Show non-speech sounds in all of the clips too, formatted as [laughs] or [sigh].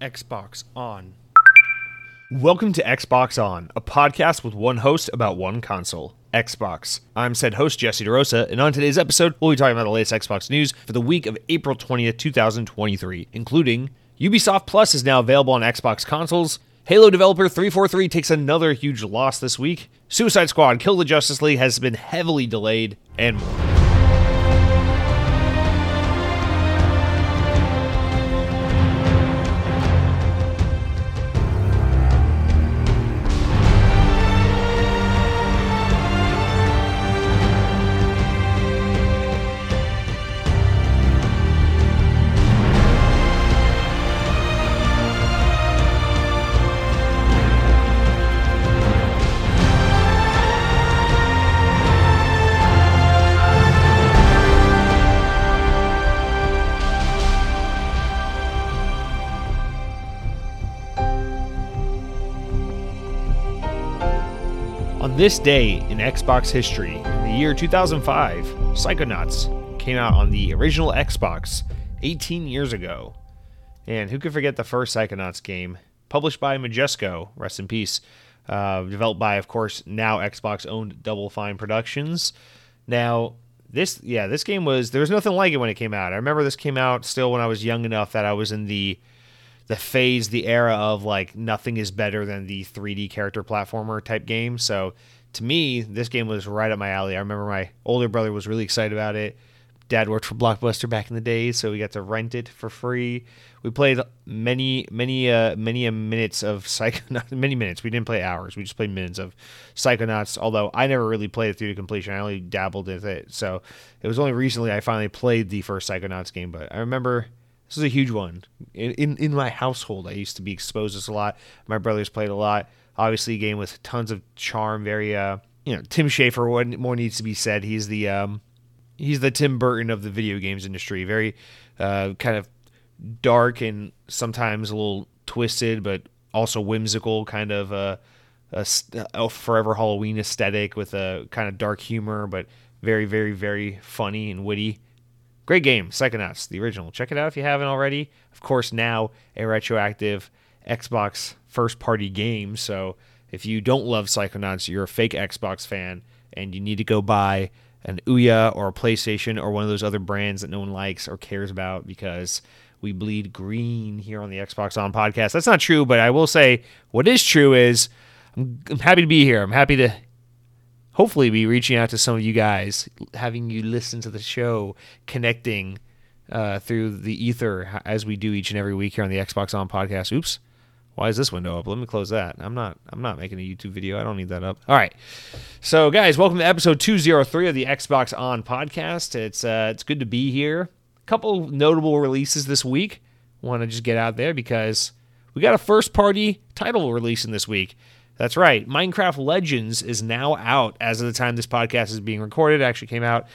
Xbox On. Welcome to Xbox On, a podcast with one host about one console. Xbox. I'm said host Jesse DeRosa, and on today's episode, we'll be talking about the latest Xbox news for the week of April 20th, 2023, including Ubisoft Plus is now available on Xbox consoles, Halo developer 343 takes another huge loss this week, Suicide Squad Kill the Justice League has been heavily delayed, and more. This day in Xbox history, in the year 2005, Psychonauts came out on the original Xbox 18 years ago. And who could forget the first Psychonauts game? Published by Majesco, rest in peace. Uh, developed by, of course, now Xbox owned Double Fine Productions. Now, this, yeah, this game was, there was nothing like it when it came out. I remember this came out still when I was young enough that I was in the the phase, the era of like nothing is better than the 3D character platformer type game. So to me, this game was right up my alley. I remember my older brother was really excited about it. Dad worked for Blockbuster back in the day, so we got to rent it for free. We played many, many, uh, many minutes of [laughs] Psychonauts. Many minutes. We didn't play hours. We just played minutes of Psychonauts. Although I never really played it through to completion. I only dabbled with it. So it was only recently I finally played the first Psychonauts game. But I remember this is a huge one in, in, in my household. I used to be exposed to this a lot. My brothers played a lot. Obviously, a game with tons of charm. Very, uh, you know, Tim Schafer. What more needs to be said? He's the um, he's the Tim Burton of the video games industry. Very uh, kind of dark and sometimes a little twisted, but also whimsical. Kind of a, a, a forever Halloween aesthetic with a kind of dark humor, but very, very, very funny and witty. Great game, Psychonauts, the original. Check it out if you haven't already. Of course, now a retroactive Xbox first party game. So if you don't love Psychonauts, you're a fake Xbox fan and you need to go buy an Ouya or a PlayStation or one of those other brands that no one likes or cares about because we bleed green here on the Xbox On podcast. That's not true, but I will say what is true is I'm, I'm happy to be here. I'm happy to hopefully be reaching out to some of you guys, having you listen to the show, connecting uh, through the ether as we do each and every week here on the Xbox On podcast. Oops. Why is this window up? Let me close that. I'm not I'm not making a YouTube video. I don't need that up. All right. So guys, welcome to episode 203 of the Xbox On podcast. It's uh it's good to be here. A couple notable releases this week. Want to just get out there because we got a first party title releasing this week. That's right. Minecraft Legends is now out as of the time this podcast is being recorded. It actually came out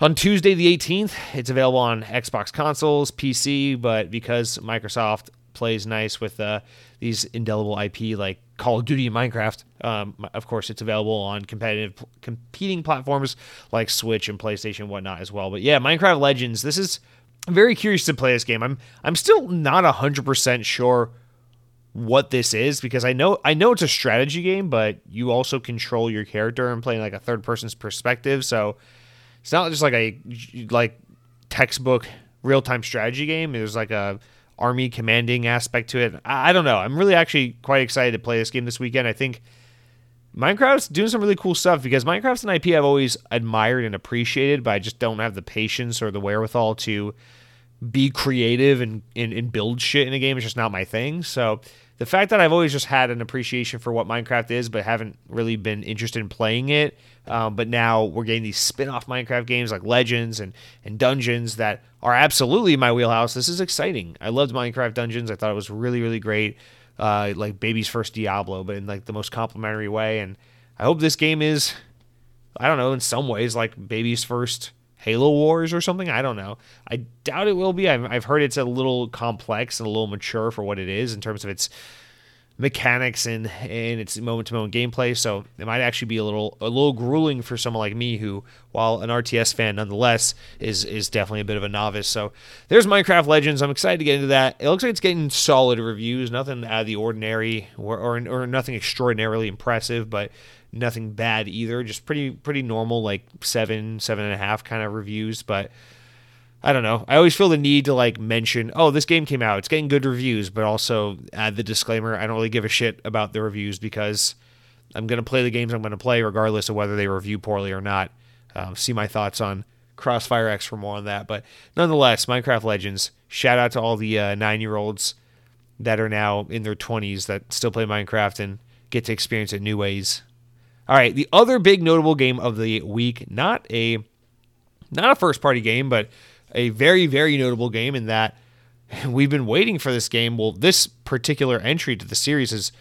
on Tuesday the 18th. It's available on Xbox consoles, PC, but because Microsoft plays nice with uh, these indelible IP like Call of Duty and Minecraft, um, of course, it's available on competitive competing platforms like Switch and PlayStation and whatnot as well. But yeah, Minecraft Legends. This is I'm very curious to play this game. I'm I'm still not hundred percent sure what this is because I know I know it's a strategy game, but you also control your character and playing like a third person's perspective. So it's not just like a like textbook real time strategy game. There's like a army commanding aspect to it. I, I don't know. I'm really actually quite excited to play this game this weekend. I think Minecraft's doing some really cool stuff because Minecraft's an IP I've always admired and appreciated, but I just don't have the patience or the wherewithal to be creative and, and, and build shit in a game. It's just not my thing. So the fact that I've always just had an appreciation for what Minecraft is, but haven't really been interested in playing it. Um, but now we're getting these spin-off Minecraft games like Legends and and Dungeons that are absolutely my wheelhouse. This is exciting. I loved Minecraft Dungeons. I thought it was really really great. Uh, like baby's first Diablo, but in like the most complimentary way. And I hope this game is, I don't know, in some ways like baby's first Halo Wars or something. I don't know. I doubt it will be. I've, I've heard it's a little complex and a little mature for what it is in terms of its mechanics and and its moment to moment gameplay. So it might actually be a little a little grueling for someone like me who, while an RTS fan nonetheless, is is definitely a bit of a novice. So there's Minecraft Legends. I'm excited to get into that. It looks like it's getting solid reviews, nothing out of the ordinary or or, or nothing extraordinarily impressive, but nothing bad either. Just pretty pretty normal, like seven seven and a half kind of reviews, but. I don't know. I always feel the need to like mention, oh, this game came out. It's getting good reviews, but also add the disclaimer. I don't really give a shit about the reviews because I'm to play the games I'm to play regardless of whether they review poorly or not. Um, see my thoughts on Crossfire X for more on that. But nonetheless, Minecraft Legends, shout out to all the uh, nine year olds that are now in their 20s that still play Minecraft and get to experience it new ways. All right, the other big notable game of the week, not a not a first party game, but a very, very notable game in that [laughs] we've been waiting for this game. Well, this particular entry to the series is,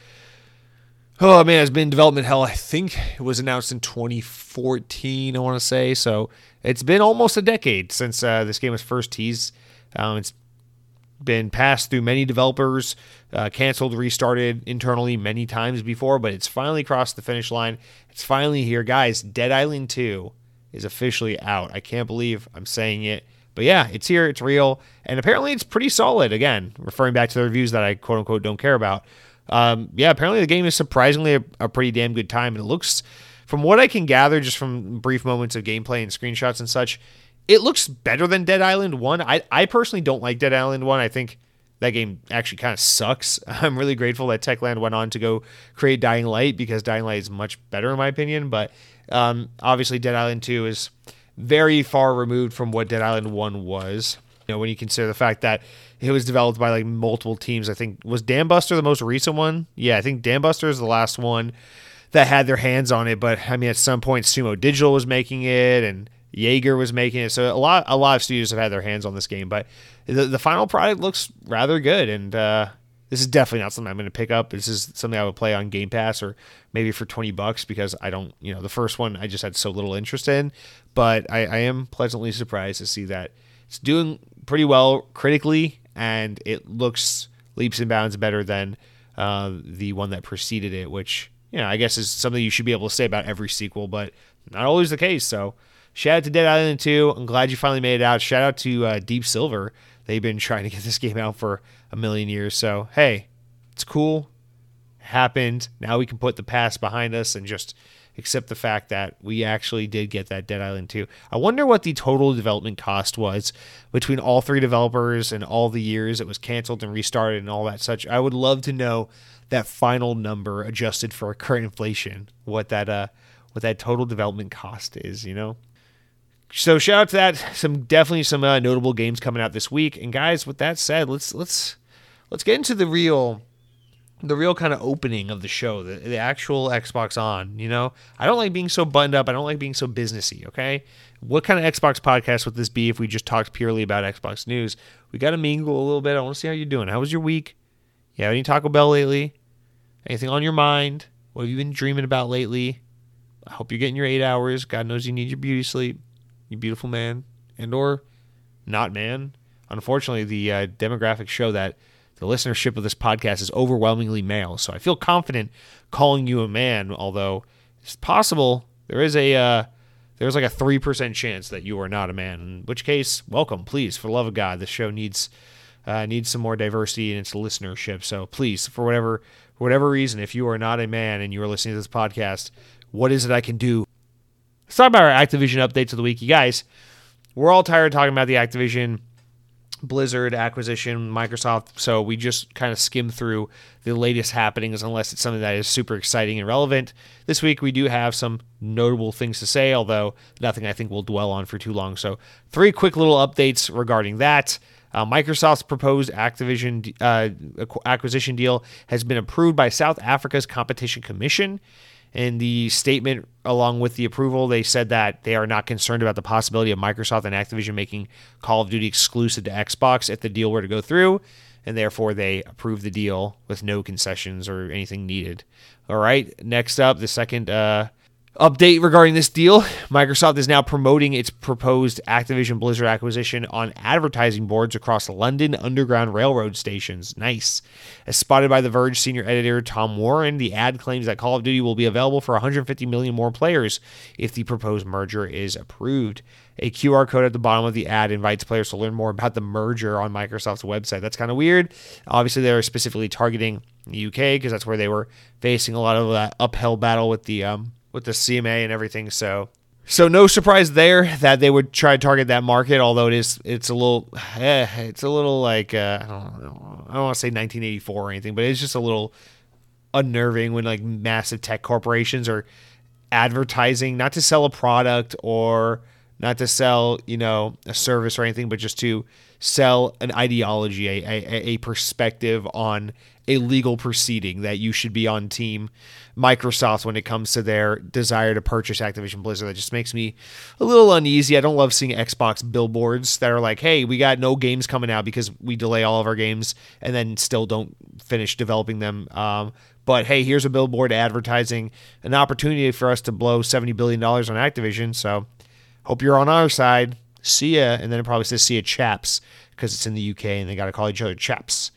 oh man, it's been development hell. I think it was announced in 2014, I want to say. So it's been almost a decade since uh, this game was first teased. Um, it's been passed through many developers, uh, canceled, restarted internally many times before, but it's finally crossed the finish line. It's finally here. Guys, Dead Island 2 is officially out. I can't believe I'm saying it. But yeah, it's here, it's real, and apparently it's pretty solid. Again, referring back to the reviews that I quote unquote don't care about. Um, yeah, apparently the game is surprisingly a, a, pretty damn good time, and it looks, from what I can gather, just from brief moments of gameplay and screenshots and such, it looks better than Dead Island One. I I personally don't like Dead Island One. I think that game actually kind of sucks. [laughs] I'm really grateful that Techland went on to go create Dying Light because Dying Light is much better in my opinion. But um, obviously, Dead Island Two is very far removed from what Dead Island 1 was. You know, when you consider the fact that it was developed by like multiple teams. I think was Dambuster the most recent one? Yeah, I think Dambuster is the last one that had their hands on it, but I mean at some point Sumo Digital was making it and Yager was making it. So a lot a lot of studios have had their hands on this game, but the, the final product looks rather good and uh, this is definitely not something I'm going to pick up. This is something I would play on Game Pass or maybe for 20 bucks because I don't, you know, the first one I just had so little interest in. But I, I am pleasantly surprised to see that it's doing pretty well critically and it looks leaps and bounds better than uh, the one that preceded it, which, you know, I guess is something you should be able to say about every sequel, but not always the case. So shout out to Dead Island 2. I'm glad you finally made it out. Shout out to uh, Deep Silver They've been trying to get [laughs] this game out for a million years. So, hey, it's cool. It happened. Now we can put the past behind us and just accept the fact that we actually did get that Dead Island 2. I wonder what the total development cost was between all three developers and all the years it was canceled and restarted and all that such. I would love to know that final number adjusted for current inflation, what that uh what that total development cost is, you know? So shout out to that. Some definitely some uh, notable games coming out this week. And guys, with that said, let's let's let's get into the real the real kind of opening of the show, the, the actual Xbox on. You know, I don't like being so buttoned up. I don't like being so businessy. Okay, what kind of Xbox podcast would this be if we just talked purely about Xbox news? We got to mingle a little bit. I want to see how you're doing. How was your week? You have any Taco Bell lately? Anything on your mind? What have you been dreaming about lately? I hope you're getting your eight hours. God knows you need your beauty sleep you beautiful man, and or not man. Unfortunately, the uh, demographics show that the listenership of this podcast is overwhelmingly male. So I feel confident calling you a man, although it's possible there is a uh, there's like a three percent chance that you are not a man. In which case, welcome, please, for the love of God. This show needs uh, needs some more diversity in its listenership. So please, for whatever for whatever reason, if you are not a man and you are listening to this podcast, what is it I can do Let's talk about our Activision updates of the week. You guys, we're all tired of talking about the Activision Blizzard acquisition, Microsoft. So we just kind of skim through the latest happenings unless it's something that is super exciting and relevant. This week we do have some notable things to say, although nothing I think we'll dwell on for too long. So three quick little updates regarding that. Uh, Microsoft's proposed Activision uh, acquisition deal has been approved by South Africa's Competition Commission. In the statement, along with the approval, they said that they are not concerned about the possibility of Microsoft and Activision making Call of Duty exclusive to Xbox if the deal were to go through, and therefore they approved the deal with no concessions or anything needed. All right, next up, the second uh, Update regarding this deal Microsoft is now promoting its proposed Activision Blizzard acquisition on advertising boards across London Underground Railroad stations. Nice. As spotted by The Verge senior editor Tom Warren, the ad claims that Call of Duty will be available for 150 million more players if the proposed merger is approved. A QR code at the bottom of the ad invites players to learn more about the merger on Microsoft's website. That's kind of weird. Obviously, they're specifically targeting the UK because that's where they were facing a lot of that uphill battle with the um, with the CMA and everything. So so no surprise there that they would try to target that market. Although it is it's a little eh, it's a little like uh, I don't know, I don't want to say 1984 or anything, but it's just a little unnerving when like massive tech corporations are advertising not to sell a product or not to sell you know a service or anything, but just to sell an ideology, a, a, a perspective on a legal proceeding that you should be on team Microsoft when it comes to their desire to purchase Activision Blizzard. That just makes me a little uneasy. I don't love seeing Xbox billboards that are like, hey, we got no games coming out because we delay all of our games and then still don't finish developing them. Um, but hey, here's a billboard advertising an opportunity for us to blow $70 billion on Activision. So hope you're on our side. See ya. And then it probably says see ya, chaps, because it's in the UK and they got to call each other chaps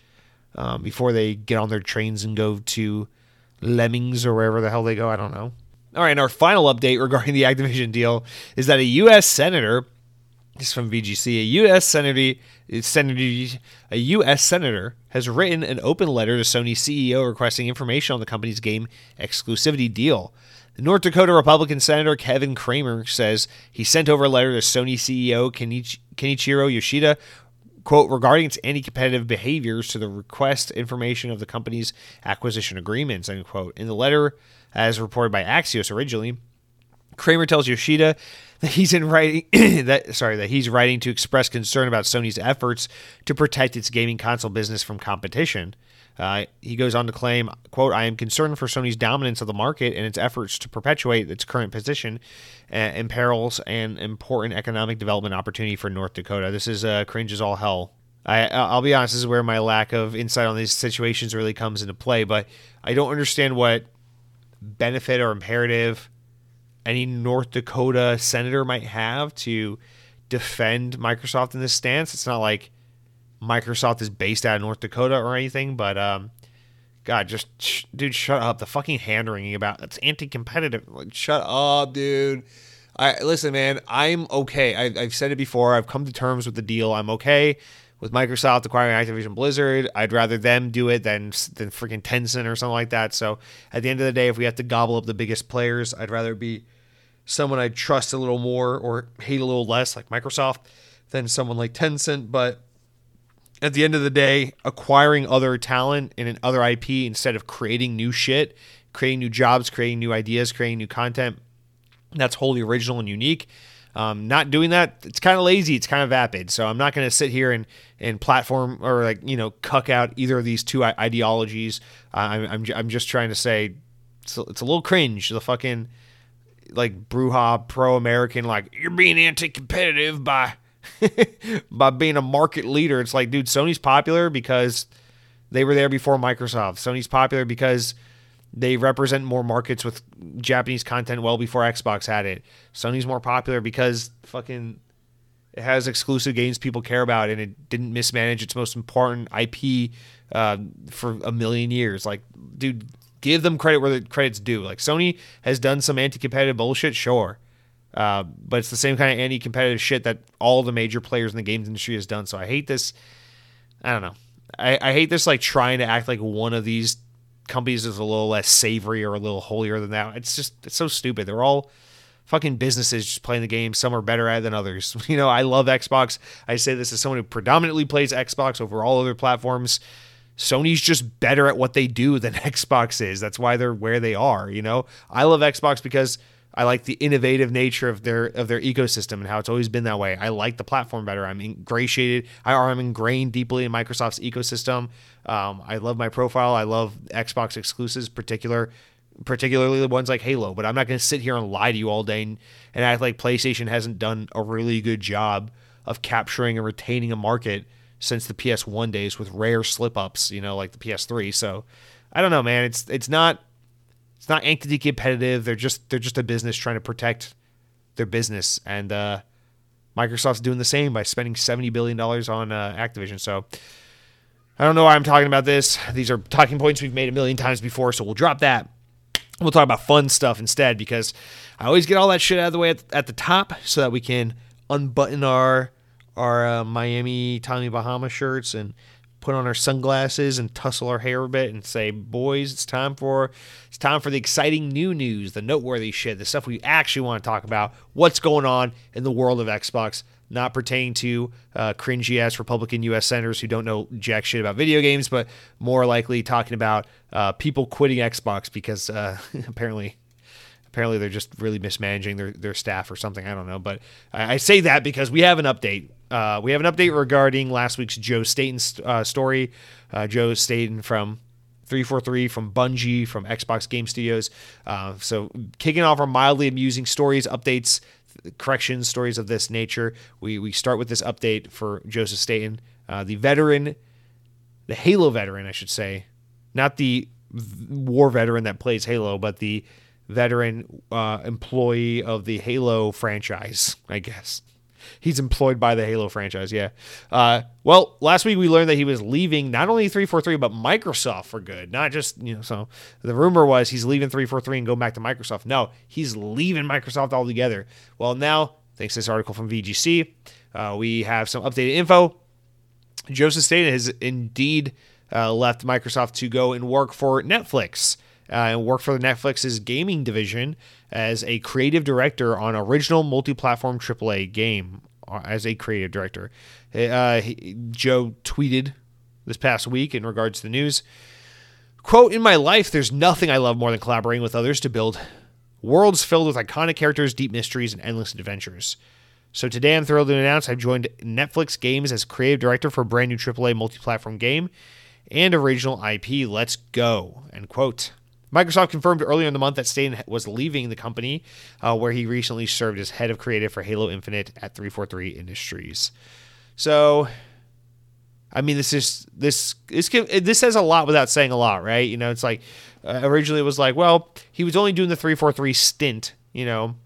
um, before they get on their trains and go to Lemmings or wherever the hell they go. I don't know. All right, and our final update regarding the Activision deal is that a U.S. senator, this is from VGC, a U.S. senator, senator, a U.S. senator has written an open letter to Sony CEO requesting information on the company's game exclusivity deal. The North Dakota Republican Senator Kevin Cramer says he sent over a letter to Sony CEO Kenichi- Kenichiro Yoshida quote regarding its anti-competitive behaviors to the request information of the company's acquisition agreements end quote. In the letter as reported by axios originally Cramer tells yoshida that he's in writing [clears throat] that sorry that he's writing to express concern about sony's efforts to protect its gaming console business from competition uh, he goes on to claim, quote, I am concerned for Sony's dominance of the market and its efforts to perpetuate its current position uh, imperils an important economic development opportunity for North Dakota. This is uh, cringe as all hell. I, I'll be honest, this is where my lack of insight on these situations really comes into play, but I don't understand what benefit or imperative any North Dakota senator might have to defend Microsoft in this stance. It's not like Microsoft is based out of North Dakota or anything, but um, God, just sh- dude, shut up. The fucking hand wringing about that's anti-competitive. Like, shut up, dude. I listen, man. I'm okay. I, I've said it before. I've come to terms with the deal. I'm okay with Microsoft acquiring Activision Blizzard. I'd rather them do it than than freaking Tencent or something like that. So at the end of the day, if we have to gobble up the biggest players, I'd rather be someone I trust a little more or hate a little less, like Microsoft, than someone like Tencent. But at the end of the day, acquiring other talent and other IP instead of creating new shit, creating new jobs, creating new ideas, creating new content, that's wholly original and unique. Um, not doing that, it's kind of lazy. It's kind of vapid. So I'm not going to sit here and, and platform or like, you know, cuck out either of these two ideologies. I'm, I'm, I'm just trying to say it's a, it's a little cringe. The fucking like Bruja pro American, like you're being anti competitive by [laughs] by being a market leader. It's like, dude, Sony's popular because they were there before Microsoft. Sony's popular because they represent more markets with Japanese content well before Xbox had it. Sony's more popular because fucking it has exclusive games people care about and it didn't mismanage its most important IP uh, for a million years. Like, dude, give them credit where the credit's due. Like, Sony has done some anti competitive bullshit, sure. Uh, but it's the same kind of anti-competitive shit that all the major players in the games industry has done. So I hate this. I don't know. I, I hate this like trying to act like one of these companies is a little less savory or a little holier than that. It's just it's so stupid. They're all fucking businesses just playing the game. Some are better at it than others. [laughs] You know, I love Xbox. I say this as someone who predominantly plays Xbox over all other platforms. Sony's just better at what they do than [laughs] Xbox is. That's why they're where they are. You know, I love Xbox because I like the innovative nature of their of their ecosystem and how it's always been that way. I like the platform better. I'm ingratiated. I, am ingrained deeply in Microsoft's ecosystem. Um, I love my profile. I love Xbox exclusives, particular particularly the ones like Halo. But I'm not going to sit here and lie to you all day and, and act like PlayStation hasn't done a really good job of capturing and retaining a market since the PS1 days with rare slip ups. You know, like the PS3. So I don't know, man. It's it's not it's not anti-competitive. They're just they're just a business trying to protect their business, and uh, Microsoft's doing the same by spending seventy billion dollars on uh, Activision. So I don't know why I'm talking about this. These are talking points we've made a million times before, so we'll drop that. We'll talk about fun stuff instead because I always get all that shit out of the way at, at the top so that we can unbutton our our uh, Miami Tommy Bahama shirts and put on our sunglasses and tussle our hair a bit and say, "Boys, it's time for time for the exciting new news, the noteworthy shit, the stuff we actually want to talk about. What's going on in the world of Xbox?" Not pertaining to uh, cringy ass Republican U.S. senators who don't know jack shit about video games, but more likely talking about uh, people quitting Xbox because uh, [laughs] apparently apparently they're just really mismanaging their, their staff or something. I don't know. But I, I say that because we have an update. Uh, we have an update regarding last week's Joe Staten uh, story. Uh, Joe Staten from 343 from Bungie, from Xbox Game Studios. Uh, so kicking off our mildly amusing stories, updates, corrections, stories of this nature. We, we start with this update for Joseph Staten, uh, the veteran, the Halo veteran, I should say. Not the war veteran that plays Halo, but the veteran uh, employee of the Halo franchise, I guess. He's employed by the Halo franchise, yeah. Uh, well, last week we learned that he was leaving not only 343 but Microsoft for good. Not just, you know, so the rumor was he's leaving 343 and going back to Microsoft. No, he's leaving Microsoft altogether. Well, now, thanks to this article from VGC, uh, we have some updated info. Joseph Staten has indeed uh, left Microsoft to go and work for Netflix and worked for Netflix's gaming division as a creative director on original multi-platform AAA game uh, as a creative director. Uh, Joe tweeted this past week in regards to the news. Quote, in my life, there's nothing I love more than collaborating with others to build worlds filled with iconic characters, deep mysteries, and endless adventures. So today I'm thrilled to announce I've joined Netflix Games as creative director for a brand new AAA multi-platform game and original IP. Let's go. End quote. Microsoft confirmed earlier in the month that Staten was leaving the company, uh, where he recently served as head of creative for Halo Infinite at 343 Industries. So, I mean, this is this this this says a lot without saying a lot, right? You know, it's like uh, originally it was like, well, he was only doing the 343 stint, you know,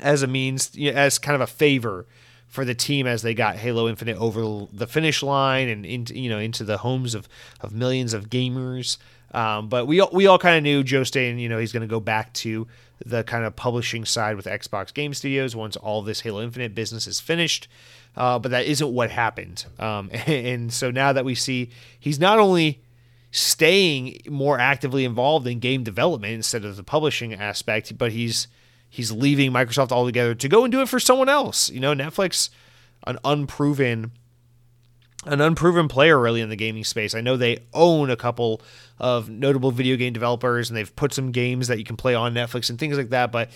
as a means, you know, as kind of a favor for the team as they got Halo Infinite over the finish line and into you know into the homes of of millions of gamers. Um, but we we all kind of knew Joe Staten, you know, he's going to go back to the kind of publishing side with Xbox Game Studios once all this Halo Infinite business is finished. Uh, but that isn't what happened. Um, [laughs] and so now that we see he's not only staying more actively involved in game development instead of the publishing aspect, but he's he's leaving Microsoft altogether to go and do it for someone else. You know, Netflix, an unproven an unproven player really in the gaming space. I know they own a couple of notable video game developers and they've put some games that you can play on Netflix and things like that, but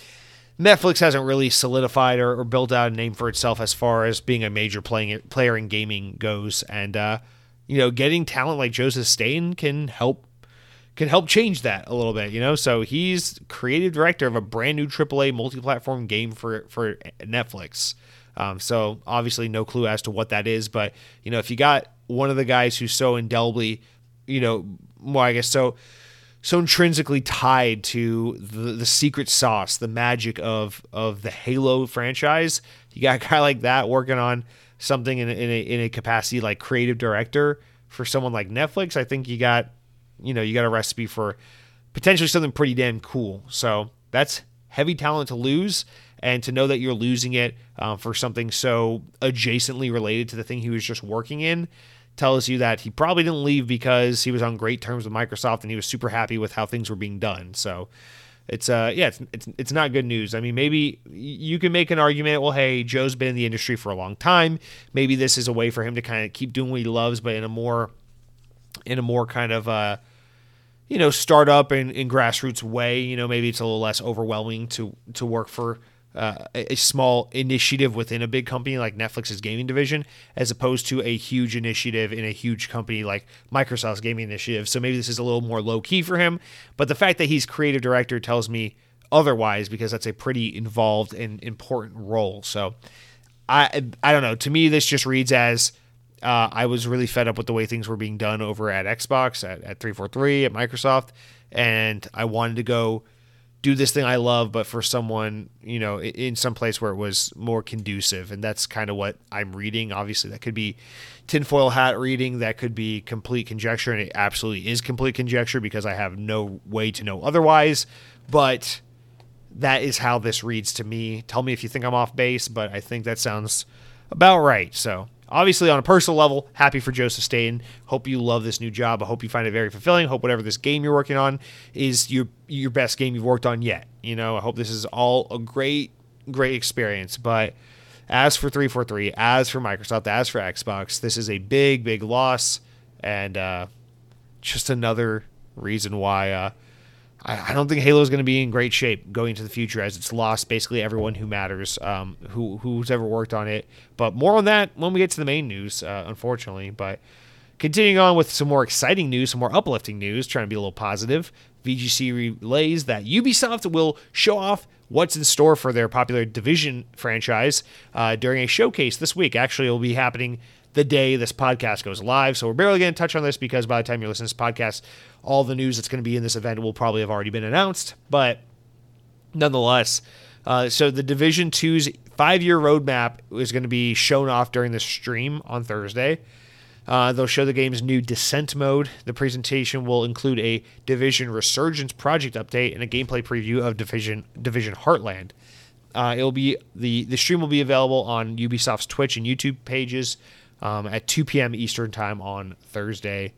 Netflix hasn't really solidified or, or built out a name for itself as far as being a major playing player in gaming goes. And uh, you know, getting talent like Joseph Staten can help can help change that a little bit, you know. So he's creative director of a brand new AAA multi-platform game for for Netflix. Um, so obviously, no clue as to what that is. But you know, if you got one of the guys who's so indelibly, you know, well, I guess so so intrinsically tied to the, the secret sauce, the magic of of the Halo franchise. You got a guy like that working on something in, in a in a capacity like creative director for someone like Netflix. I think you got you know you got a recipe for potentially something pretty damn cool. So that's heavy talent to lose and to know that you're losing it uh, for something so adjacently related to the thing he was just working in tells you that he probably didn't leave because he was on great terms with Microsoft and he was super happy with how things were being done. So it's uh yeah it's it's it's not good news. I mean maybe you can make an argument well hey Joe's been in the industry for a long time. Maybe this is a way for him to kind of keep doing what he loves but in a more in a more kind of uh you know startup and, in grassroots way. You know maybe it's a little less overwhelming to to work for uh, a small initiative within a big company like Netflix's gaming division, as opposed to a huge initiative in a huge company like Microsoft's gaming initiative. So maybe this is a little more low key for him. But the fact that he's creative director tells me otherwise because that's a pretty involved and important role. So I I don't know. To me, this just reads as uh, I was really fed up with the way things were being done over at Xbox, at, at 343, at Microsoft, and I wanted to go do this thing I love, but for someone, you know, in some place where it was more conducive. And that's kind of what I'm reading. Obviously, that could be tinfoil hat reading, that could be complete conjecture, and it absolutely is complete conjecture because I have no way to know otherwise. But that is how this reads to me. Tell me if you think I'm off base, but I think that sounds about right. So obviously on a personal level, happy for Joseph Staten. Hope you love this new job. I hope you find it very fulfilling. Hope whatever this game you're working on is your your best game you've worked on yet. You know, I hope this is all a great great experience. But as for 343, as for Microsoft, as for Xbox, this is a big big loss and uh, just another reason why uh, I, I don't think Halo is going to be in great shape going into the future as it's lost basically everyone who matters, um, who who's ever worked on it. But more on that when we get to the main news, uh, unfortunately. But continuing on with some more exciting news, some more uplifting news, trying to be a little positive. VGC relays that Ubisoft will show off what's in store for their popular Division franchise uh, during a showcase this week. Actually, it will be happening the day this podcast goes live. So we're barely going to touch on this because by the time you're listening to this podcast, all the news that's going to be in this event will probably have already been announced. But nonetheless, uh, so the Division 2's five year roadmap is going to be shown off during the stream on Thursday. Uh, they'll show the game's new descent mode. The presentation will include a Division Resurgence project update and a gameplay preview of Division Division Heartland. Uh, it'll be the the stream will be available on Ubisoft's Twitch and YouTube pages um, at 2 p.m. Eastern time on Thursday,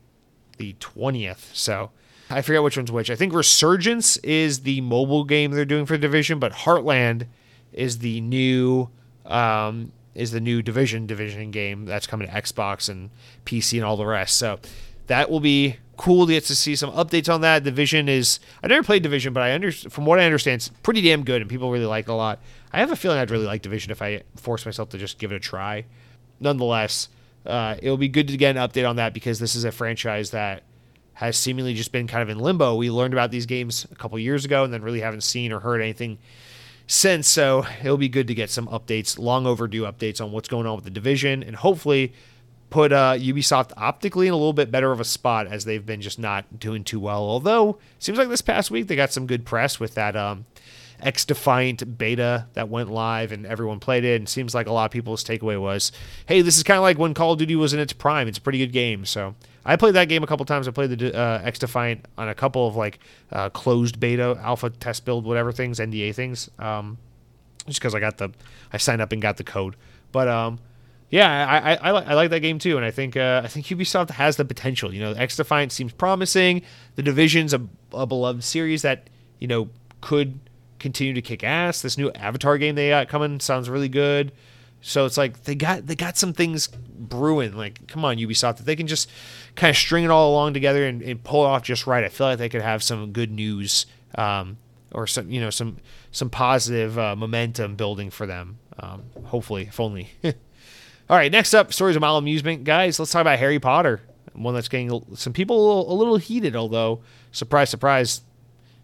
the 20th. So I forget which one's which. I think Resurgence is the mobile game they're doing for the Division, but Heartland is the new um, is the new Division Division game that's coming to Xbox and PC and all the rest. So that will be cool to get to see some updates on that. Division is I never played Division, but I under from what I understand, it's pretty damn good and people really like it a lot. I have a feeling I'd really like Division if I force myself to just give it a try nonetheless, uh, it'll be good to get an update on that because this is a franchise that has seemingly just been kind of in limbo. We learned about these games a couple years ago and then really haven't seen or heard anything since. So it'll be good to get some updates, long overdue updates on what's going on with the division, and hopefully put uh, Ubisoft optically in a little bit better of a spot as they've been just not doing too well. Although seems like this past week they got some good press with that um, XDefiant beta that went live and everyone played it. And seems like a lot of people's takeaway was, hey, this is kind of like when Call of Duty was in its prime. It's a pretty good game. So I played that game a couple times. I played the uh, XDefiant on a couple of like uh, closed beta, alpha test build, whatever things, NDA things. Um, just because I got the, I signed up and got the code. But um, yeah, I, I, I, like that game too, and I think uh, I think Ubisoft has the potential. You know, XDefiant seems promising. The Division's a, a beloved series that you know could continue to kick ass. This new Avatar game they got coming sounds really good. So it's like they got they got some things brewing. Like, come on, Ubisoft, if they can just kind of string it all along together and, and pull it off just right, I feel like they could have some good news um, or some you know some some positive uh, momentum building for them. Um, hopefully, if only. [laughs] all right, next up, stories of mild amusement, guys. Let's talk about Harry Potter. One that's getting some people a little, a little heated, although surprise, surprise,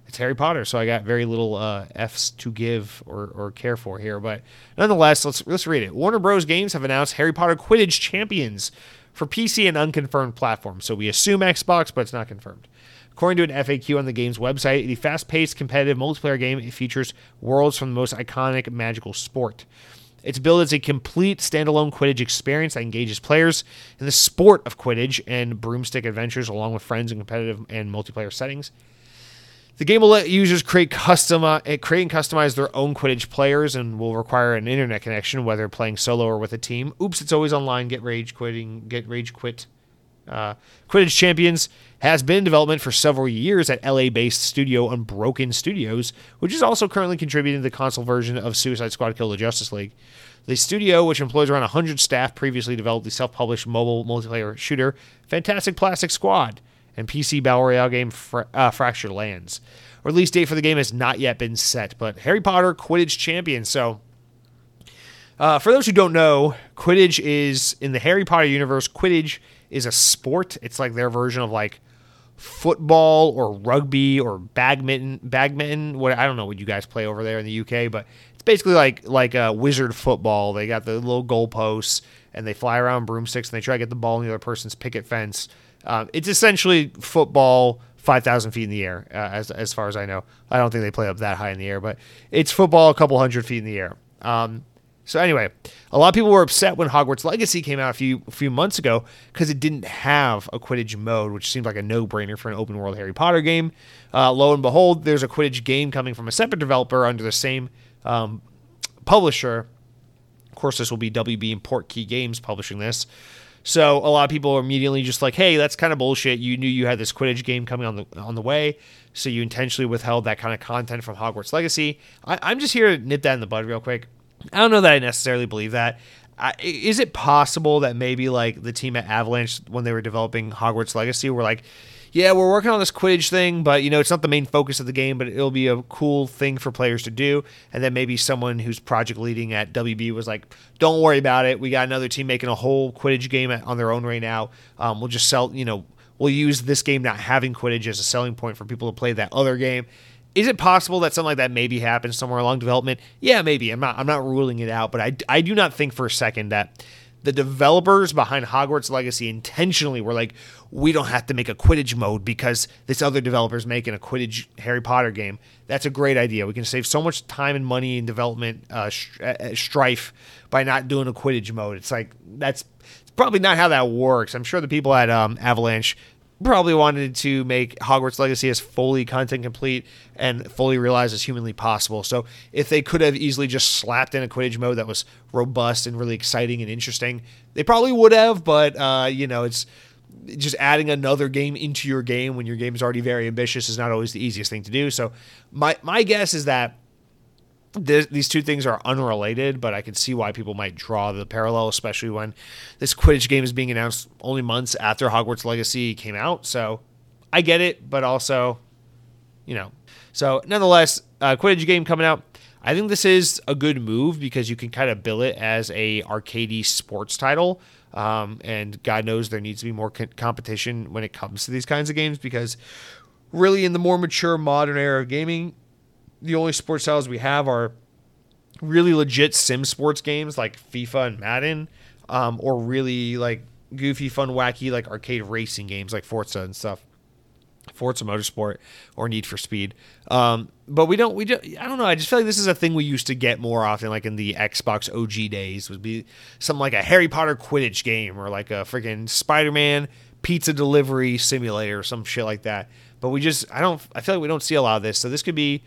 it's Harry Potter, so I got very little uh, F's to give or, or care for here. But nonetheless, let's let's read it. Warner Bros. Games have announced Harry Potter Quidditch Champions for PC and unconfirmed platforms. So we assume Xbox, but it's not confirmed. According to an FAQ on the game's website, the fast-paced competitive multiplayer game features worlds from the most iconic magical sport. It's billed as a complete standalone Quidditch experience that engages players in the sport of Quidditch and broomstick adventures along with friends in competitive and multiplayer settings. The game will let users create custom uh, create and customize their own Quidditch players and will require an internet connection, whether playing solo or with a team. Oops, it's always online. Get rage quitting. Get rage quit. Uh, Quidditch Champions has been in development for several years at LA-based studio Unbroken Studios, which is also currently contributing to the console version of Suicide Squad: Kill the Justice League. The studio, which employs around 100 staff, previously developed the self-published mobile multiplayer shooter Fantastic Plastic Squad and PC Battle Royale game Fra- uh, Fractured Lands. Release date for the game has not yet been set, but Harry Potter Quidditch Champion. So, uh, for those who don't know, Quidditch is in the Harry Potter universe. Quidditch is a sport. It's like their version of like football or rugby or badminton. Badminton. What I don't know what you guys play over there in the UK, but it's basically like like a wizard football. They got the little goalposts and they fly around broomsticks and they try to get the ball in the other person's picket fence. Um, it's essentially football 5,000 feet in the air, uh, as, as far as I know. I don't think they play up that high in the air, but it's football a couple hundred feet in the air. Um, so anyway, a lot of people were upset when Hogwarts Legacy came out a few a few months ago because it didn't have a Quidditch mode, which seemed like a no brainer for an open world Harry Potter game. Uh, lo and behold, there's a Quidditch game coming from a separate developer under the same um, publisher. Of course, this will be WB and Portkey Games publishing this. So a lot of people are immediately just like, "Hey, that's kind of bullshit. You knew you had this Quidditch game coming on the on the way, so you intentionally withheld that kind of content from Hogwarts Legacy." I, I'm just here to nip that in the bud real quick. I don't know that I necessarily believe that. Uh, is it possible that maybe like the team at Avalanche when they were developing Hogwarts Legacy were like, yeah, we're working on this Quidditch thing, but you know it's not the main focus of the game, but it'll be a cool thing for players to do. And then maybe someone who's project leading at WB was like, don't worry about it. We got another team making a whole Quidditch game on their own right now. Um, we'll just sell, you know, we'll use this game not having Quidditch as a selling point for people to play that other game. Is it possible that something like that maybe happens somewhere along development? Yeah, maybe. I'm not. I'm not ruling it out, but I, I do not think for a second that the developers behind Hogwarts Legacy intentionally were like, we don't have to make a Quidditch mode because this other developer's making a Quidditch Harry Potter game. That's a great idea. We can save so much time and money and development uh, sh- uh, strife by not doing a Quidditch mode. It's like that's probably not how that works. I'm sure the people at um, Avalanche probably wanted to make Hogwarts Legacy as fully content complete and fully realized as humanly possible. So if they could have easily just slapped in a Quidditch mode that was robust and really exciting and interesting, they probably would have. But uh, you know, it's just adding another game into your game when your game is already very ambitious is not always the easiest thing to do. So my my guess is that these two things are unrelated, but I can see why people might draw the parallel, especially when this Quidditch game is being announced only months after Hogwarts Legacy came out. So I get it, but also, you know. So nonetheless, uh, Quidditch game coming out. I think this is a good move because you can kind of bill it as a arcadey sports title. Um, and God knows there needs to be more co- competition when it comes to these kinds of games because really in the more mature modern era of gaming, the only sports styles we have are really legit sim sports games like FIFA and Madden, um, or really like goofy, fun, wacky like arcade racing games like Forza and stuff. Forza Motorsport or Need for Speed. Um, but we don't, we don't, I don't know. I just feel like this is a thing we used to get more often, like in the Xbox OG days, would be something like a Harry Potter Quidditch game or like a freaking Spider Man pizza delivery simulator or some shit like that. But we just, I don't, I feel like we don't see a lot of this. So this could be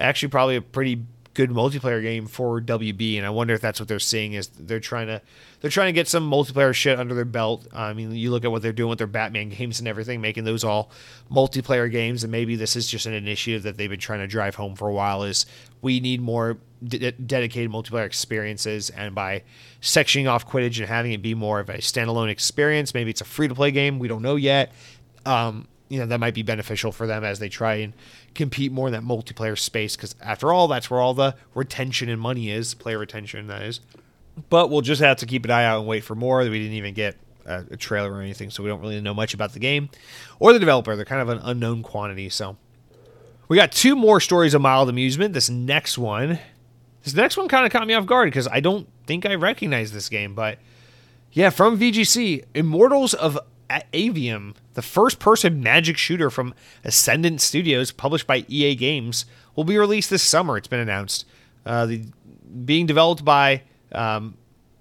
actually probably a pretty good multiplayer game for WB, and I wonder if that's what they're seeing is they're trying to they're trying to get some multiplayer shit under their belt. I mean, you look at what they're doing with their Batman [laughs] games and everything, making those all multiplayer games, and maybe this is just an initiative that they've been trying to drive home for a while. Is we need more dedicated multiplayer experiences, and by sectioning off Quidditch and having it be more of a standalone experience, maybe it's a free to play game. We don't know yet. Um, you know that might be beneficial for them as they try and compete more in that multiplayer space because after all that's where all the retention and money is player retention that is. But we'll just have to keep an eye out and wait for more. We didn't even get a, a trailer or anything so we don't really know much about the game or the developer. They're kind of an unknown quantity so. We got two more stories of mild amusement. This next one this next one kind of caught me off guard because i don't think i recognize this game but yeah from vgc immortals of Aveum, the first person magic shooter from Ascendant Studios, published by EA Games, will be released this summer. It's been announced. Uh, the, being developed by um,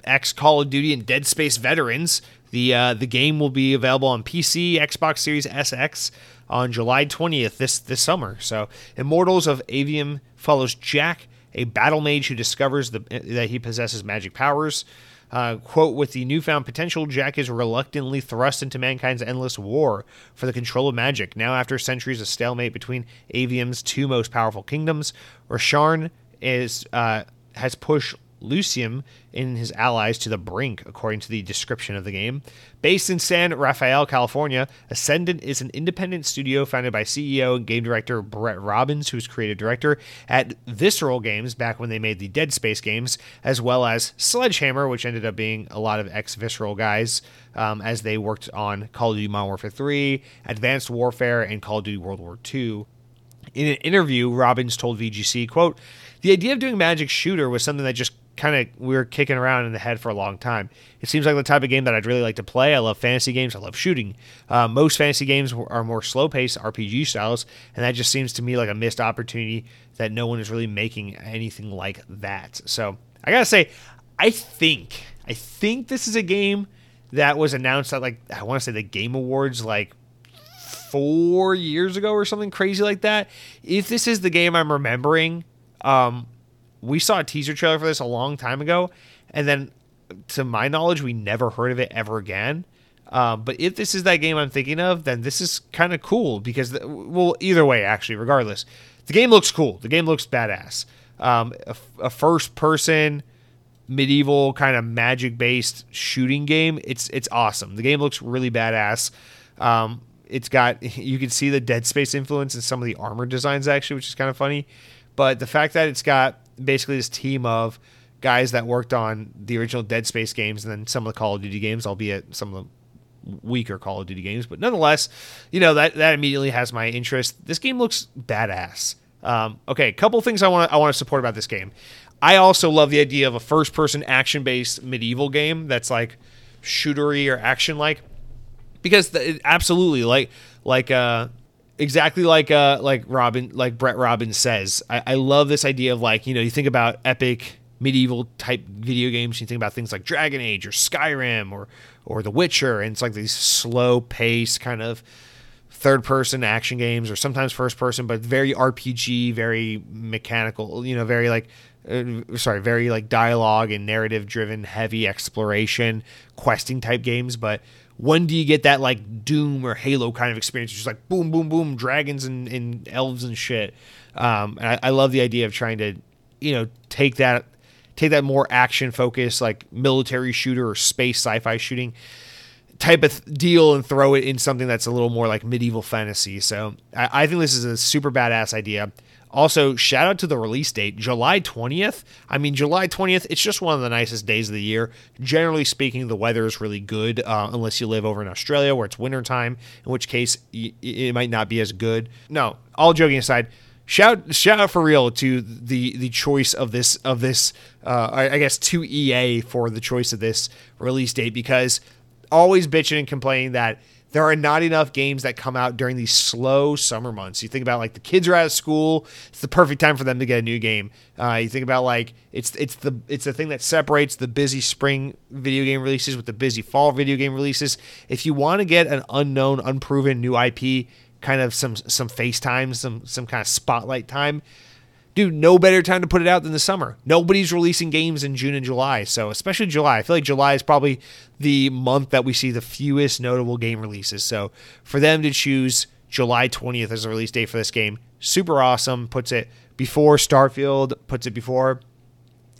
ex Call of Duty and Dead Space veterans, the uh, the game will be available on PC, Xbox Series SX on July 20th this this summer. So, Immortals of Aveum follows Jack, a battle mage who discovers the, that he possesses magic powers. Uh, quote, with the newfound potential, Jack is reluctantly thrust into mankind's endless war for the control of magic. Now, after centuries of stalemate between Aveum's two most powerful kingdoms, Rasharn is uh, has pushed Lucium and his allies to the brink, according to the description of the game. Based in San Rafael, California, Ascendant is an independent studio founded by CEO and game director Brett Robbins, who's creative director at Visceral Games back when they made the Dead Space games, as well as Sledgehammer, which ended up being a lot of ex Visceral guys um, as they worked on Call of Duty Modern Warfare 3, Advanced Warfare, and Call of Duty World War II. In an interview, Robbins told VGC, quote, the idea of doing Magic Shooter was something that just kind of we were kicking around in the head for a long time. It seems like the type of game that I'd really like to play. I love fantasy games. I love shooting. Uh, most fantasy games are more slow paced RPG styles, and that just seems to me like a missed opportunity that no one is really making anything like that. So I gotta say, I think I think this is a game that was announced at like I want to say the Game Awards like four years ago or something crazy like that. If this is the game I'm remembering, um, we saw a teaser trailer for this a long time ago, and then to my knowledge, we never heard of it ever again. Um, but if this is that game I'm thinking of, then this is kind of cool because, the, well, either way, actually, regardless, the game looks cool. The game looks badass. Um, a, a first person medieval kind of magic based shooting game. It's it's awesome. The game looks really badass. Um, it's got [laughs] you can see the Dead Space influence in some of the armor designs actually, which is kind of funny. But the fact that it's got basically this team of guys that worked on the original Dead Space games and then some of the Call of Duty games, albeit some of the weaker Call of Duty games, but nonetheless, you know that that immediately has my interest. This game looks badass. Um, okay, a couple things I want I want to support about this game. I also love the idea of a first-person action-based medieval game that's like shootery or action-like, because the, absolutely like like uh exactly like uh like Robin like Brett Robbins says. I, I love this idea of like you know you think about epic medieval type video games. You think about things like Dragon Age or Skyrim or or The Witcher, and it's like these slow pace kind of third person action games or sometimes first person, but very RPG, very mechanical. You know, very like uh, sorry, very like dialogue and narrative driven, heavy exploration, questing type games, but when do you get that like Doom or Halo kind of experience? Just like boom, boom, boom, dragons and, and elves and shit. Um, and I, I, love the idea of trying to, you know, take that take that more action focused like military shooter or space sci-fi shooting type of deal and throw it in something that's a little more like medieval fantasy. So I, I think this is a super badass idea. Also, shout out to the release date, July 20th. I mean, July 20th, it's just one of the nicest days of the year. Generally speaking, the weather is really good, uh, unless you live over in Australia where it's wintertime, in which case it might not be as good. No, all joking aside, shout shout out for real to the the choice of this of this uh, I, I guess to EA for the choice of this release date because always bitching and complaining that there are not enough games that come out during these slow summer months. You think about like the kids are out of school; it's the perfect time for them to get a new game. Uh, you think about like it's it's the it's the thing that separates the busy spring video game releases with the busy fall video game releases. If you want to get an unknown, unproven new IP, kind of some some FaceTime, some some kind of spotlight time, dude, no better time to put it out than the summer. Nobody's releasing games in June and July, so especially July. I feel like July is probably the month that we see the fewest notable game releases. So for them to choose July 20th as a release date for this game, super awesome. Puts it before Starfield, puts it before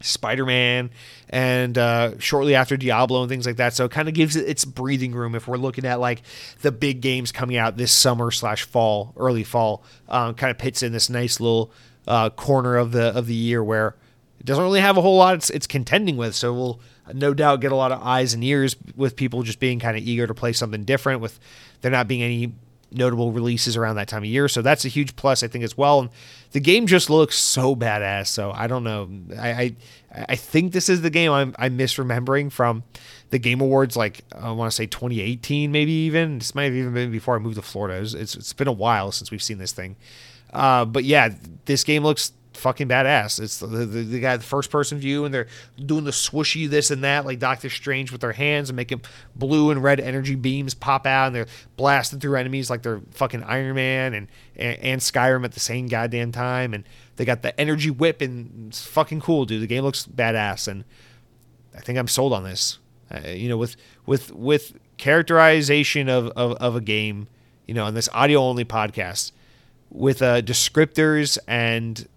Spider Man, and uh, shortly after Diablo and things like that. So it kind of gives it its breathing room if we're looking at like the big games coming out this summer slash fall, early fall. Um, kind of pits in this nice little uh, corner of the of the year where it doesn't really have a whole lot it's, it's contending with. So we'll no doubt get a lot of eyes and ears with people just being kind of eager to play something different with there not being any notable releases around that time of year. So that's a huge plus, I think, as well. And the game just looks so badass. So I don't know. I I, I think this is the game I'm, I'm misremembering from the Game Awards, like I want to say 2018, maybe even. This might have even been before I moved to Florida. It's, it's been a while since we've seen this thing. Uh, but yeah, this game looks fucking badass. It's the, the, the guy the first person view and they're doing the swooshy this and that like Doctor Strange with their hands and making blue and red energy beams pop out and they're blasting through enemies like they're fucking Iron Man and, and, and Skyrim at the same goddamn time and they got the energy whip and it's fucking cool, dude. The game looks badass and I think I'm sold on this. Uh, you know, with with with characterization of, of, of a game, you know, on this audio only podcast with uh, descriptors and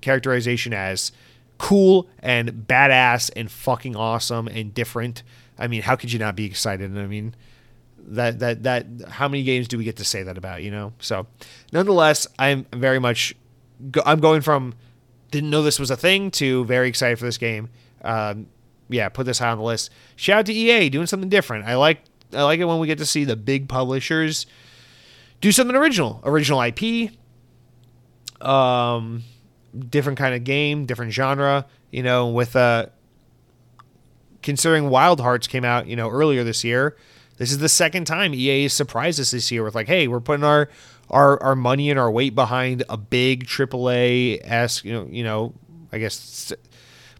characterization as cool and badass and fucking awesome and different. I mean, how could you not be excited? I mean, that that that how many games do we get to say that about? You know. So, nonetheless, I'm very much go, I'm going from didn't know this was a thing to very excited for this game. Um, yeah, put this high on the list. Shout out to EA doing something different. I like I like it when we get to see the big publishers do something original, original IP, um, different kind of game, different genre. You know, with uh, considering Wild Hearts came out, you know, earlier this year. This is the second time EA has surprised us this year with like, hey, we're putting our our our money and our weight behind a big AAA s you know you know I guess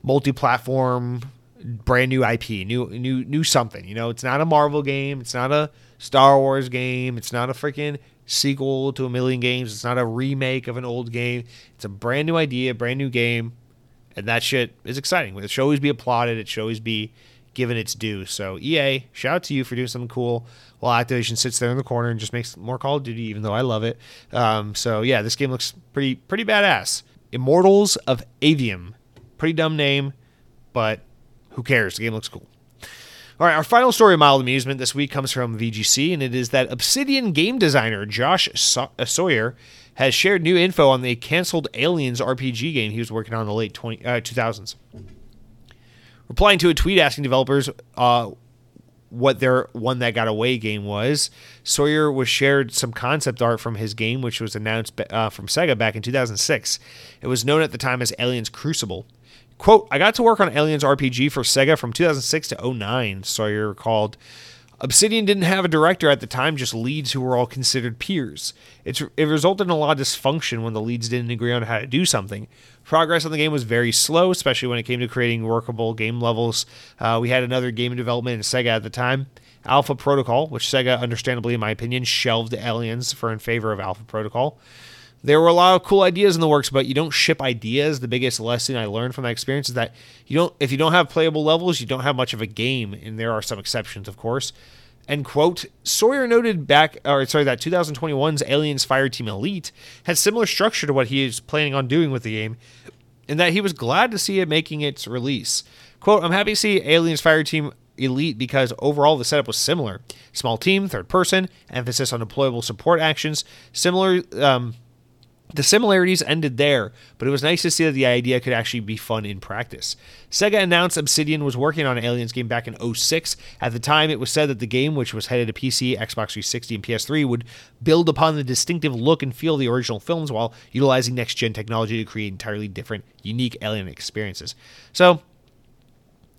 multi-platform brand new IP, new new new something. You know, it's not a Marvel game, it's not a Star Wars game, it's not a freaking sequel to a million games, it's not a remake of an old game. It's a brand new idea, brand new game, and that shit is exciting. It should always be applauded. It should always be given its due. So EA, shout out to you for doing something cool while Activision sits there in the corner and just makes more Call of Duty, even though I love it. Um, so yeah, this game looks pretty pretty badass. Immortals of Aveum, pretty dumb name, but who cares? The game looks cool. All right, our final story of mild amusement this week comes from VGC, and it is that Obsidian game designer Josh uh, Sawyer has shared new info on the canceled Aliens RPG game he was working on in the late 20, uh, 2000s. Replying to a tweet asking developers uh, what their one that got away game was. Sawyer was shared some concept art from his game, which was announced uh, from Sega back in 2006. It was known at the time as Aliens Crucible. Quote, I got to work on Aliens RPG for Sega from 2006 to 09, Sawyer recalled. Obsidian didn't have a director at the time, just leads who were all considered peers. It's, it resulted in a lot of dysfunction when the leads didn't agree on how to do something. Progress on the game was very slow, especially when it came to creating workable game levels. Uh, we had another game in development in Sega at the time, Alpha Protocol, which Sega, understandably in my opinion, shelved Aliens for in favor of Alpha Protocol. There were a lot of cool ideas in the works, but you don't ship ideas. The biggest lesson I learned from that experience is that you don't if you don't have playable levels, you don't have much of a game, and there are some exceptions, of course. And quote, Sawyer noted back, or sorry, that 2021's Aliens Fireteam Elite had similar structure to what he is planning on doing with the game, and that he was glad to see it making its release. Quote, I'm happy to see Aliens Fireteam Elite because overall the setup was similar. Small team, third person, emphasis on deployable support actions, similar um, the similarities ended there, but it was nice to see that the idea could actually be fun in practice. Sega announced Obsidian was working on an Aliens game back in 06. At the time, it was said that the game, which was headed to PC, Xbox 360, and PS3, would build upon the distinctive look and feel of the original films while utilizing next gen technology to create entirely different, unique alien experiences. So,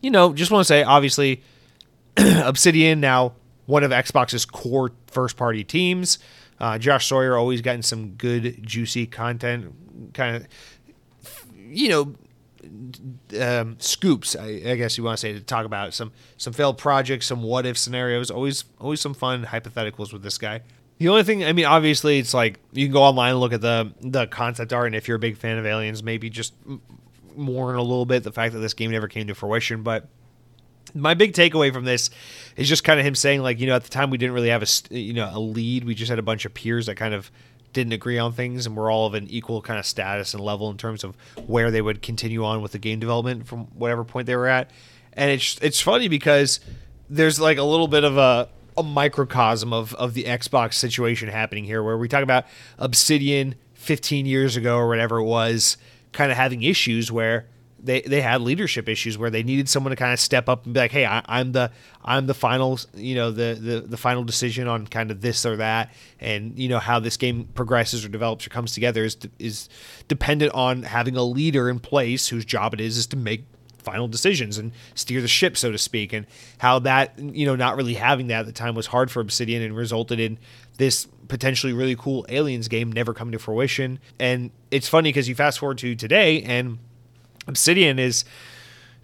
you know, just want to say, obviously, [clears throat] Obsidian now one of Xbox's core first party teams. Uh, Josh Sawyer always gotten some good, juicy content, kind of, you know, um, scoops. I, I, guess you want to say to talk about some some failed projects, some what if scenarios. Always always some fun hypotheticals with this guy. The only thing, I mean, obviously, it's like you can go online and look at the the concept art, and if you're a big fan of Aliens, maybe just mourn a little bit the fact that this game never came to fruition. But my big takeaway from this is just kind of him saying like you know at the time we didn't really have a you know a lead. We just had a bunch of peers that kind of didn't agree on things and we're all of an equal kind of status and level in terms of where they would continue on with the game development from whatever point they were at. And it's it's funny because there's like a little bit of a a microcosm of of the Xbox situation happening here where we talk about Obsidian 15 years ago or whatever it was kind of having issues where they they had leadership issues where they needed someone to kind of step up and be like, hey, I, am the I'm the final you know the, the the final decision on kind of this or that, and you know how this game progresses or develops or comes together is is dependent on having a leader in place whose job it is is to make final decisions and steer the ship so to speak. And how that you know not really having that at the time was hard for obsidian and resulted in this potentially really cool aliens game never coming to fruition. And it's funny because you fast forward to today and Obsidian is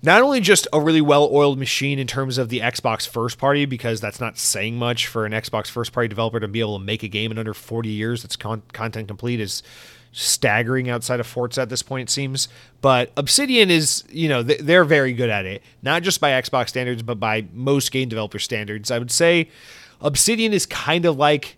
not only just a really well-oiled machine in terms of the Xbox first party because that's not saying much for an Xbox first party developer to be able to make a game in under 40 years that's con- content complete is staggering outside of Forza at this point it seems. But Obsidian is you know they're very good at it not just by Xbox standards but by most game developer standards. I would say Obsidian is kind of like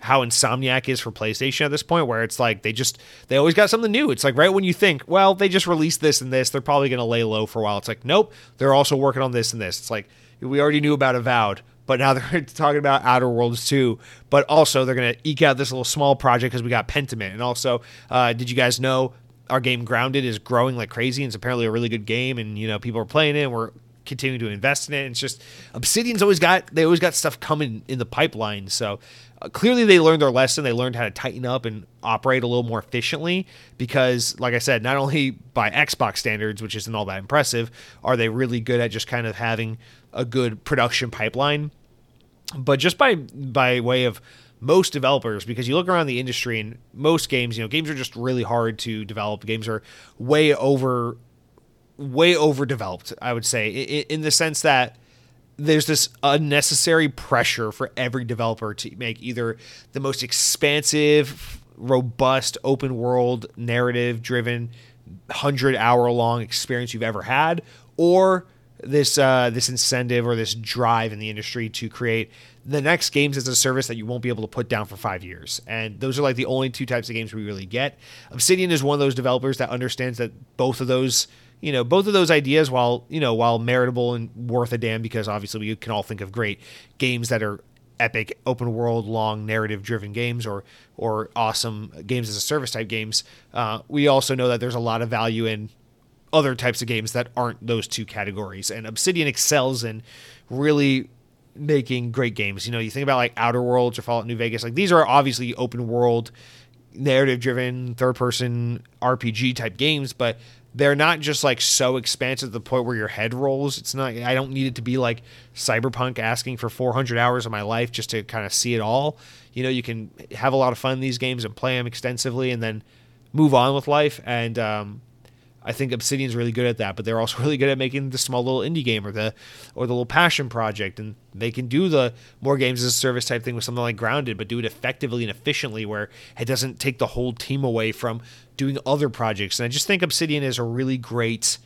how Insomniac is for PlayStation at this point, where it's like they just they always got something new. It's like right when you think, well, they just released this and this, they're probably going to lay low for a while. It's like, nope, they're also working on this and this. It's like we already knew about Avowed, but now [laughs] they're talking about Outer Worlds 2. But also they're going to eke out this little small project because we got Pentiment. And also, uh, did you guys know our game Grounded is growing like crazy and it's apparently a really good game and you know people are playing it and we're continuing to invest in it. It's just Obsidian's always got they always got stuff coming in the pipeline. So uh, clearly they learned their lesson. They learned how to tighten up and operate a little more efficiently because, like I said, not only by Xbox standards, which isn't all that impressive, are they really good at just kind of having a good production pipeline, but just by by way of most developers because you look around the industry and most games, you know, games are just really hard to develop. Games are way over way overdeveloped, I would say, in the sense that there's this unnecessary pressure for every developer to make either the most expansive, robust, open world, narrative driven, 100 hour long experience you've ever had, or this uh, this incentive or this drive in the industry to create the next games as a service that you won't be able to put down for five years. And those are like the only two types of games we really get. Obsidian is one of those developers that understands that both of those, you know, both of those ideas, while you know, while meritable and worth a damn, because obviously we can all think of great games that are epic open world long narrative driven games or or awesome games as a service type games uh, we also know that there's a lot of value in other types of games that aren't those two categories. And Obsidian excels in really making great games. You know, you think about like Outer Worlds or Fallout New Vegas, like these are obviously open world, narrative driven, third person RPG type games, but they're not just like so expansive to the point where your head rolls. It's not, I don't need it to be like Cyberpunk asking for 400 hours of my life just to kind of see it all. You know, you can have a lot of fun in these games and play them extensively and then move on with life. And, um, I think Obsidian's really good at that, but they're also [laughs] really good at making the small little indie game or the or the little passion project, and they can do the more games as a service type thing with something like Grounded, but do it effectively and efficiently, where it doesn't take the whole team away from doing other projects. And I just think Obsidian is a really great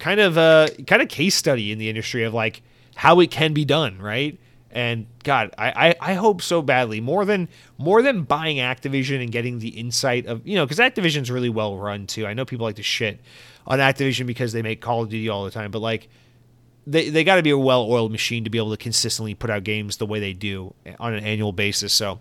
kind of a kind of case study in the industry of like how it can be done, right? And God, I, I, I, hope so badly more than more than buying Activision and getting the insight of you know because Activision's really well run too. I know people like to shit on Activision because they make Call of Duty all the time, but like they they got to be a well oiled machine to be able to consistently put out games the way they do on an annual basis. So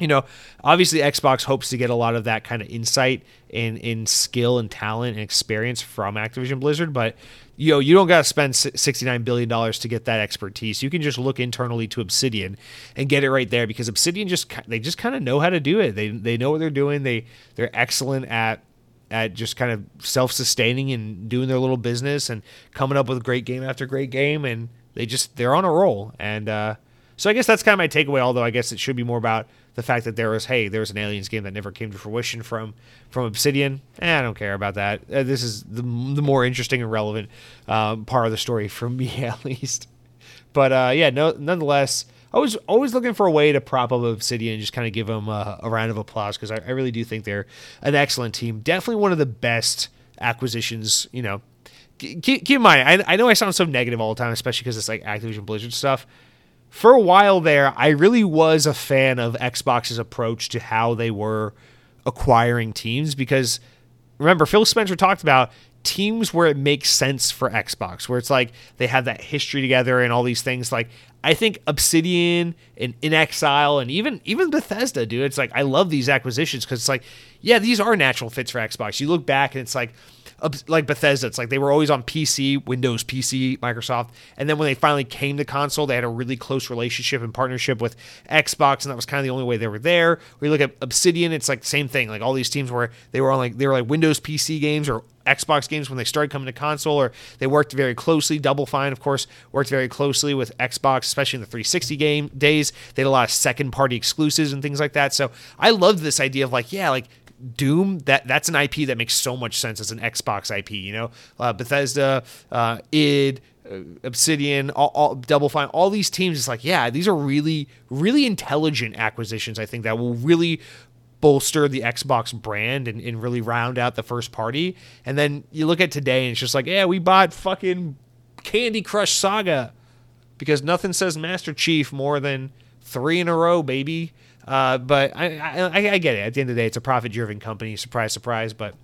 you know, obviously Xbox hopes to get a lot of that kind of insight in in skill and talent and experience from Activision Blizzard, but you know, you don't got to spend 69 billion dollars to get that expertise. You can just look internally to Obsidian and get it right there because Obsidian just they just kind of know how to do it. They they know what they're doing. They they're excellent at at just kind of self-sustaining and doing their little business and coming up with great game after great game and they just they're on a roll and uh so I guess that's kind of my takeaway although I guess it should be more about the fact that there was hey there was an aliens game that never came to fruition from from obsidian eh, i don't care about that uh, this is the, the more interesting and relevant um, part of the story for [laughs] me at least but uh, yeah no nonetheless I was always looking for a way to prop up Obsidian and just kind of give them a, a round of applause because I, I really do think they're an excellent team. Definitely one of the best acquisitions. You know, keep, keep in mind, I, I know I sound so negative all the time, especially because it's like Activision Blizzard stuff for a while there, I really was a fan of Xbox's approach to how they were acquiring teams because remember, Phil Spencer talked about teams where it makes sense for Xbox, where it's like they have that history together and all these things. Like I think Obsidian and inXile and even even Bethesda, dude. It's like I love these acquisitions because it's like, yeah, these are natural fits for Xbox. You look back and it's like like Bethesda. It's like they were always on PC, Windows PC, Microsoft, and then when they finally came to console, they had a really close relationship and partnership with Xbox, and that was kind of the only way they were there. You look at Obsidian, it's like same thing. Like all these teams where they were on like they were like Windows PC games or Xbox games when they started coming to console, or they worked very closely. Double Fine, of course, worked very closely with Xbox, especially in the 360 game days. They had a lot of second party exclusives and things like that. So I loved this idea of like, yeah, like Doom, that that's an IP that makes so much sense as an Xbox IP. You know, uh, Bethesda, uh, id, uh, Obsidian, all, all, Double Fine, all these teams. It's like, yeah, these are really, really intelligent acquisitions. I think that will really bolster the Xbox brand and, and really round out the first party. And then you look at today, and it's just like, yeah, we bought fucking Candy Crush Saga because nothing says Master Chief more than three in a row, baby. Uh, but I, I, I get it. At the end of the day, it's a profit-driven company. Surprise, surprise. But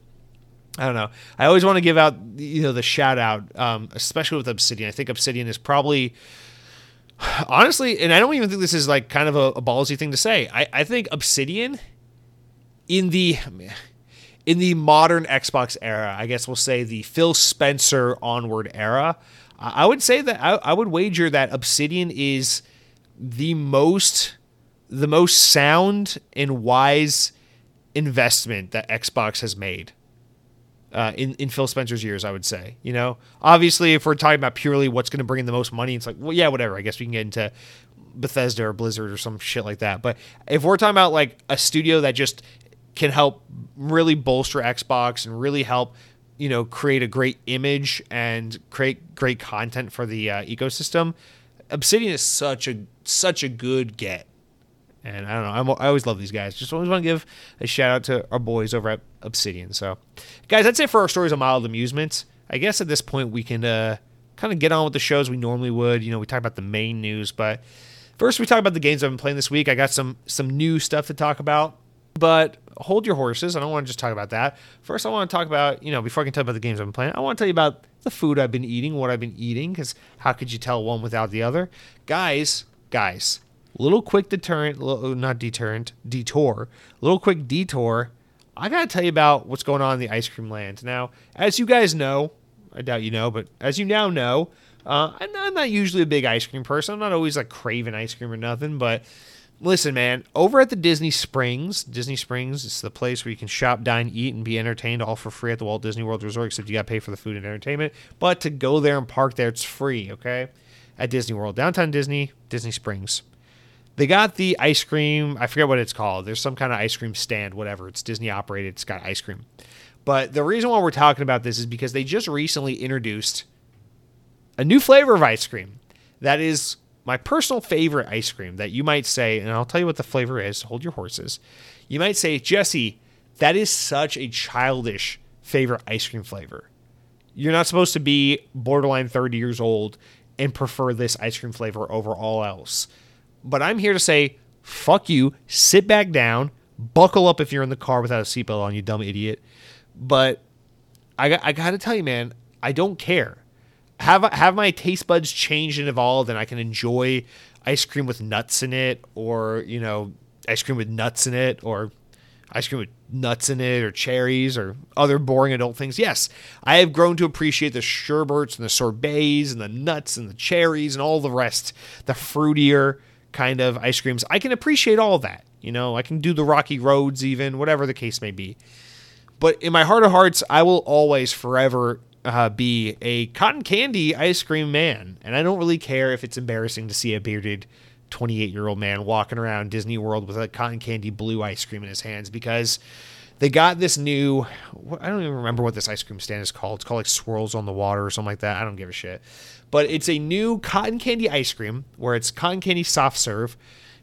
I don't know. I always want to give out you know the shout out, um, especially with Obsidian. I think Obsidian is probably honestly, and I don't even think this is like kind of a, a ballsy thing to say. I, I think Obsidian in the in the modern Xbox era, I guess we'll say the Phil Spencer onward era. I would say that I, I would wager that Obsidian is the most the most sound and wise investment that Xbox has made uh, in in Phil Spencer's years. I would say, you know, obviously, if we're talking about purely what's going to bring in the most money, it's like, well, yeah, whatever. I guess we can get into Bethesda or Blizzard or some shit like that. But if we're talking about like a studio that just can help really bolster Xbox and really help you know create a great image and create great content for the uh, ecosystem obsidian is such a such a good get and i don't know I'm, i always love these guys just always want to give a shout out to our boys over at obsidian so guys that's it for our stories of mild amusement i guess at this point we can uh, kind of get on with the shows we normally would you know we talk about the main news but first we talk about the games i've been playing this week i got some some new stuff to talk about but hold your horses. I don't want to just talk about that. First, I want to talk about, you know, before I can tell about the games I've been playing, I want to tell you about the food I've been eating, what I've been eating, because how could you tell one without the other? Guys, guys, little quick deterrent, little, not deterrent, detour, little quick detour. I got to tell you about what's going on in the ice cream land. Now, as you guys know, I doubt you know, but as you now know, uh, I'm not usually a big ice cream person. I'm not always like craving ice cream or nothing, but Listen, man, over at the Disney Springs, Disney Springs is the place where you can shop, dine, eat, and be entertained all for free at the Walt Disney World Resort, except you got to pay for the food and entertainment. But to go there and park there, it's free, okay? At Disney World, downtown Disney, Disney Springs. They got the ice cream, I forget what it's called. There's some kind of ice cream stand, whatever. It's Disney operated, it's got ice cream. But the reason why we're talking about this is because they just recently introduced a new flavor of ice cream that is my personal favorite ice cream that you might say, and I'll tell you what the flavor is, hold your horses. You might say, Jesse, that is such a childish favorite ice cream flavor. You're not supposed to be borderline 30 years old and prefer this ice cream flavor over all else. But I'm here to say, fuck you, sit back down, buckle up if you're in the car without a seatbelt on, you dumb idiot. But I, I got to tell you, man, I don't care have have my taste buds changed and evolved, and I can enjoy ice cream with nuts in it, or you know, ice cream with nuts in it, or ice cream with nuts in it, or cherries, or other boring adult things. Yes, I have grown to appreciate the sherbets and the sorbets and the nuts and the cherries and all the rest, the fruitier kind of ice creams. I can appreciate all that. You know, I can do the rocky roads, even whatever the case may be. But in my heart of hearts, I will always forever uh, be a cotton candy ice cream man. And I don't really care if it's embarrassing to see a bearded 28 year old man walking around Disney World with a cotton candy blue ice cream in his hands because they got this new, I don't even remember what this ice cream stand is called. It's called like Swirls on the Water or something like that. I don't give a shit. But it's a new cotton candy ice cream where it's cotton candy soft serve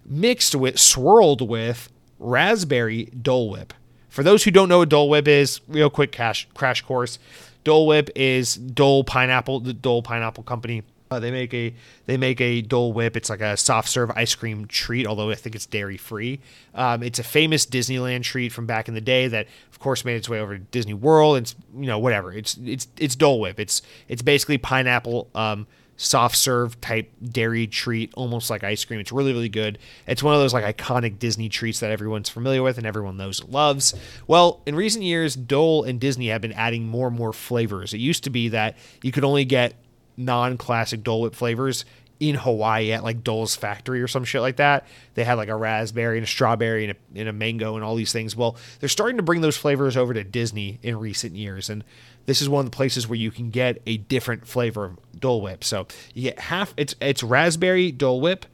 mixed with, swirled with raspberry Dole Whip. For those who don't know what Dole Whip is, real quick cash, crash course. Dole Whip is Dole Pineapple, the Dole Pineapple Company. Uh, they make a they make a Dole Whip. It's like a soft serve ice cream treat, although I think it's dairy free. Um, it's a famous Disneyland treat from back in the day that, of course, made its way over to Disney World. It's you know whatever. It's it's it's Dole Whip. It's it's basically pineapple um, soft serve type dairy treat, almost like ice cream. It's really, really good. It's one of those like iconic Disney treats that everyone's familiar with and everyone knows and loves. Well, in recent years, Dole and Disney have been adding more and more flavors. It used to be that you could only get non-classic Dole Whip flavors in Hawaii at like Dole's factory or some shit like that. They had like a raspberry and a strawberry and a, and a mango and all these things. Well, they're starting to bring those flavors over to Disney in recent years. And this is one of the places where you can get a different flavor of Dole Whip. So you get half it's it's raspberry Dole Whip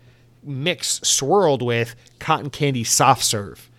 mixed swirled with cotton candy soft serve.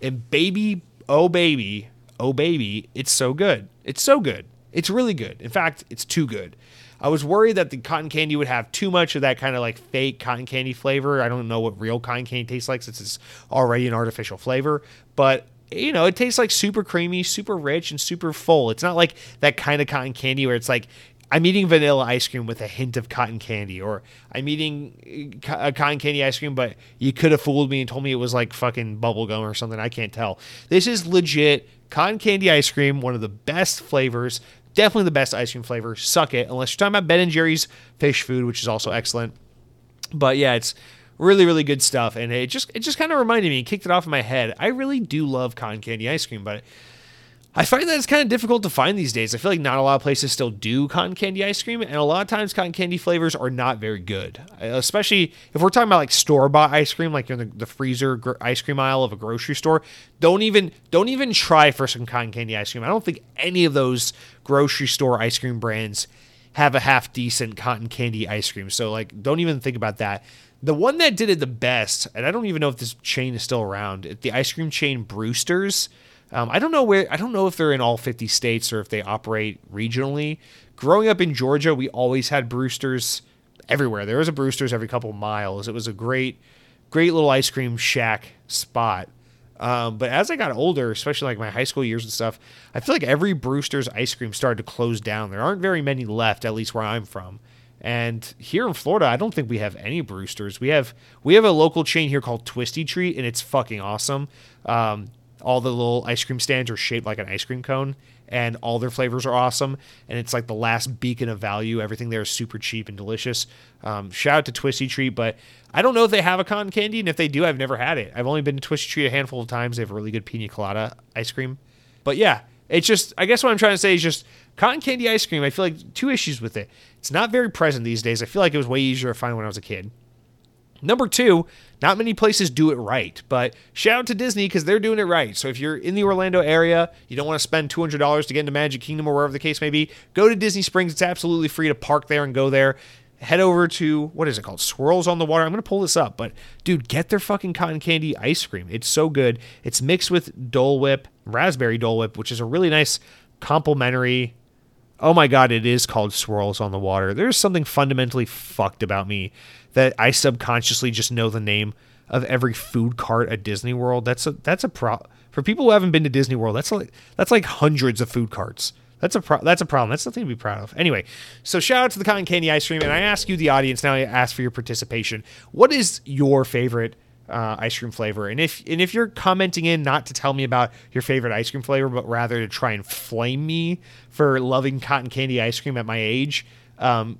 And baby, oh baby, oh baby, it's so good. It's so good. It's really good. In fact, it's too good. I was worried that the cotton candy would have too much of that kind of like fake cotton candy flavor. I don't know what real cotton candy tastes like since it's already an artificial flavor, but you know, it tastes like super creamy, super rich, and super full. It's not like that kind of cotton candy where it's like I'm eating vanilla ice cream with a hint of cotton candy, or I'm eating a uh, cotton candy ice cream, but you could have fooled me and told me it was like fucking bubblegum or something. I can't tell. This is legit cotton candy ice cream, one of the best flavors. Definitely the best ice cream flavor. Suck it, unless you're talking about Ben and Jerry's fish food, which is also excellent. But yeah, it's really really good stuff and it just it just kind of reminded me kicked it off in my head i really do love cotton candy ice cream but I find that it's kind of difficult to find these days. I feel like not a lot of places still do cotton candy ice cream, and a lot of times cotton candy flavors are not very good. Especially if we're talking about like store bought ice cream, like in the, the freezer gr- ice cream aisle of a grocery store. Don't even don't even try for some cotton candy ice cream. I don't think any of those grocery store ice cream brands have a half decent cotton candy ice cream. So like, don't even think about that. The one that did it the best, and I don't even know if this chain is still around. The ice cream chain Brewster's um, I don't know where. I don't know if they're in all 50 states or if they operate regionally. Growing up in Georgia, we always had Brewsters everywhere. There was a Brewsters every couple miles. It was a great, great little ice cream shack spot. Um, but as I got older, especially like my high school years and stuff, I feel like every Brewster's ice cream started to close down. There aren't very many left, at least where I'm from. And here in Florida, I don't think we have any Brewsters. We have we have a local chain here called Twisty Treat, and it's fucking awesome. Um, all the little ice cream stands are shaped like an ice cream cone and all their flavors are awesome and it's like the last beacon of value. Everything there is super cheap and delicious. Um, shout out to twisty treat but i don't know if they have a cotton candy and if they do i've never had it. I've only been to twisty treat a handful of times. They have a really good pina colada ice cream. But yeah it's just i guess what i'm trying to say is just cotton candy ice cream i feel like two issues with it. It's not very present these days. I feel like it was way easier to find when i was a kid Number two, not many places do it right, but shout out to Disney because they're doing it right. So if you're in the Orlando area, you don't want to spend $200 to get into Magic Kingdom or wherever the case may be, go to Disney Springs. It's absolutely free to park there and go there. Head over to, what is it called? Swirls on the Water. I'm going to pull this up, but dude, get their fucking cotton candy ice cream. It's so good. It's mixed with Dole Whip, raspberry Dole Whip, which is a really nice complimentary oh my god, it is called Swirls on the Water. There's something fundamentally fucked about me that I subconsciously just know the name of every food cart at Disney World. That's a that's a pro for people who haven't been to Disney World. That's like that's like hundreds of food carts. That's a pro- that's a problem. That's something to be proud of. Anyway, so shout out to the cotton candy ice cream, and I ask you, the audience, now I ask for your participation. What is your favorite uh, ice cream flavor? And if and if you're commenting in not to tell me about your favorite ice cream flavor, but rather to try and flame me for loving cotton candy ice cream at my age, um,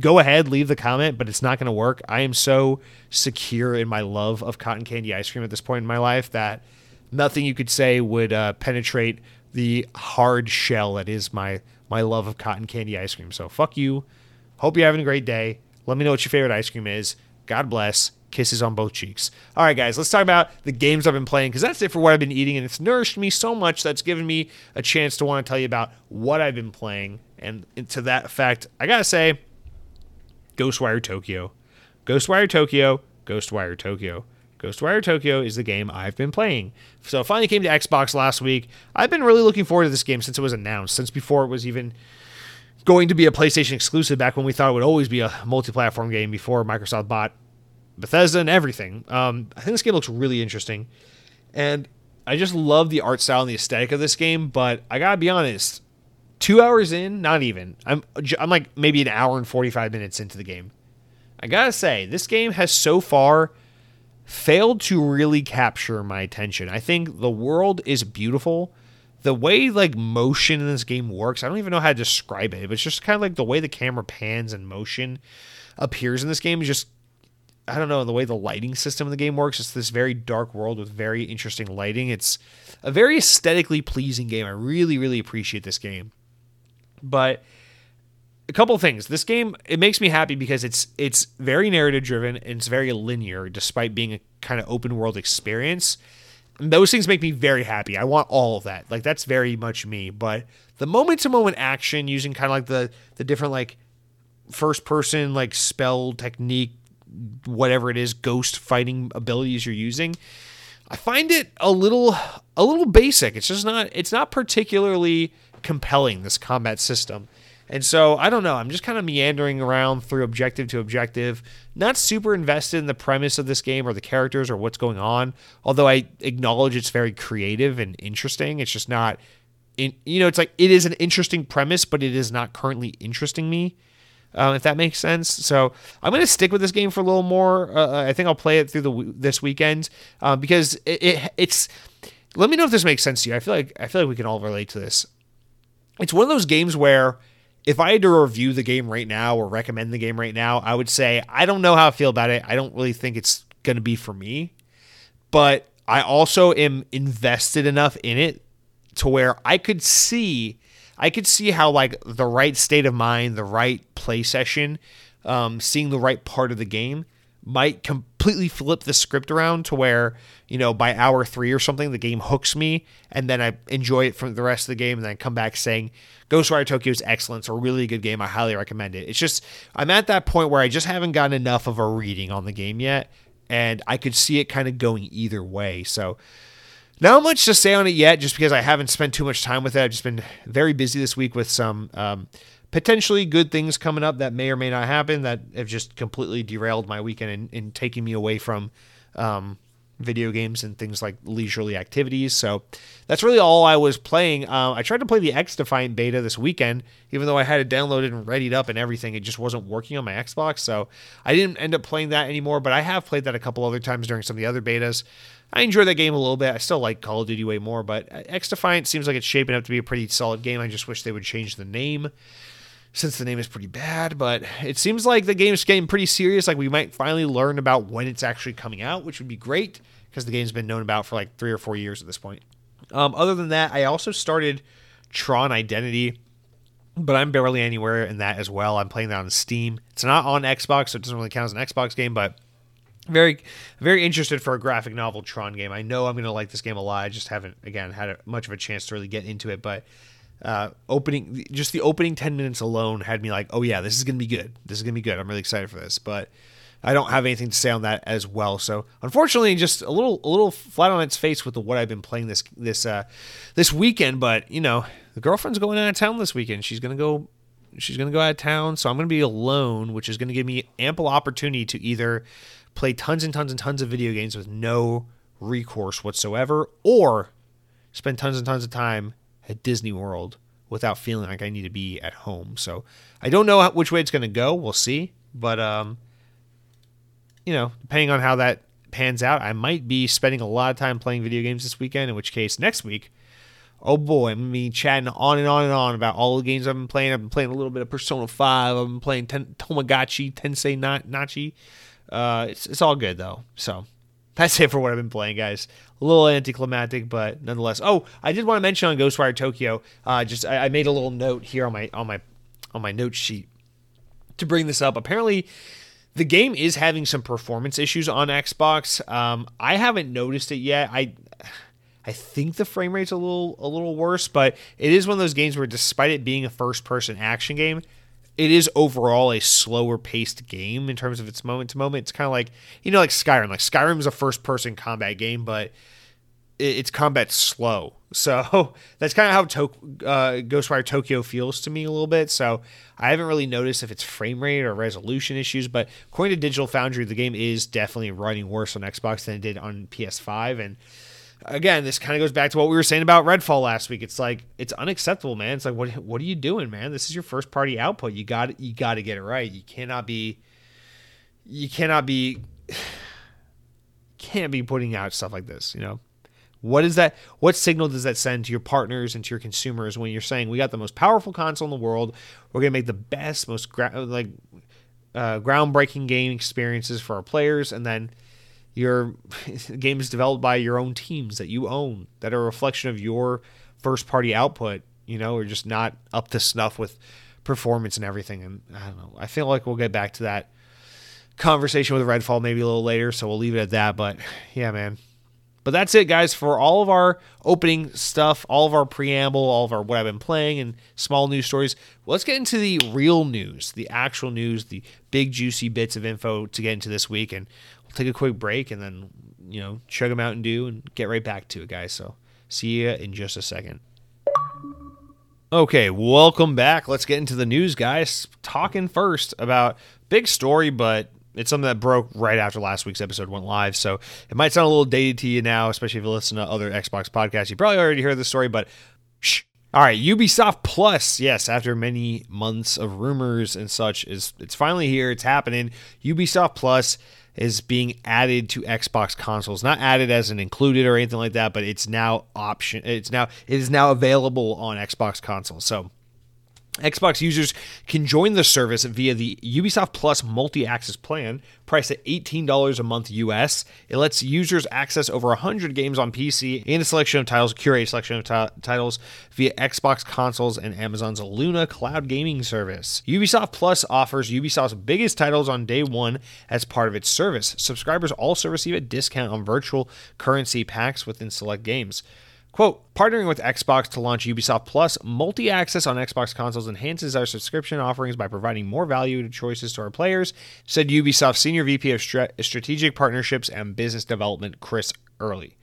go ahead, leave the comment, but it's not going to work. I am so secure in my love of cotton candy ice cream at this point in my life that nothing you could say would uh, penetrate the hard shell that is my my love of cotton candy ice cream. So fuck you. Hope you're having a great day. Let me know what your favorite ice cream is. God bless. Kisses on both cheeks. All right, guys, let's talk about the games I've been playing because that's it for what I've been eating, and it's nourished me so much that's given me a chance to want to tell you about what I've been playing. And to that effect, I gotta say, Ghostwire Tokyo. Ghostwire Tokyo, Ghostwire Tokyo. Ghostwire Tokyo is the game I've been playing. So finally came to Xbox last week. I've been really looking forward to this game since it was announced, since before it was even going to be a PlayStation exclusive back when we thought it would always be a multi-platform game before Microsoft bought Bethesda and everything. Um, I think this game looks really interesting. And I just love the art style and the aesthetic of this game, but I gotta be honest, two hours in, not even. I'm I'm like maybe an hour and 45 minutes into the game. I gotta say, this game has so far failed to really capture my attention. I think the world is beautiful. The way like motion in this game works, I don't even know how to describe it. But it's just kind of like the way the camera pans and motion appears in this game is just I don't know, the way the lighting system in the game works. It's this very dark world with very interesting lighting. It's a very aesthetically pleasing game. I really, really appreciate this game. But a couple things. This game it makes me happy because it's it's very narrative driven and it's very linear despite being a kind of open world experience. And those things make me very happy. I want all of that. Like that's very much me. But the moment to moment action using kind of like the the different like first person like spell technique whatever it is ghost fighting abilities you're using I find it a little a little basic. It's just not it's not particularly compelling this combat system. And so I don't know. I'm just kind of meandering around through objective to objective, not super invested in the premise of this game or the characters or what's going on. Although I acknowledge it's very creative and interesting. It's just not, in, you know, it's like it is an interesting premise, but it is not currently interesting me. Um, if that makes sense. So I'm going to stick with this game for a little more. Uh, I think I'll play it through the this weekend uh, because it, it, it's. Let me know if this makes sense to you. I feel like I feel like we can all relate to this it's one of those games where if I had to review the game right now or recommend the game right now, I would say I don't know how I feel about it. I don't really think it's going to be for me, but I also am invested enough in it to where I could see I could see how like the right state of mind, the right play session, um, seeing the right part of the game might completely flip the script around to where you know by hour three or something the game hooks me and then I enjoy it for the rest of the game and then I come back saying Ghostwire Tokyo is excellent. It's a really good game. I highly recommend it. It's just I'm at that point where I just haven't gotten enough of a reading on the game yet, and I could see it kind of going either way. So not much to say on it yet, just because I haven't spent too much time with it. I've just been very busy this week with some um, potentially good things coming up that may or may not happen that have just completely derailed my weekend and, and taking me away from um, video games and things like leisurely activities. So that's really all I was playing. Uh, I tried to play the XDefiant beta this weekend, even though I had it downloaded and readied up and everything. It just wasn't working on my Xbox, so I didn't end up playing that anymore. But I have played that a couple other times during some of the other betas. I enjoy that game a little bit. I still like Call of Duty way more, but XDefiant seems like it's shaping up to be a pretty solid game. I just wish they would change the name since the name is pretty bad, but it seems like the game's getting pretty serious. Like we might finally learn about when it's actually coming out, which would be great because the game's been known about for like three or four years at this point. Um, other than that, I also started Tron Identity, but I'm barely anywhere in that as well. I'm playing that on Steam. It's not on Xbox, so it doesn't really count as an Xbox game, but very very interested for a graphic novel Tron game. I know I'm going to like this game a lot. I just haven't again had a, much of a chance to really get into it, but uh, opening just the opening 10 minutes alone had me like, "Oh yeah, this is going to be good. This is going to be good. I'm really excited for this." But I don't have anything to say on that as well. So unfortunately, just a little a little flat on its face with the, what I've been playing this this uh, this weekend. But you know, the girlfriend's going out of town this weekend. She's gonna go she's gonna go out of town, so I'm gonna be alone, which is gonna give me ample opportunity to either play tons and tons and tons of video games with no recourse whatsoever, or spend tons and tons of time at Disney World without feeling like I need to be at home. So I don't know which way it's going to go. We'll see. But, um, you know, depending on how that pans out, I might be spending a lot of time playing video games this weekend, in which case, next week, oh boy, I'm going to be chatting on and on and on about all the games I've been playing. I've been playing a little bit of Persona 5. I've been playing Ten- Tamagotchi, Tensei Nachi. Uh, it's it's all good though. So that's it for what I've been playing, guys. A little anticlimactic, but nonetheless. Oh, I did want to mention on Ghostwire Tokyo. Uh, just I, I made a little note here on my on my on my note sheet to bring this up. Apparently, the game is having some performance issues on Xbox. Um, I haven't noticed it yet. I I think the frame rate's a little a little worse, but it is one of those games where, despite it being a first person action game, it is overall a slower paced game in terms of its moment to moment. It's kind of like you know, like Skyrim. Like Skyrim is a first person combat game, but it's combat slow. [laughs] So that's kind of how to- uh, Ghostwire Tokyo feels to me a little bit. So I haven't really noticed if it's frame rate or resolution issues, but according to Digital Foundry, the game is definitely running worse on Xbox than it did on PS5. And again, this kind of goes back to what we were saying about Redfall last week. It's like it's unacceptable, man. It's like what what are you doing, man? This is your first party output. You got you got to get it right. You cannot be you cannot be [sighs] can't be putting out stuff like this, you know. What is that? What signal does that send to your partners and to your consumers when you're saying we got the most powerful console in the world? We're gonna make the best, most gra- like uh, groundbreaking game experiences for our players, and then your [laughs] game is developed by your own teams that you own that are a reflection of your first party output, you know, or just not up to snuff with performance and everything. And I don't know. I feel like we'll get back to that conversation with Redfall maybe a little later, so we'll leave it at that. But yeah, man. But that's it, guys, for all of our opening stuff, all of our preamble, all of our what I've been playing, and small news stories. Let's get into the real news, the actual news, the big juicy bits of info to get into this week. And take a quick break and then, you know, chug a Mountain Dew and get right back to it, guys. So see you in just a second. Okay, welcome back. Let's get into the news, guys. Talking first about big story, but it's something that broke right after last week's episode went live. So it might sound a little dated to you now, especially if you listen to other Xbox podcasts. You probably already heard the story, but shh. All right, Ubisoft Plus, yes, after many months of rumors and such, is it's finally here. It's happening. Ubisoft Plus is being added to Xbox consoles. Not added as an included or anything like that, but it's now option. It's now it is now available on Xbox consoles. So Xbox users can join the service via the Ubisoft Plus multi access plan, priced at $18 a month US. It lets users access over 100 games on PC and a selection of titles, curated selection of t- titles via Xbox consoles and Amazon's Luna cloud gaming service. Ubisoft Plus offers Ubisoft's biggest titles on day one as part of its service. Subscribers also receive a discount on virtual currency packs within select games. Quote, partnering with Xbox to launch Ubisoft Plus multi access on Xbox consoles enhances our subscription offerings by providing more value to choices to our players, said Ubisoft Senior VP of Strategic Partnerships and Business Development, Chris Early.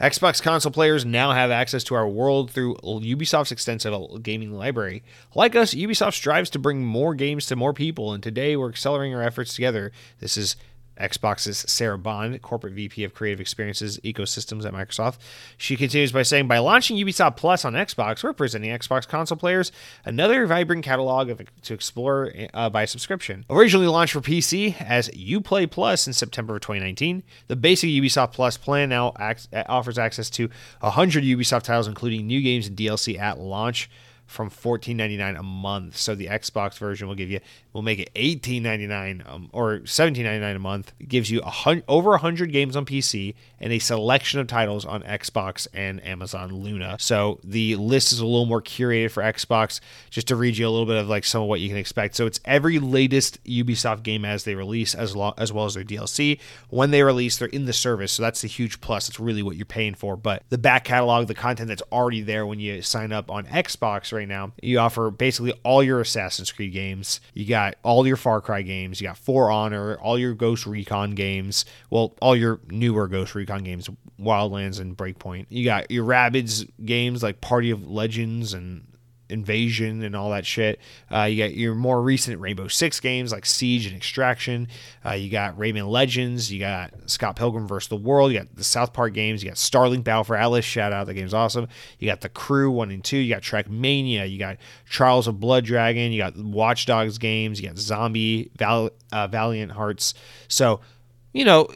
Xbox console players now have access to our world through Ubisoft's extensive gaming library. Like us, Ubisoft strives to bring more games to more people, and today we're accelerating our efforts together. This is Xbox's Sarah Bond, corporate VP of Creative Experiences Ecosystems at Microsoft. She continues by saying, By launching Ubisoft Plus on Xbox, we're presenting Xbox console players another vibrant catalog of, to explore uh, by subscription. Originally launched for PC as Uplay Plus in September of 2019, the basic Ubisoft Plus plan now acts, offers access to 100 Ubisoft titles, including new games and DLC at launch from $14.99 a month. So the Xbox version will give you will make it $18.99 um, or $17.99 a month. It gives you a hun- over 100 games on PC and a selection of titles on Xbox and Amazon Luna. So the list is a little more curated for Xbox just to read you a little bit of like some of what you can expect. So it's every latest Ubisoft game as they release as lo- as well as their DLC. When they release, they're in the service. So that's the huge plus. It's really what you're paying for. But the back catalog, the content that's already there when you sign up on Xbox right now. You offer basically all your Assassin's Creed games. You got all your Far Cry games. You got For Honor, all your Ghost Recon games. Well, all your newer Ghost Recon games, Wildlands and Breakpoint. You got your Rabbids games like Party of Legends and Invasion and all that shit. Uh, you got your more recent Rainbow Six games like Siege and Extraction. Uh, you got Rayman Legends. You got Scott Pilgrim vs. the World. You got the South Park games. You got Starlink Battle for Atlas. Shout out, that game's awesome. You got The Crew 1 and 2. You got Trackmania. You got Trials of Blood Dragon. You got Watch Dogs games. You got Zombie, Val- uh, Valiant Hearts. So, you know.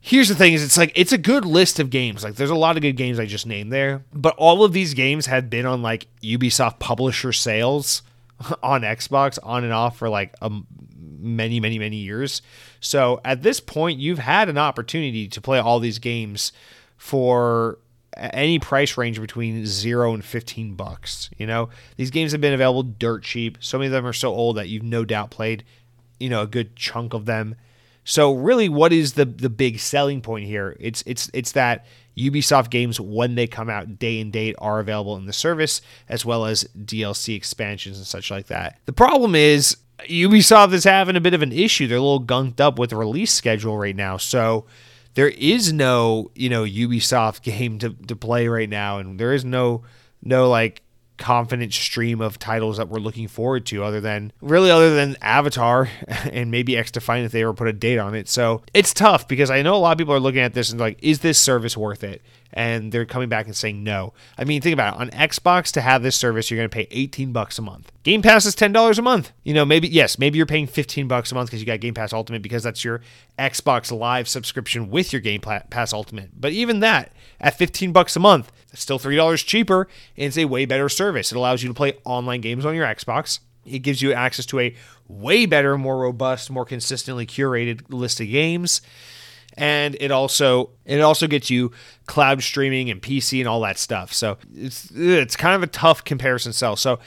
Here's the thing is it's like it's a good list of games. Like there's a lot of good games i just named there but all of these games have been on like ubisoft publisher sales [laughs] on xbox on and off for like many many many years. So at this point you've had an opportunity to play all these games for any price range between 0 and 15 bucks you know? These games have been available dirt cheap. So many of them are so old that you've no doubt played you know a good chunk of them so really, what is the the big selling point here? It's it's it's that Ubisoft games when they come out day and date are available in the service as well as DLC expansions and such like that. The problem is Ubisoft is having a bit of an issue. They're a little gunked up with the release schedule right now. So there is no, you know, Ubisoft [laughs] game to, to play right now and there is no no like confident stream of titles that we're looking forward to other than really other than Avatar [laughs] and maybe XDefiant if they ever put a date on it. So it's tough because I know a lot of people are looking at this and like, is this service worth it? And they're coming back and saying no. I mean, think about it. On Xbox to have this service, you're going to pay 18 bucks a month. Game Pass is $10 a month. You know, maybe yes, maybe you're paying 15 bucks a month because you got Game Pass Ultimate because that's your Xbox Live subscription with your Game Pass Ultimate. But even that at 15 bucks a month, it's still $3 cheaper and it's a way better service. It allows you to play online games on your Xbox. It gives you access to a way better, more robust, more consistently curated list of games. And it also it also gets you cloud streaming and PC and all that stuff. So it's it's kind of a tough comparison sell. So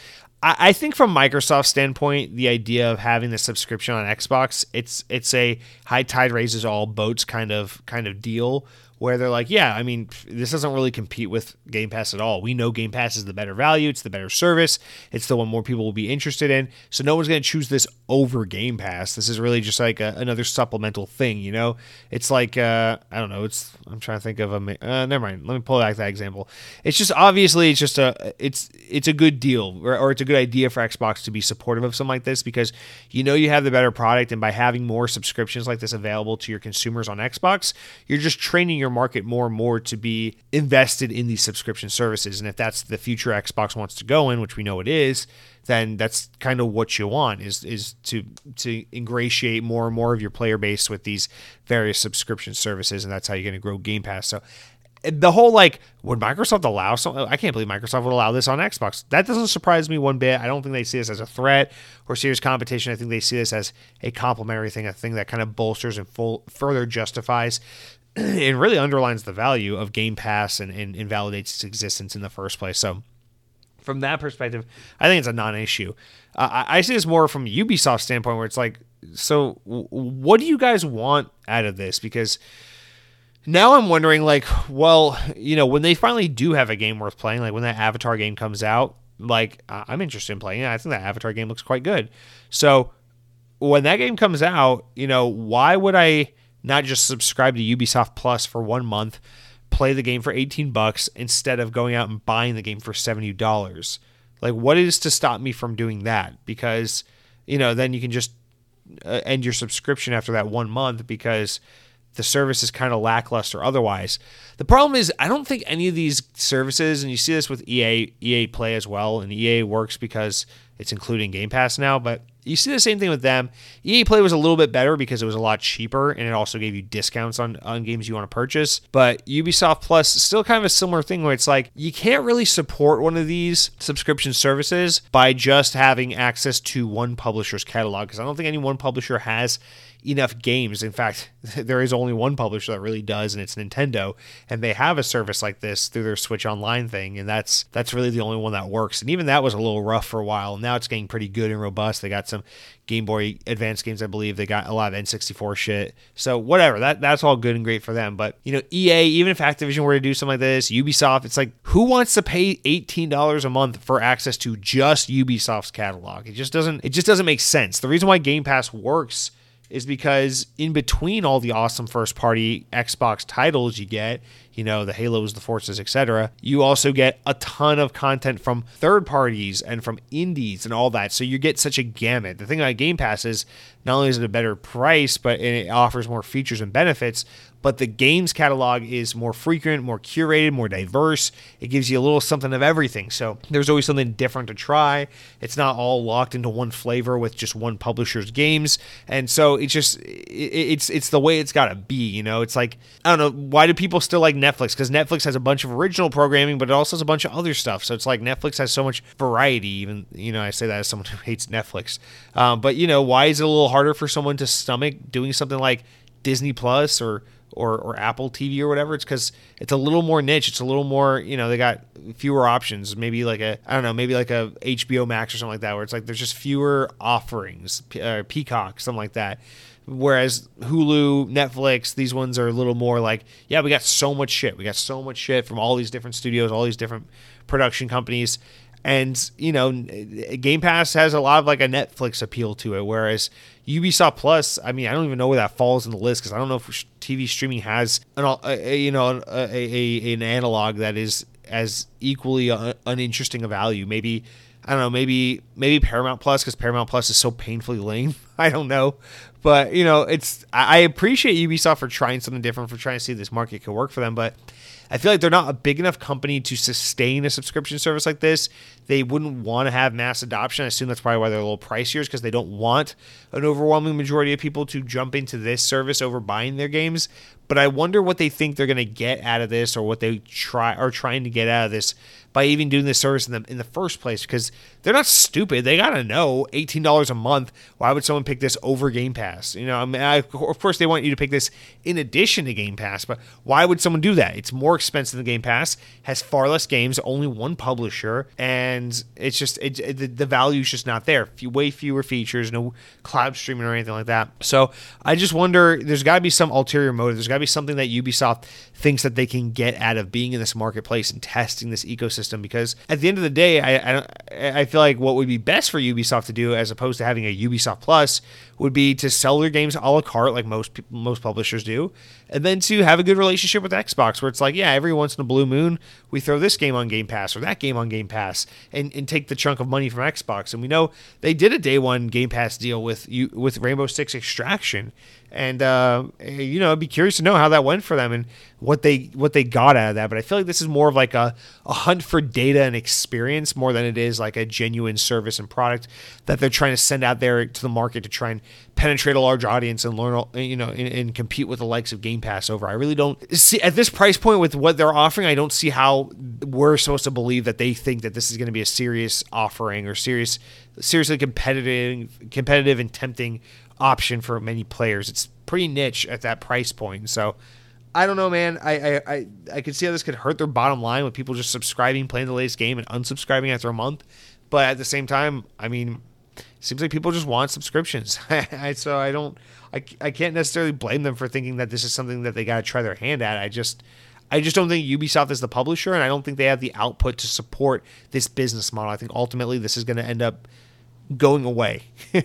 I, think from Microsoft's standpoint, the idea of having the subscription on Xbox, it's it's a high tide raises all boats kind of kind of deal where they're like, yeah, I mean, this doesn't really compete with Game Pass at all. We know Game Pass is the better value, it's the better service, it's the one more people will be interested in. So no one's going to choose this over Game Pass. This is really just like a, another supplemental thing, you know? It's like, uh, I don't know, it's, I'm trying to think of a, uh, never mind. Let me pull back that example. It's just obviously, it's just a, it's, it's a good deal or, or it's a good idea for Xbox to be supportive of something like this because you know you have the better product. And by having more subscriptions like this available to your consumers on Xbox, you're just training your market more and more to be invested in these subscription services. And if that's the future Xbox wants to go in, which we know it is, then that's kind of what you want is is to to ingratiate more and more of your player base with these various subscription services, and that's how you're going to grow Game Pass. So the whole like would Microsoft allow? I can't believe Microsoft would allow this on Xbox. That doesn't surprise me one bit. I don't think they see this as a threat or serious competition. I think they see this as a complementary thing, a thing that kind of bolsters and full, further justifies [clears throat] and really underlines the value of Game Pass and, and, its existence in the first place. So from that perspective, I think it's a non-issue. Uh, I, I see this more from Ubisoft standpoint, where it's like, so what do you guys want out of this? Because now I'm wondering, like, well, you know, when they finally do have a game worth playing, like when that Avatar game comes out, like I'm interested in playing it. I think that Avatar game looks quite good. So when that game comes out, you know, why would I not just subscribe to Ubisoft Plus for one month, play the game for 18 bucks instead of going out and buying the game for $70? Like, what is to stop me from doing that? Because, you know, then you can just uh, end your subscription after that one month because the service is kind of lackluster otherwise. The problem is I don't think any of these services, and you see this with EA, EA Play as well, and EA works because it's including Game Pass now, but you see the same thing with them. EA Play was a little bit better because it was a lot cheaper and it also gave you discounts on, on games you want to purchase. But Ubisoft Plus still kind of a similar thing where it's like you can't really support one of these subscription services by just having access to one publisher's catalog because I don't think any one publisher has enough games. In fact, [laughs] there is only one publisher that really does, and it's Nintendo. And they have a service like this through their Switch Online thing, and that's that's really the only one that works. And even that was a little rough for a while. Now it's getting pretty good and robust. They got some Game Boy Advance games, I believe. They got a lot of N64 shit. So whatever, that that's all good and great for them. But you know, EA, even if Activision were to do something like this, Ubisoft, it's like who wants to pay eighteen dollars a month for access to just Ubisoft's catalog? It just doesn't. It just doesn't make sense. The reason why Game Pass works is because in between all the awesome first party Xbox titles you get, you know, the Halos, the Forzas, etc., you also get a ton of content from third parties and from indies and all that. So you get such a gamut. The thing about Game Pass is not only is it a better price, but it offers more features and benefits, but the games catalog is more frequent, more curated, more diverse. It gives you a little something of everything. So there's always something different to try. It's not all locked into one flavor with just one publisher's games. And so it's just it's it's the way it's got to be, you know. It's like I don't know, why do people still like Netflix? Cuz Netflix has a bunch of original programming, but it also has a bunch of other stuff. So it's like Netflix has so much variety even, you know, I say that as someone [laughs] who hates Netflix. Um, but you know, why is it a little harder for someone to stomach doing something like Disney Plus or or, or Apple TV or whatever, it's because it's a little more niche. It's a little more, you know, they got fewer options. Maybe like a, I don't know, maybe like a HBO Max or something like that, where it's like there's just fewer offerings, uh, Peacock, something like that. Whereas Hulu, Netflix, these ones are a little more like, yeah, we got so much shit. We got so much shit from all these different studios, all these different production companies. And, you know, Game Pass has a lot of like a Netflix appeal to it. Whereas Ubisoft Plus, I mean, I don't even know where that falls in the list because I don't know if TV streaming has an, a, you know, uh, a, a, an analog that is as equally uninteresting a value. Maybe I don't know, maybe maybe Paramount Plus because Paramount Plus is so painfully lame. [laughs] I don't know, but you know, it's I appreciate Ubisoft for trying something different, for trying to see this market could work for them, but I feel like they're not a big enough company to sustain a subscription service like this. They wouldn't want to have mass adoption. I assume that's probably why they're a little pricier, is because they don't want an overwhelming majority of people to jump into this service over buying their games. But I wonder what they think they're going to get out of this, or what they try are trying to get out of this by even doing this service in the in the first place because they're not stupid. They gotta know eighteen dollars a month. Why would someone pick this over Game Pass? You know, I mean, I, of course they want you to pick this in addition to Game Pass, but why would someone do that? It's more expensive than Game Pass, has far less games, only one publisher, and it's just it, it, the, the value is just not there. Few, way fewer features, no cloud streaming or anything like that. So I just wonder. There's got to be some ulterior motive. There's got to be something that Ubisoft thinks that they can get out of being in this marketplace and testing this ecosystem because at the end of the day, I, I, I feel like what would be best for Ubisoft to do as opposed to having a Ubisoft Plus would be to sell their games a la carte like most most publishers do, and then to have a good relationship with Xbox where it's like, yeah, every once in a blue moon we throw this game on Game Pass or that game on Game Pass and, and take the chunk of money from Xbox. And we know they did a day one Game Pass deal with you with Rainbow Six Extraction, and uh, you know, I'd be curious to know how that went for them and what they what they got out of that. But I feel like this is more of like a, a hunt for data and experience more than it is like a genuine service and product that they're trying to send out there to the market to try and penetrate a large audience and learn you know and, and compete with the likes of Game Pass over. I really don't see at this price point with what they're offering. I don't see how we're supposed to believe that they think that this is going to be a serious offering or serious seriously competitive competitive and tempting option for many players. It's pretty niche at that price point. So I don't know, man. I I, I, I could see how this could hurt their bottom line with people just subscribing, playing the latest game, and unsubscribing after a month. But at the same time, I mean, seems like people just want subscriptions. [laughs] so I don't, I, I can't necessarily blame them for thinking that this is something that they got to try their hand at. I just, I just don't think Ubisoft is the publisher, and I don't think they have the output to support this business model. I think ultimately this is going to end up going away. [laughs]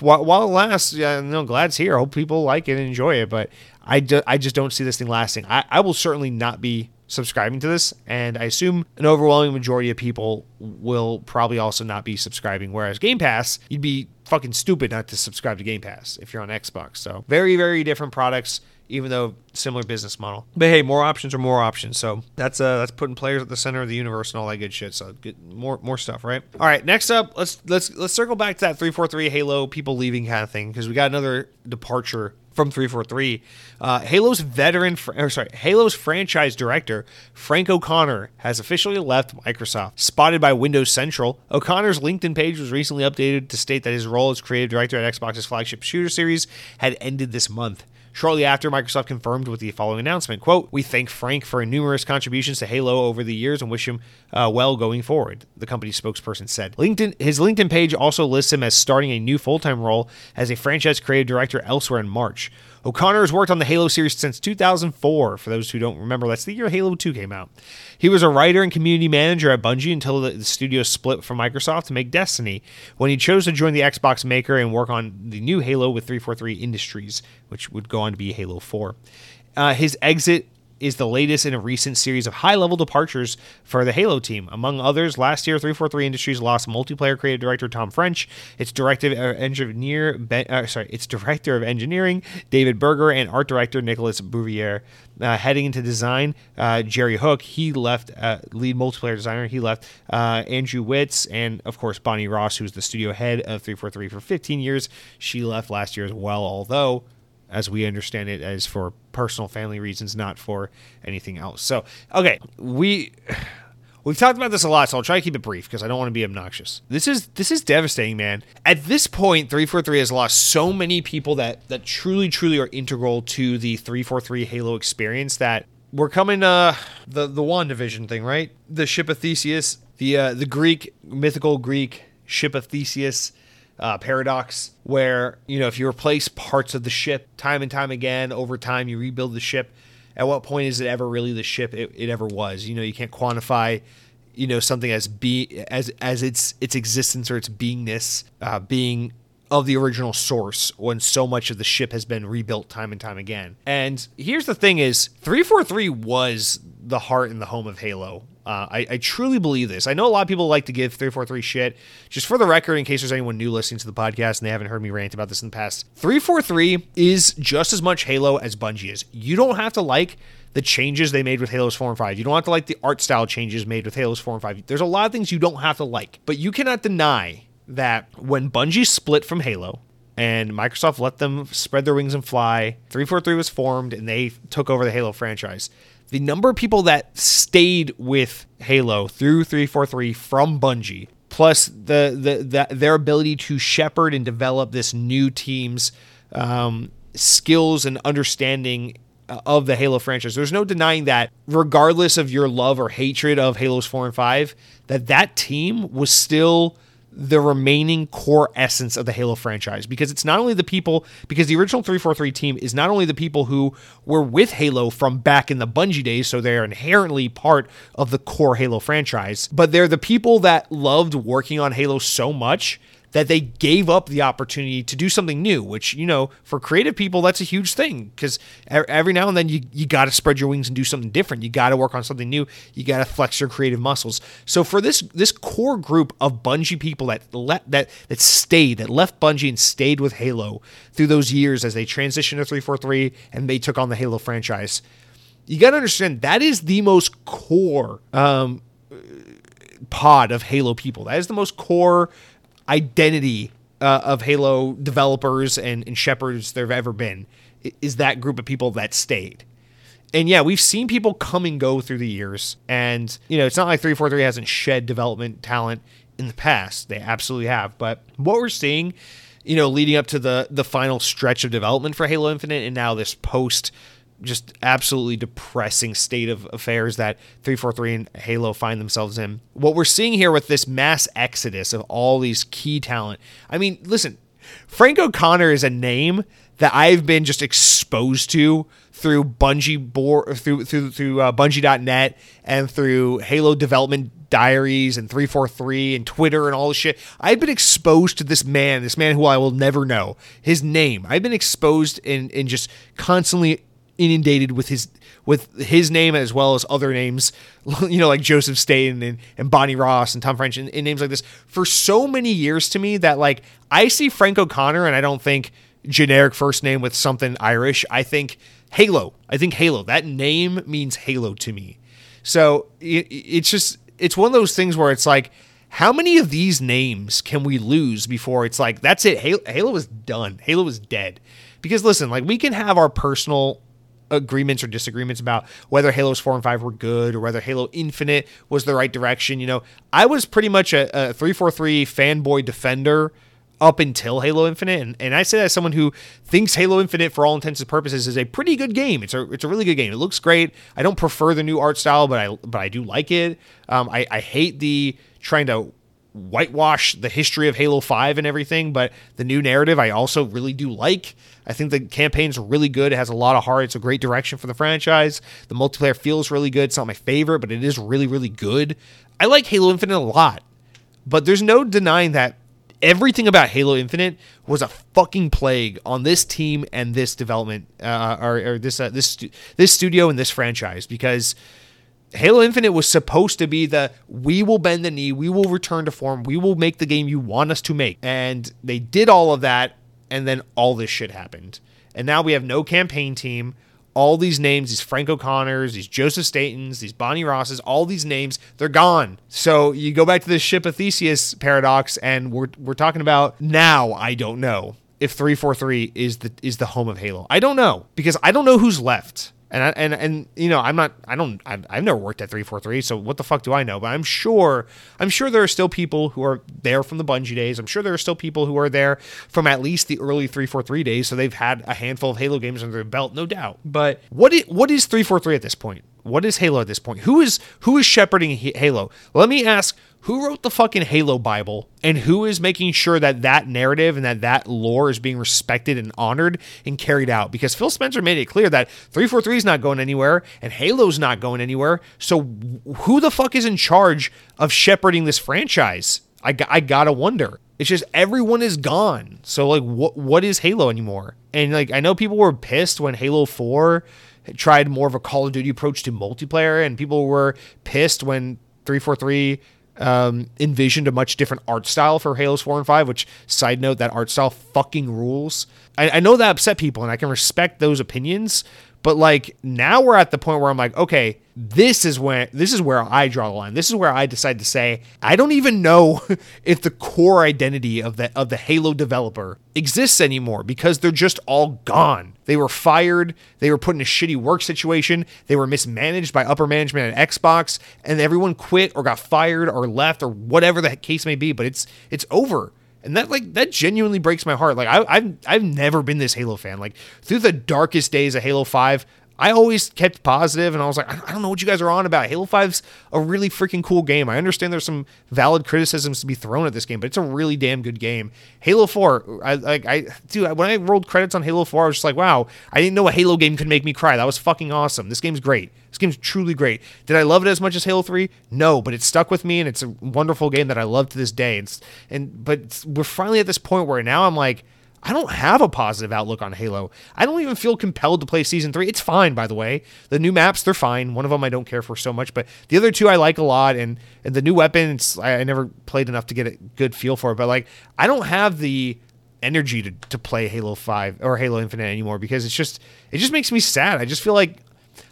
while, while it lasts, yeah, no, Glad's here. I hope people like it and enjoy it, but I, do, I just don't see this thing lasting. I, I will certainly not be subscribing to this, and I assume an overwhelming majority of people will probably also not be subscribing. Whereas Game Pass, you'd be fucking stupid not to subscribe to Game Pass if you're on Xbox. So very, very different products even though similar business model. But hey, more options are more options. So that's uh that's putting players at the center of the universe and all that good shit. So get more more stuff, right? All right, next up, let's let's let's circle back to that 343 Halo people leaving kind of thing because we got another departure from 343. Uh, Halo's veteran, or sorry, Halo's franchise director, Frank O'Connor, has officially left Microsoft. Spotted by Windows Central, O'Connor's LinkedIn page was recently updated to state that his role as creative director at Xbox's flagship shooter series had ended this month. Shortly after, Microsoft confirmed with the following announcement, quote, We thank Frank for numerous contributions to Halo over the years and wish him uh, well going forward, the company's spokesperson said. LinkedIn, his LinkedIn page also lists him as starting a new full-time role as a franchise creative director elsewhere in March. O'Connor has worked on the Halo series since 2004. For those who don't remember, that's the year Halo 2 came out. He was a writer and community manager at Bungie until the studio split from Microsoft to make Destiny, when he chose to join the Xbox maker and work on the new Halo with 343 Industries, which would go on to be Halo 4. Uh, his exit is the latest in a recent series of high level departures for the Halo team. Among others, last year 343 Industries lost multiplayer creative director Tom French, its director uh, engineer uh, sorry, its director of engineering David Berger and art director Nicholas Bouvier. Uh, heading into design, uh, Jerry Hook, he left, uh, lead multiplayer designer, he left uh, Andrew Witts, and of course Bonnie Ross, who's the studio head of 343 for 15 years. She left last year as well, although as we understand it, as for personal family reasons, not for anything else. So, okay, we we've talked about this a lot, so I'll try to keep it brief because I don't want to be obnoxious. This is this is devastating, man. At this point, 343 has lost so many people that that truly, truly are integral to the 343 Halo experience that we're coming uh the the WandaVision thing, right? The ship of Theseus, the uh, the Greek mythical Greek ship of Theseus uh, paradox where you know if you replace parts of the ship time and time again over time you rebuild the ship at what point is it ever really the ship it, it ever was you know you can't quantify you know something as be as as its its existence or its beingness uh, being of the original source when so much of the ship has been rebuilt time and time again. And here's the thing is 343 was the heart and the home of Halo uh, I, I, truly believe this. I know a lot of people like to give 343 shit. Just for the record, in case there's anyone new listening to the podcast and they haven't heard me rant about this in the past, 343 is just as much Halo as Bungie is. You don't have to like the changes they made with Halos 4 and 5. You don't have to like the art style changes made with Halos 4 and 5. There's a lot of things you don't have to like. But you cannot deny that when Bungie split from Halo, and Microsoft let them spread their wings and fly. 343 was formed and they took over the Halo franchise the number of people that stayed with Halo through 343 from Bungie, plus the the, the their ability to shepherd and develop this new team's um, skills and understanding uh, of the Halo franchise. There's no denying that, regardless of your love or hatred of Halos 4 and 5, that that team was still the remaining core essence of the Halo franchise. Because it's not only the people because the original 343 team is not only the people who were with Halo from back in the Bungie days so they're inherently part of the core Halo franchise but they're the people that loved working on Halo so much that they gave up the opportunity to do something new, which, you know, for creative people, that's a huge thing because every now and then you, you got to spread your wings and do something different. You got to work on something new. You got to flex your creative muscles. So for this this core group of Bungie people that let that that stayed, that left Bungie and stayed with Halo through those years as they transitioned to 343 and they took on the Halo franchise, You got to understand that is the most core um, pod of Halo people. That is the most core identity uh, of Halo developers and, and shepherds there have ever been. Is that group of people that stayed? And yeah, we've seen people come and go through the years, and you know it's not like 343 hasn't shed development talent in the past. They absolutely have. But what we're seeing, you know, leading up to the the final stretch of development for Halo Infinite, and now this post just absolutely depressing state of affairs that 343 and Halo find themselves in. What we're seeing here with this mass exodus of all these key talent. I mean, listen, Frank O'Connor is a name that I've been just exposed to through Bungie board through through through uh, Bungie.net and through Halo development diaries and 343 and Twitter and all this shit. I've been exposed to this man, this man who I will never know. His name. I've been exposed and and just constantly inundated with his with his name as well as other names, [laughs] you know, like Joseph Staten and, and Bonnie Ross and Tom French and, and names like this for so many years to me that like I see Frank O'Connor and I don't think generic first name with something Irish. I think Halo. I think Halo. That name means Halo to me. So it, it's just it's one of those things where it's like how many of these names can we lose before it's like that's it halo, halo is done halo is dead because listen like we can have our personal agreements or disagreements about whether Halos 4 and 5 were good or whether Halo Infinite was the right direction. You know, I was pretty much a, a 343 fanboy defender up until Halo Infinite. And, and I say that as someone who thinks Halo Infinite, for all intents and purposes, is a pretty good game. It's a it's a really good game. It looks great. I don't prefer the new art style, but I but I do like it. Um, I, I hate the trying to whitewash the history of Halo 5 and everything, but the new narrative I also really do like. I think the campaign's really good. It has a lot of heart. It's a great direction for the franchise. The multiplayer feels really good. It's not my favorite, but it is really, really good. I like Halo Infinite a lot, but there's no denying that everything about Halo Infinite was a fucking plague on this team and this development, uh, or, or, this uh, this this studio and this franchise because Halo Infinite was supposed to be the we will bend the knee, we will return to form, we will make the game you want us to make. And they did all of that, and then all this shit happened. And now we have no campaign team. All these names, these Frank O'Connors, these Joseph Statens, these Bonnie Rosses, all these names, they're gone. So you go back to the ship of Theseus paradox, and we're we're talking about now. I don't know if 343 is the is the home of Halo. I don't know because I don't know who's left. And I, and and you know, I'm not. I don't. I've, I've never worked at three four three. So what the fuck do I know? But I'm sure. I'm sure there are still people who are there from the Bungie days. I'm sure there are still people who are there from at least the early three four three days. So they've had a handful of Halo games under their belt, no doubt. But what is, what is three four three at this point? What is Halo at this point? Who is who is shepherding Halo? Let me ask who wrote the fucking Halo Bible and who is making sure that that narrative and that that lore is being respected and honored and carried out because Phil Spencer made it clear that 343 is not going anywhere and Halo's not going anywhere. So who the fuck is in charge of shepherding this franchise? I, I gotta wonder. It's just everyone is gone. So like what what is Halo anymore? And like I know people were pissed when Halo 4 tried more of a Call of Duty approach to multiplayer and people were pissed when 343 um, envisioned a much different art style for Halos 4 and 5, which, side note, that art style fucking rules. I, I know that upset people, and I can respect those opinions, but like now we're at the point where I'm like, okay, this is when this is where I draw the line. This is where I decide to say I don't even know [laughs] if the core identity of the of the Halo developer exists anymore because they're just all gone. They were fired, they were put in a shitty work situation, they were mismanaged by upper management at Xbox, and everyone quit or got fired or left or whatever the case may be, but it's it's over and that like that genuinely breaks my heart. Like I, have I've never been this Halo fan. Like through the darkest days of Halo Five, I always kept positive, and I was like, I don't know what you guys are on about. Halo 5's a really freaking cool game. I understand there's some valid criticisms to be thrown at this game, but it's a really damn good game. Halo 4, I like, I dude, when I rolled credits on Halo 4, I was just like, wow, I didn't know a Halo game could make me cry. That was fucking awesome. This game's great. This game's truly great. Did I love it as much as Halo 3? No, but it stuck with me, and it's a wonderful game that I love to this day. And, and but we're finally at this point where now I'm like I don't have a positive outlook on Halo. I don't even feel compelled to play season three. It's fine, by the way. The new maps, they're fine. One of them I don't care for so much, but the other two I like a lot. And, and the new weapons, I, I never played enough to get a good feel for it. But like, I don't have the energy to, to play Halo 5 or Halo Infinite anymore because it's just, it just makes me sad. I just feel like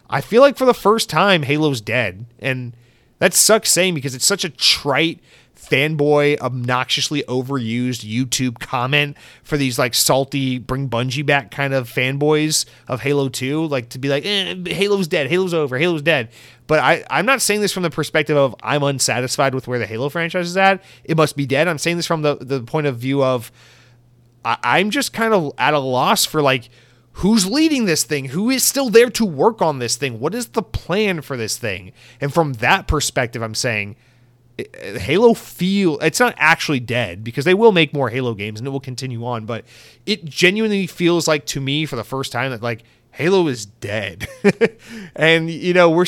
I feel like for the first time, Halo's dead. And that sucks saying because it's such a trite, fanboy, obnoxiously overused YouTube comment for these like salty, bring Bungie back kind of fanboys of Halo 2. Like to be like, eh, Halo's dead, Halo's over, Halo's dead. But I, I'm not saying this from the perspective of I'm unsatisfied with where the Halo franchise is at. It must be dead. I'm saying this from the, the point of view of I, I'm just kind of at a loss for like, who's leading this thing who is still there to work on this thing what is the plan for this thing and from that perspective i'm saying halo feel it's not actually dead because they will make more halo games and it will continue on but it genuinely feels like to me for the first time that like halo is dead. [laughs] And you know we're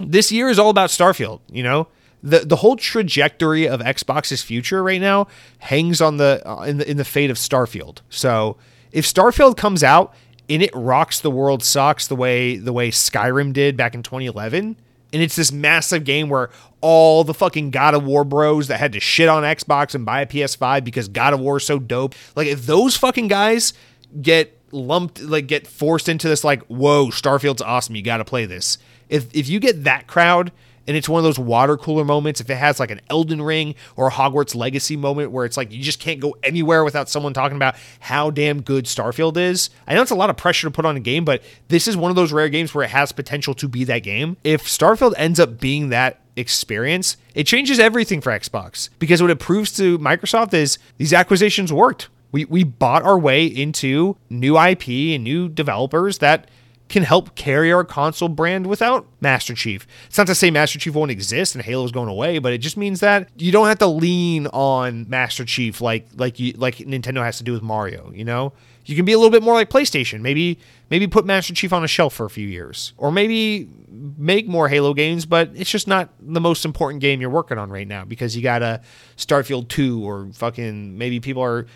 this year is all about starfield you know? The the whole trajectory of xbox's future right now hangs on the uh, in the in the fate of starfield. So if Starfield comes out and it rocks the world sucks the way the way Skyrim did back in 2011, and it's this massive game where all the fucking God of War bros that had to shit on Xbox and buy a PS5 because God of War is so dope, like if those fucking guys get lumped like get forced into this like whoa starfield's awesome you got to play this. If if you get that crowd and it's one of those water cooler moments if it has like an elden ring or hogwarts legacy moment where it's like you just can't go anywhere without someone talking about how damn good starfield is i know it's a lot of pressure to put on a game but this is one of those rare games where it has potential to be that game. If starfield ends up being that experience it changes everything for xbox because what it proves to microsoft is these acquisitions worked we, we bought our way into new ip and new developers that can help carry our console brand without Master Chief. It's not to say Master Chief won't exist and Halo's going away, but it just means that you don't have to lean on Master Chief like like you like Nintendo has to do with Mario, you know? You can be a little bit more like PlayStation. Maybe maybe put Master Chief on a shelf for a few years. Or maybe make more Halo games, but it's just not the most important game you're working on right now because you got a Starfield 2 or fucking maybe people are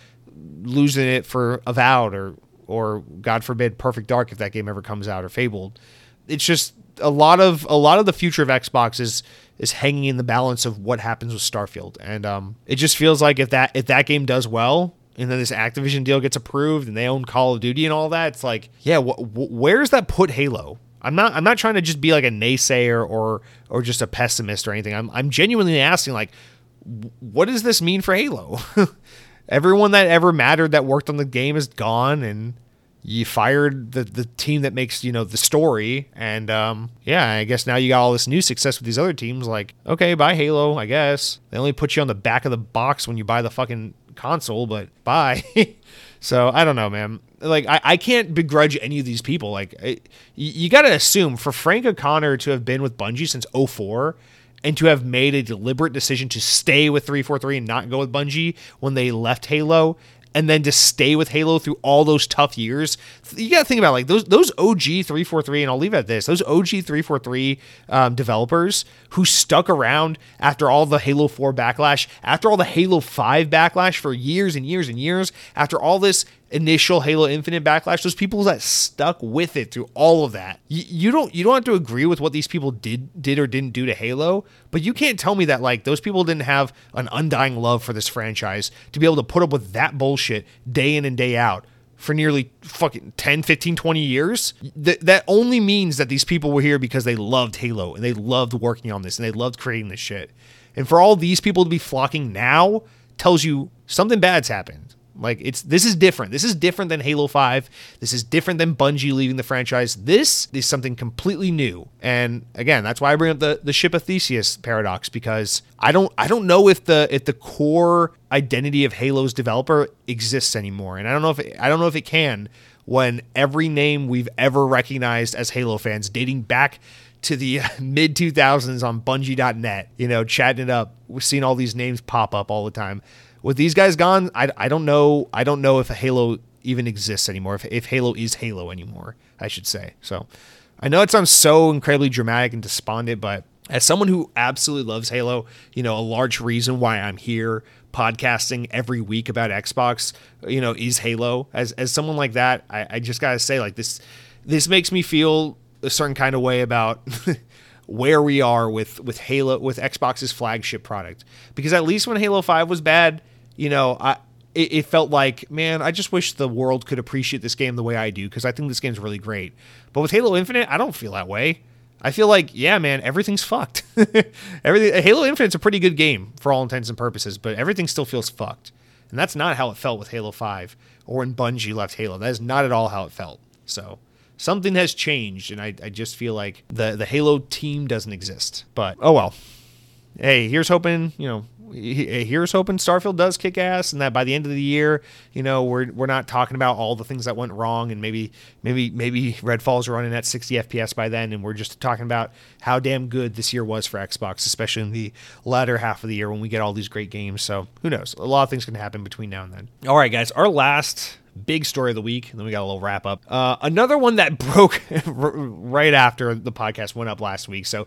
losing it for Avowed or or God forbid Perfect Dark if that game ever comes out or Fabled. It's just a lot of a lot of the future of Xbox is is hanging in the balance of what happens with Starfield, and um, it just feels like if that if that game does well, and then this Activision deal gets approved, and they own Call of Duty and all that, it's like, yeah, wh- wh- where's that put Halo? I'm not I'm not trying to just be like a naysayer or or just a pessimist or anything. I'm I'm genuinely asking like, what does this mean for Halo? [laughs] everyone that ever mattered that worked on the game is gone and you fired the the team that makes you know the story and um, yeah i guess now you got all this new success with these other teams like okay buy halo i guess they only put you on the back of the box when you buy the fucking console but bye. [laughs] So i don't know man. Like I, I can't begrudge any of these people. Like you, you got to assume for frank o'connor to have been with bungie since 04 and to have made a deliberate decision to stay with 343 and not go with Bungie when they left Halo and then to stay with Halo through all those tough years. You got to think about like those those OG 343 and I'll leave it at this. Those OG 343 um, developers who stuck around after all the Halo 4 backlash, after all the Halo 5 backlash for years and years and years, after all this initial Halo Infinite backlash, those people that stuck with it through all of that. You, you, don't you don't have to agree with what these people did did or didn't do to Halo, but you can't tell me that like those people didn't have an undying love for this franchise to be able to put up with that bullshit day in and day out for nearly fucking 10, 15, 20 years. Th- that only means that these people were here because they loved Halo and they loved working on this and they loved creating this shit. And for all these people to be flocking now tells you something bad's happened. Like it's this is different. This is different than Halo 5. This is different than Bungie leaving the franchise. This is something completely new. And again, that's why I bring up the, the ship of Theseus paradox because I don't I don't know if the if the core identity of Halo's developer exists anymore. And I don't know if it, I don't know if it can when every name we've ever recognized as Halo fans dating back to the [laughs] mid 2000s on bungie.net, you know, chatting it up. We've seen all these names pop up all the time with these guys gone, I, I don't know. I don't know if Halo even exists anymore. If, if Halo is Halo anymore, I should say. So I know it sounds so incredibly dramatic and despondent, but as someone who absolutely loves Halo, you know, a large reason why I'm here podcasting every week about Xbox, you know, is Halo. As as someone like that, I, I just gotta say, like this this makes me feel a certain kind of way about [laughs] where we are with with Halo with Xbox's flagship product. Because at least when Halo 5 was bad, you know, I it, it felt like, man, I just wish the world could appreciate this game the way I do because I think this game's really great. But with Halo Infinite, I don't feel that way. I feel like, yeah, man, everything's fucked. [laughs] Everything Halo Infinite's a pretty good game for all intents and purposes, but everything still feels fucked. And that's not how it felt with Halo 5 or when Bungie left Halo. That is not at all how it felt. So something has changed, and I, I just feel like the, the Halo team doesn't exist. But oh well. Hey, here's hoping, you know, here's hoping Starfield does kick ass, and that by the end of the year, you know, we're we're not talking about all the things that went wrong, and maybe maybe maybe Redfall's running at 60 FPS by then, and we're just talking about how damn good this year was for Xbox, especially in the latter half of the year when we get all these great games. So who knows? A lot of things can happen between now and then. All right, guys, our last big story of the week. And then we got a little wrap up. Uh, another one that [laughs] broke [laughs] right after the podcast went up last week. So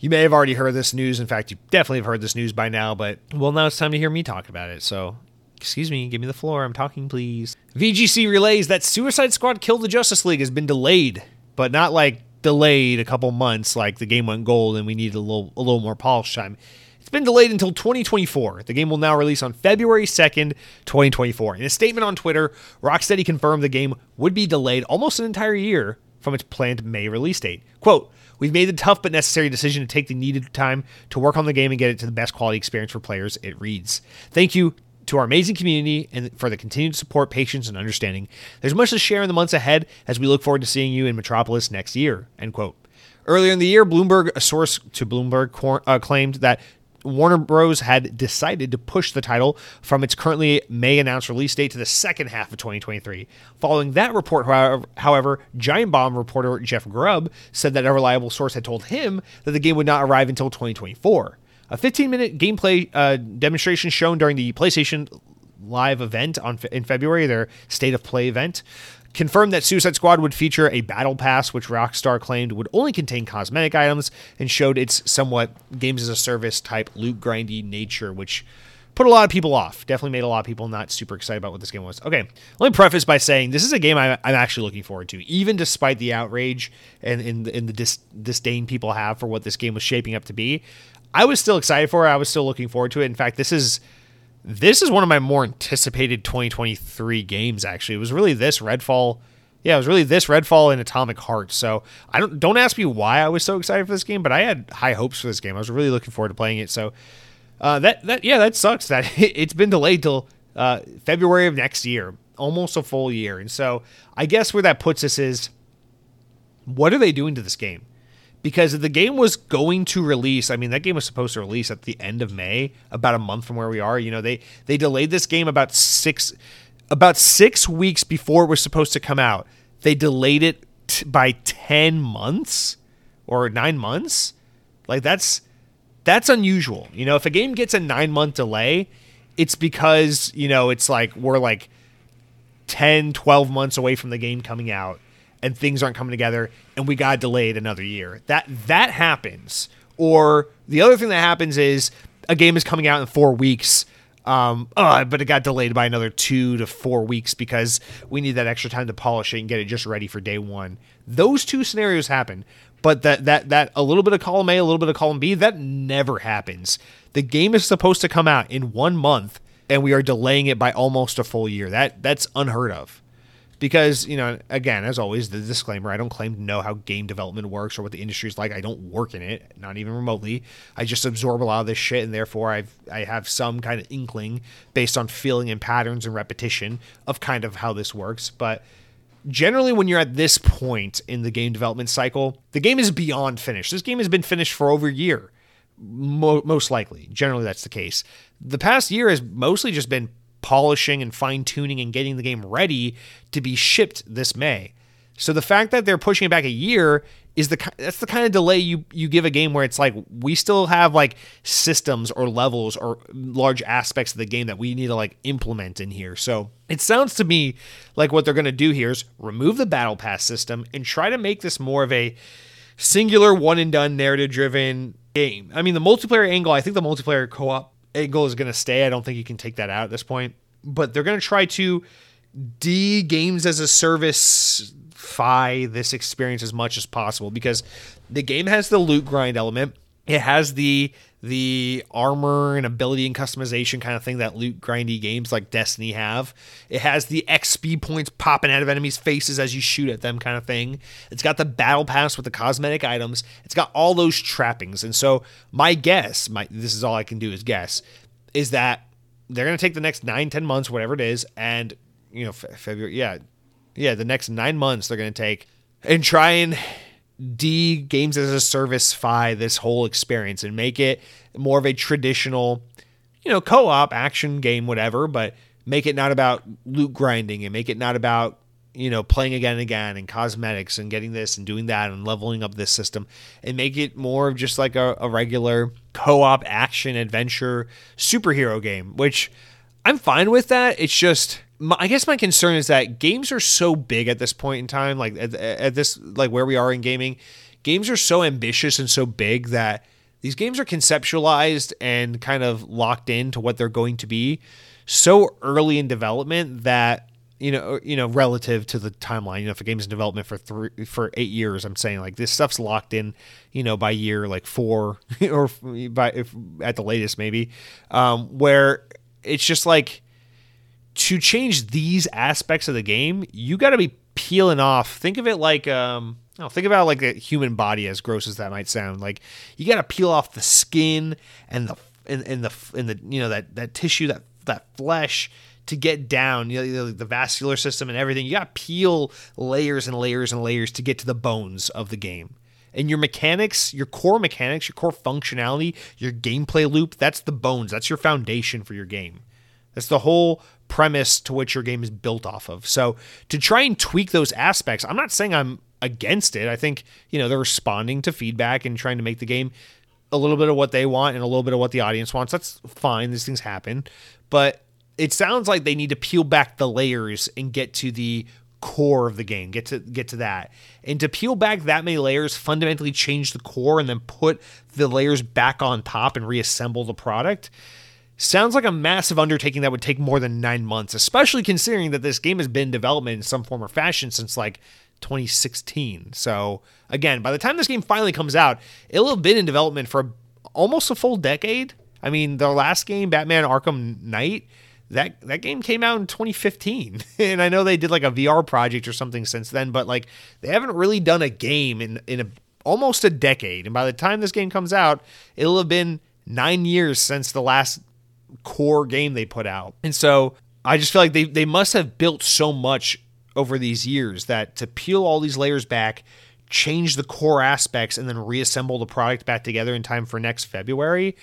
you may have already heard this news. In fact, you definitely have heard this news by now, but well, now it's time to hear me talk about it. So, excuse me, give me the floor. I'm talking, please. VGC relays that Suicide Squad Kill the Justice League has been delayed, but not like delayed a couple months like the game went gold and we needed a little a little more polish time. It's been delayed until 2024. The game will now release on February 2nd, 2024. In a statement on Twitter, Rocksteady confirmed the game would be delayed almost an entire year from its planned May release date. Quote, We've made the tough but necessary decision to take the needed time to work on the game and get it to the best quality experience for players, it reads. Thank you to our amazing community and for the continued support, patience, and understanding. There's much to share in the months ahead as we look forward to seeing you in Metropolis next year. End quote. Earlier in the year, Bloomberg, a source to Bloomberg, uh, claimed that Warner Bros. had decided to push the title from its currently May announced release date to the second half of 2023. Following that report, however, Giant Bomb reporter Jeff Grubb said that a reliable source had told him that the game would not arrive until 2024. A 15 minute gameplay uh, demonstration shown during the PlayStation Live event on in February, their State of Play event, confirmed that Suicide Squad would feature a battle pass, which Rockstar claimed would only contain cosmetic items, and showed its somewhat games as a service type loot grindy nature, which put a lot of people off. Definitely made a lot of people not super excited about what this game was. Okay, let me preface by saying this is a game I'm, I'm actually looking forward to, even despite the outrage and in the, in the dis, disdain people have for what this game was shaping up to be. I was still excited for it. I was still looking forward to it. In fact, this is this is one of my more anticipated 2023 games. Actually, it was really this Redfall. Yeah, it was really this Redfall and Atomic Heart. So I don't don't ask me why I was so excited for this game, but I had high hopes for this game. I was really looking forward to playing it. So uh, that that yeah, that sucks that [laughs] it's been delayed till uh, February of next year, almost a full year. And so I guess where that puts us is, what are they doing to this game? Because the game was going to release. I mean, that game was supposed to release at the end of May, about a month from where we are. You know, they they delayed this game about six about six weeks before it was supposed to come out. They delayed it t- by ten months or nine months. Like that's that's unusual. You know, if a game gets a nine month delay, it's because you know it's like we're like 10 12 months away from the game coming out and things aren't coming together and we got delayed another year. That that happens. Or the other thing that happens is a game is coming out in 4 weeks um, uh, but it got delayed by another two to four weeks because we need that extra time to polish it and get it just ready for day one. Those two scenarios happen, but that that that a little bit of column A, a little bit of column B, that never happens. The game is supposed to come out in one month, and we are delaying it by almost a full year. That that's unheard of because you know again as always the disclaimer i don't claim to know how game development works or what the industry is like. I don't work in it not even remotely. I just absorb a lot of this shit and therefore i've i have some kind of inkling based on feeling and patterns and repetition of kind of how this works. But generally when you're at this point in the game development cycle the game is beyond finished. This game has been finished for over a year most likely. Generally that's the case. The past year has mostly just been polishing and fine tuning and getting the game ready to be shipped this May. So the fact that they're pushing it back a year is the that's the kind of delay you you give a game where it's like we still have like systems or levels or large aspects of the game that we need to like implement in here. So it sounds to me like what they're going to do here is remove the battle pass system and try to make this more of a singular one and done narrative driven game. I mean the multiplayer angle, I think the multiplayer co-op angle is going to stay. I don't think you can take that out at this point. But they're going to try to de games as a service fi this experience as much as possible because the game has the loot grind element. It has the the armor and ability and customization kind of thing that loot grindy games like Destiny have. It has the XP points popping out of enemies' faces as you shoot at them kind of thing. It's got the battle pass with the cosmetic items. It's got all those trappings. And so my guess, my this is all I can do is guess, is that they're going to take the next nine, ten months, whatever it is, and you know, February, yeah, yeah, the next nine months they're going to take and try and de games as a service fi this whole experience and make it more of a traditional, you know, co-op action game, whatever, but make it not about loot grinding and make it not about you know playing again and again and cosmetics and getting this and doing that and leveling up this system and make it more of just like a, a regular co-op action adventure superhero game which i'm fine with that. It's just my, I guess my concern is that games are so big at this point in time, like at, at this, like where we are in gaming, games are so ambitious and so big that these games are conceptualized and kind of locked into what they're going to be so early in development that you know you know relative to the timeline you know if a game's in development for three for eight years i'm saying like this stuff's locked in you know by year like four [laughs] or by if, at the latest maybe um, where it's just like to change these aspects of the game, you got to be peeling off. Think of it like um, oh, think about like a human body, as gross as that might sound. Like you got to peel off the skin and the and, and the and the you know that that tissue that that flesh to get down you know, the vascular system and everything. You got to peel layers and layers and layers to get to the bones of the game. And your mechanics, your core mechanics, your core functionality, your gameplay loop, that's the bones. That's your foundation for your game. That's the whole premise to which your game is built off of. So to try and tweak those aspects, I'm not saying I'm against it. I think, you know, they're responding to feedback and trying to make the game a little bit of what they want and a little bit of what the audience wants. That's fine. These things happen. But it sounds like they need to peel back the layers and get to the core of the game. Get to get to that. And to peel back that many layers, fundamentally change the core and then put the layers back on top and reassemble the product sounds like a massive undertaking that would take more than nine months, especially considering that this game has been in development in some form or fashion since like 2016. So, again, by the time this game finally comes out, it'll have been in development for almost a full decade. I mean, the last game, Batman Arkham Knight, that that game came out in 2015 [laughs] and i know they did like a vr project or something since then but like they haven't really done a game in in a, almost a decade and by the time this game comes out it'll have been nine years since the last core game they put out. And so I just feel like they, they must have built so much over these years that to peel all these layers back, change the core aspects, and then reassemble the product back together in time for next February,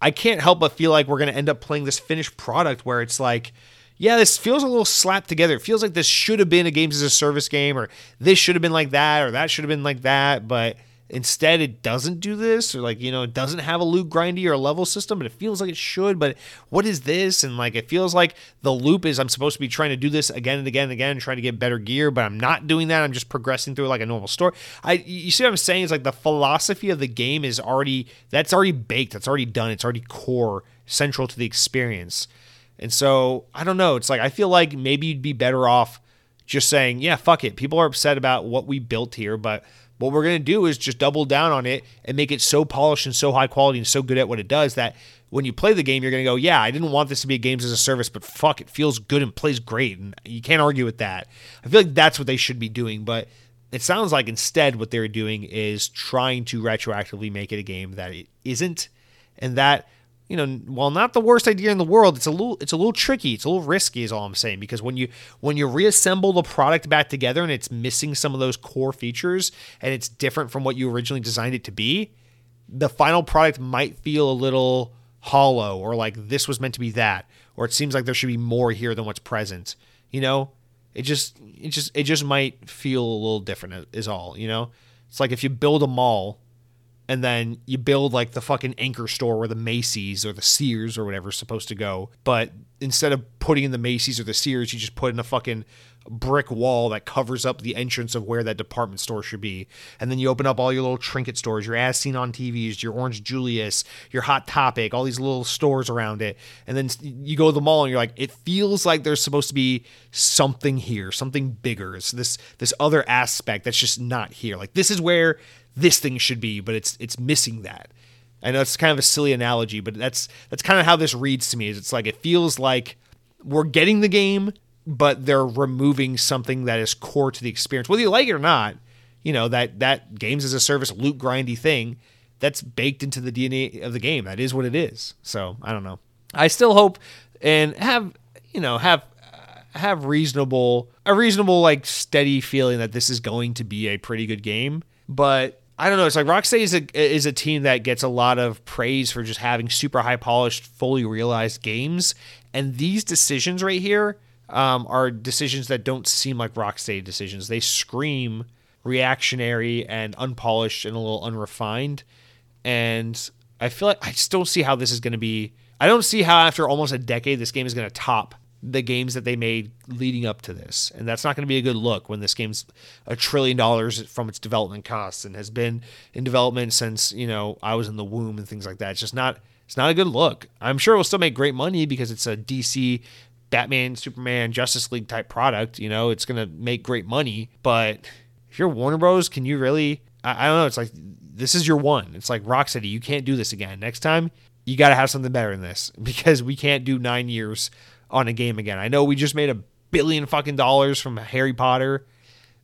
I can't help but feel like we're going to end up playing this finished product where it's like, yeah, this feels a little slapped together. It feels like this should have been a games as a service game, or this should have been like that, or that should have been like that, but Instead, it doesn't do this, or like, you know, it doesn't have a loot grindy or a level system, but it feels like it should. But what is this? And like, it feels like the loop is I'm supposed to be trying to do this again and again and again, trying to get better gear, but I'm not doing that. I'm just progressing through like a normal story. I, you see what I'm saying? Is like the philosophy of the game is already, that's already baked, that's already done, it's already core, central to the experience. And so I don't know. It's like, I feel like maybe you'd be better off just saying, yeah, fuck it. People are upset about what we built here, but what we're going to do is just double down on it and make it so polished and so high quality and so good at what it does that when you play the game, you're going to go, yeah, I didn't want this to be a games as a service, but fuck, it feels good and plays great. And you can't argue with that. I feel like that's what they should be doing. But it sounds like instead what they're doing is trying to retroactively make it a game that it isn't. And that you know, while not the worst idea in the world, it's a little it's a little tricky. It's a little risky, is all I'm saying. Because when you when you reassemble the product back together and it's missing some of those core features and it's different from what you originally designed it to be, the final product might feel a little hollow or like this was meant to be that, or it seems like there should be more here than what's present. You know, it just it just it just might feel a little different. Is all. You know, it's like if you build a mall and then you build like the fucking anchor store where the Macy's or the Sears or whatever is supposed to go. But instead of putting in the Macy's or the Sears, you just put in a fucking brick wall that covers up the entrance of where that department store should be. And then you open up all your little trinket stores, your as seen on TVs, your Orange Julius, your Hot Topic, all these little stores around it. And then you go to the mall and you're like, it feels like there's supposed to be something here, something bigger. It's this this other aspect that's just not here. Like this is where this thing should be, but it's it's missing that. I know it's kind of a silly analogy, but that's that's kind of how this reads to me. Is it's like it feels like we're getting the game, but they're removing something that is core to the experience, whether you like it or not. You know that that games as a service loot grindy thing that's baked into the DNA of the game. That is what it is. So I don't know. I still hope and have you know have have reasonable a reasonable like steady feeling that this is going to be a pretty good game. But I don't know. It's like Rocksteady is a is a team that gets a lot of praise for just having super high polished, fully realized games, and these decisions right here um, are decisions that don't seem like Rocksteady decisions. They scream reactionary and unpolished and a little unrefined, and I feel like I just don't see how this is going to be. I don't see how after almost a decade this game is going to top the games that they made leading up to this. And that's not going to be a good look when this game's a trillion dollars from its development costs and has been in development since, you know, I was in the womb and things like that. It's just not it's not a good look. I'm sure it will still make great money because it's a DC Batman, Superman, Justice League type product, you know, it's going to make great money, but if you're Warner Bros, can you really I, I don't know, it's like this is your one. It's like Rocksteady, you can't do this again. Next time, you got to have something better than this [laughs] because we can't do 9 years on a game again. I know we just made a billion fucking dollars from Harry Potter,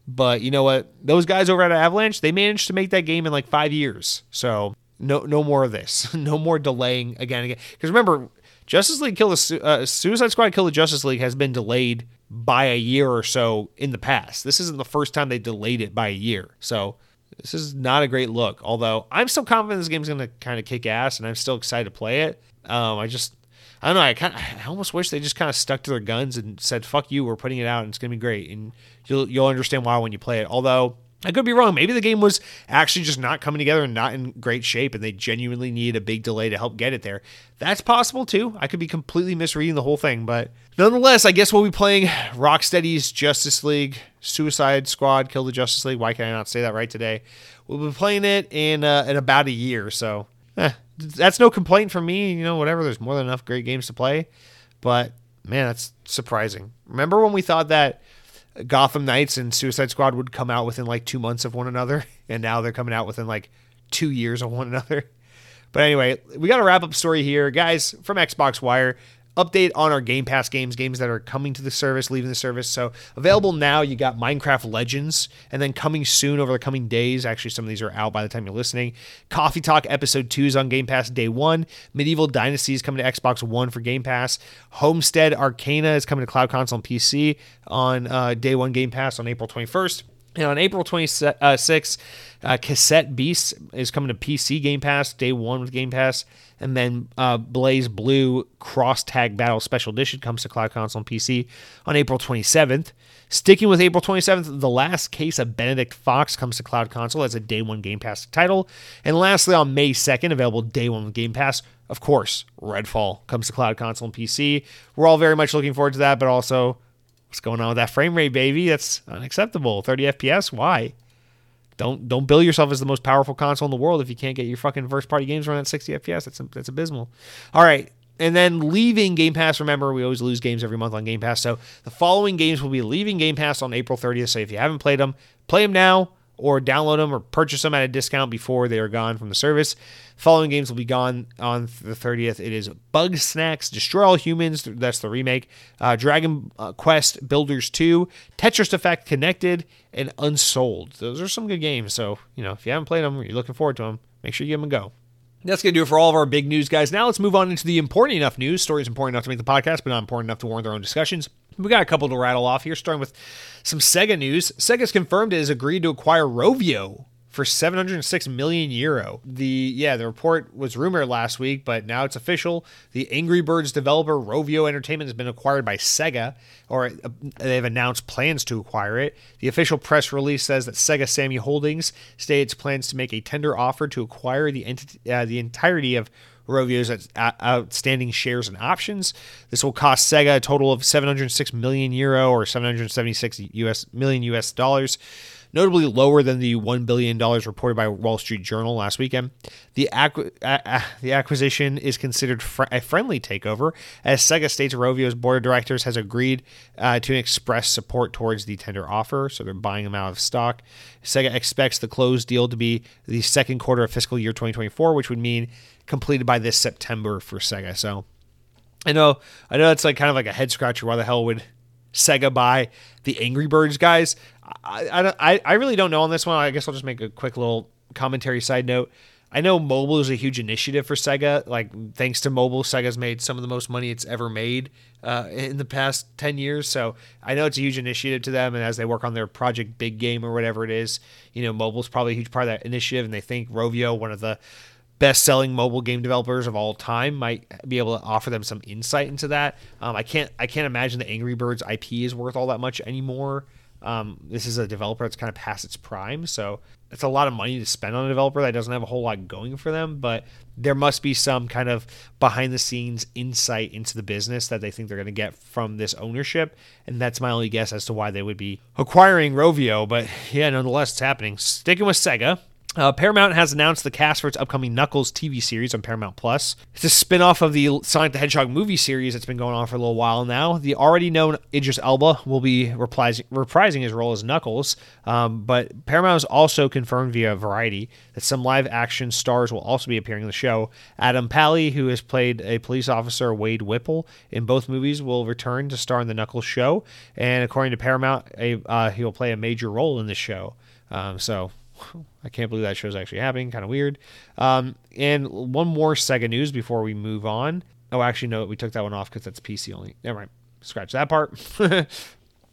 but you know what? Those guys over at Avalanche, they managed to make that game in like five years. So no, no more of this. [laughs] no more delaying again again. Because remember, Justice League kill the uh, Suicide Squad kill the Justice League has been delayed by a year or so in the past. This isn't the first time they delayed it by a year. So this is not a great look. Although I'm still confident this game's going to kind of kick ass, and I'm still excited to play it. Um, I just I don't know. I kind I almost wish they just kind of stuck to their guns and said, "Fuck you, we're putting it out, and it's gonna be great." And you'll you'll understand why when you play it. Although I could be wrong. Maybe the game was actually just not coming together and not in great shape, and they genuinely need a big delay to help get it there. That's possible too. I could be completely misreading the whole thing, but nonetheless, I guess we'll be playing Rocksteady's Justice League, Suicide Squad, Kill the Justice League. Why can I not say that right today? We'll be playing it in uh, in about a year, so eh, that's no complaint from me. You know, whatever. There's more than enough great games to play. But man, that's surprising. Remember when we thought that Gotham Knights and Suicide Squad would come out within like two months of one another, [laughs] and now they're coming out within like two years of one another. [laughs] But anyway, we got a wrap up story here, guys, from Xbox Wire update on our Game Pass games, games that are coming to the service, leaving the service. So available now, you got Minecraft Legends, and then coming soon over the coming days. Actually, some of these are out by the time you're listening. Coffee Talk Episode 2 is on Game Pass day one. Medieval Dynasty is coming to Xbox One for Game Pass. Homestead Arcana is coming to Cloud Console and PC on uh, day one Game Pass on April 21st. And on April 26th, uh, Cassette Beast is coming to PC Game Pass, day one with Game Pass. And then uh, BlazBlue Cross Tag Battle Special Edition comes to Cloud Console and PC on April 27th. Sticking with April 27th, The Last Case of Benedict Fox comes to Cloud Console as a day one Game Pass title. And lastly, on May 2nd, available day one with Game Pass, of course, Redfall comes to Cloud Console and PC. We're all very much looking forward to that, but also What's going on with that frame rate, baby? That's unacceptable. 30 FPS? Why? Don't don't bill yourself as the most powerful console in the world if you can't get your fucking first party games running at 60 FPS. That's that's abysmal. All right. And then leaving Game Pass, remember, we always lose games every month on Game Pass. So the following games will be leaving Game Pass on April 30th. So if you haven't played them, play them now or download them or purchase them at a discount before they are gone from the service. Following games will be gone on the 30th. It is Bugsnax, Destroy All Humans, that's the remake, uh, Dragon uh, Quest Builders 2, Tetris Effect Connected, and Unsouled. Those are some good games. So, you know, if you haven't played them or you're looking forward to them, make sure you give them a go. That's going to do it for all of our big news, guys. Now let's move on into the important enough news. Stories important enough to make the podcast, but not important enough to warrant their own discussions. We got a couple to rattle off here, starting with some Sega news. Sega's confirmed it has agreed to acquire Rovio for 706 million euro. The yeah, the report was rumored last week, but now it's official. The Angry Birds developer Rovio Entertainment has been acquired by Sega, or uh, they've announced plans to acquire it. The official press release says that Sega Sammy Holdings states plans to make a tender offer to acquire the entity, uh, the entirety of Rovio's outstanding shares and options. This will cost Sega a total of 706 million euro or 776 US million US dollars. Notably lower than the $1 billion reported by Wall Street Journal last weekend. The, acqu- the acquisition is considered fr- a friendly takeover, as Sega states Rovio's board of directors has agreed uh, to express support towards the tender offer, so they're buying them out of stock. Sega expects the closed deal to be the second quarter of fiscal year 2024, which would mean completed by this September for Sega. So I know, I know it's like kind of like a head scratcher. Why the hell would Sega buy the Angry Birds guys? I, I, I really don't know on this one. I guess I'll just make a quick little commentary side note. I know mobile is a huge initiative for Sega. Like, thanks to mobile, Sega's made some of the most money it's ever made uh, in the past 10 years. So I know it's a huge initiative to them. And as they work on their project Big Game or whatever it is, you know, mobile's probably a huge part of that initiative. And they think Rovio, one of the best-selling mobile game developers of all time might be able to offer them some insight into that. Um, I can't I can't imagine the Angry Birds IP is worth all that much anymore. Um, this is a developer that's kind of past its prime, so it's a lot of money to spend on a developer that doesn't have a whole lot going for them. But there must be some kind of behind-the-scenes insight into the business that they think they're going to get from this ownership, and that's my only guess as to why they would be acquiring Rovio. But yeah, nonetheless, it's happening. Sticking with Sega, uh, Paramount has announced the cast for its upcoming Knuckles TV series on Paramount Plus. It's a spin-off of the Sonic the Hedgehog movie series that's been going on for a little while now. The already known Idris Elba will be reprising, reprising his role as Knuckles, um, but Paramount has also confirmed via Variety that some live-action stars will also be appearing in the show. Adam Pally, who has played a police officer Wade Whipple in both movies, will return to star in the Knuckles show, and according to Paramount, a, uh, he will play a major role in the show. Um, so I can't believe that show's actually happening. Kind of weird. Um, and one more Sega news before we move on. Oh, actually, no, we took that one off because that's PC only. Never mind. Scratch that part. [laughs]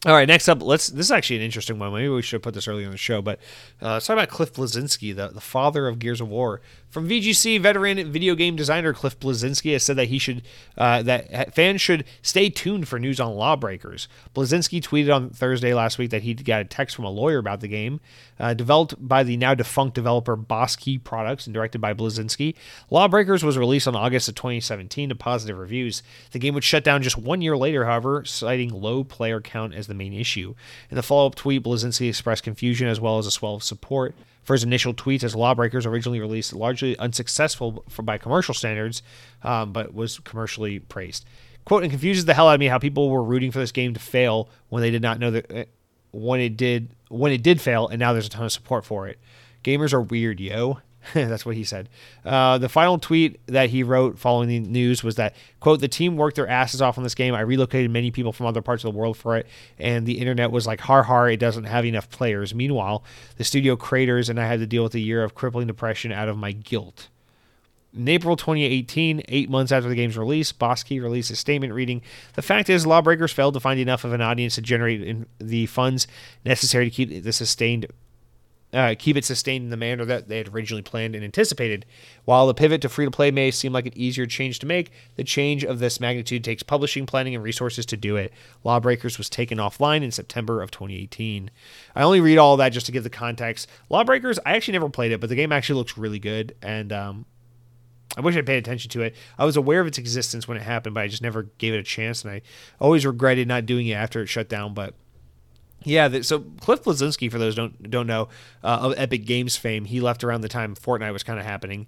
All right, next up, let's. This is actually an interesting one. Maybe we should have put this earlier in the show, but uh, let's talk about Cliff Bleszinski, the, the father of Gears of War. From VGC, veteran video game designer Cliff Bleszinski has said that he should uh, that fans should stay tuned for news on Lawbreakers. Bleszinski tweeted on Thursday last week that he got a text from a lawyer about the game, uh, developed by the now defunct developer Boss Key Products and directed by Bleszinski. Lawbreakers was released on August of 2017 to positive reviews. The game would shut down just one year later, however, citing low player count as the main issue. In the follow up tweet, Bleszinski expressed confusion as well as a swell of support for his initial tweets as Lawbreakers originally released, largely unsuccessful for, by commercial standards, um, but was commercially praised. Quote, and confuses the hell out of me how people were rooting for this game to fail when they did not know that uh, when it did when it did fail, and now there's a ton of support for it. Gamers are weird, yo. [laughs] That's what he said. Uh, the final tweet that he wrote following the news was that, quote, the team worked their asses off on this game. I relocated many people from other parts of the world for it, and the internet was like, har har, it doesn't have enough players. Meanwhile, the studio craters, and I had to deal with a year of crippling depression out of my guilt. In April 2018, eight months after the game's release, Boss Key released a statement reading The fact is, Lawbreakers failed to find enough of an audience to generate the funds necessary to keep the sustained uh, keep it sustained in the manner that they had originally planned and anticipated. While the pivot to free to play may seem like an easier change to make, the change of this magnitude takes publishing, planning, and resources to do it. Lawbreakers was taken offline in September of 2018. I only read all that just to give the context. Lawbreakers, I actually never played it, but the game actually looks really good, and um, I wish I'd paid attention to it. I was aware of its existence when it happened, but I just never gave it a chance, and I always regretted not doing it after it shut down. But yeah, so Cliff Bleszinski, for those don't don't know, uh, of Epic Games fame, he left around the time Fortnite was kind of happening.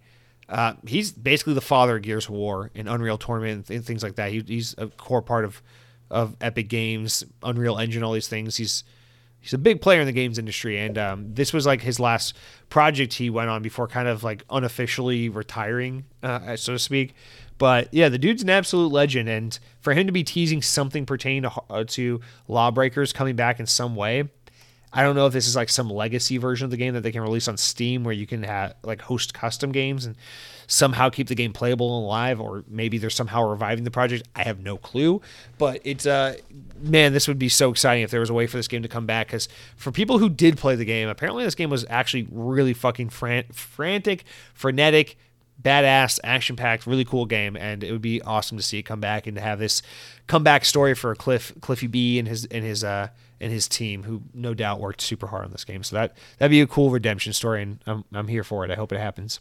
Uh, he's basically the father of Gears of War and Unreal Tournament and things like that. He, he's a core part of of Epic Games, Unreal Engine, all these things. He's he's a big player in the games industry, and um, this was like his last project he went on before kind of like unofficially retiring, uh, so to speak. But yeah, the dude's an absolute legend, and for him to be teasing something pertaining to, uh, to Lawbreakers coming back in some way, I don't know if this is like some legacy version of the game that they can release on Steam where you can have like host custom games and somehow keep the game playable and alive, or maybe they're somehow reviving the project. I have no clue, but it's uh man, this would be so exciting if there was a way for this game to come back. Because for people who did play the game, apparently this game was actually really fucking fran- frantic, frenetic, badass, action packed, really cool game, and it would be awesome to see it come back and to have this comeback story for Cliff Cliffy B and his and his uh and his team, who no doubt worked super hard on this game. So that that'd be a cool redemption story, and I'm I'm here for it. I hope it happens.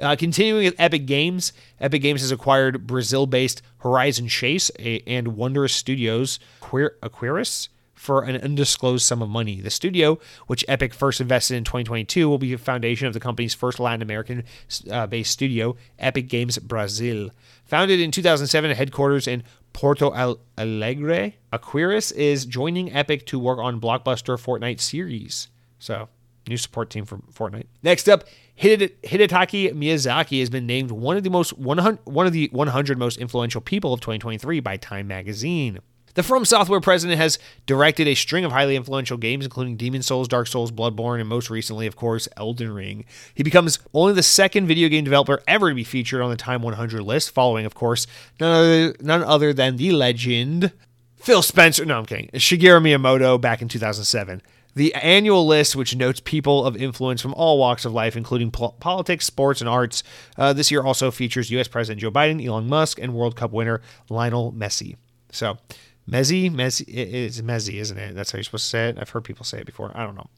Uh, continuing with Epic Games, Epic Games has acquired Brazil-based Horizon Chase and Wondrous Studios Aquiris for an undisclosed sum of money. The studio, which Epic first invested in 2022, will be the foundation of the company's first Latin American uh, based studio, Epic Games Brazil. Founded in 2007 headquarters in Porto Alegre, Aquiris is joining Epic to work on blockbuster Fortnite series. So, new support team for Fortnite. Next up, Hidetaka Miyazaki has been named one of the most 100, one of the 100 most influential people of 2023 by Time Magazine. The From Software president has directed a string of highly influential games, including Demon Souls, Dark Souls, Bloodborne, and most recently, of course, Elden Ring. He becomes only the second video game developer ever to be featured on the Time 100 list, following, of course, none other, none other than the legend Phil Spencer. No, I'm kidding. Shigeru Miyamoto back in 2007. The annual list, which notes people of influence from all walks of life, including po- politics, sports, and arts, uh, this year also features U.S. President Joe Biden, Elon Musk, and World Cup winner Lionel Messi. So, Messi, Messi, it's Messi, isn't it? That's how you're supposed to say it. I've heard people say it before. I don't know.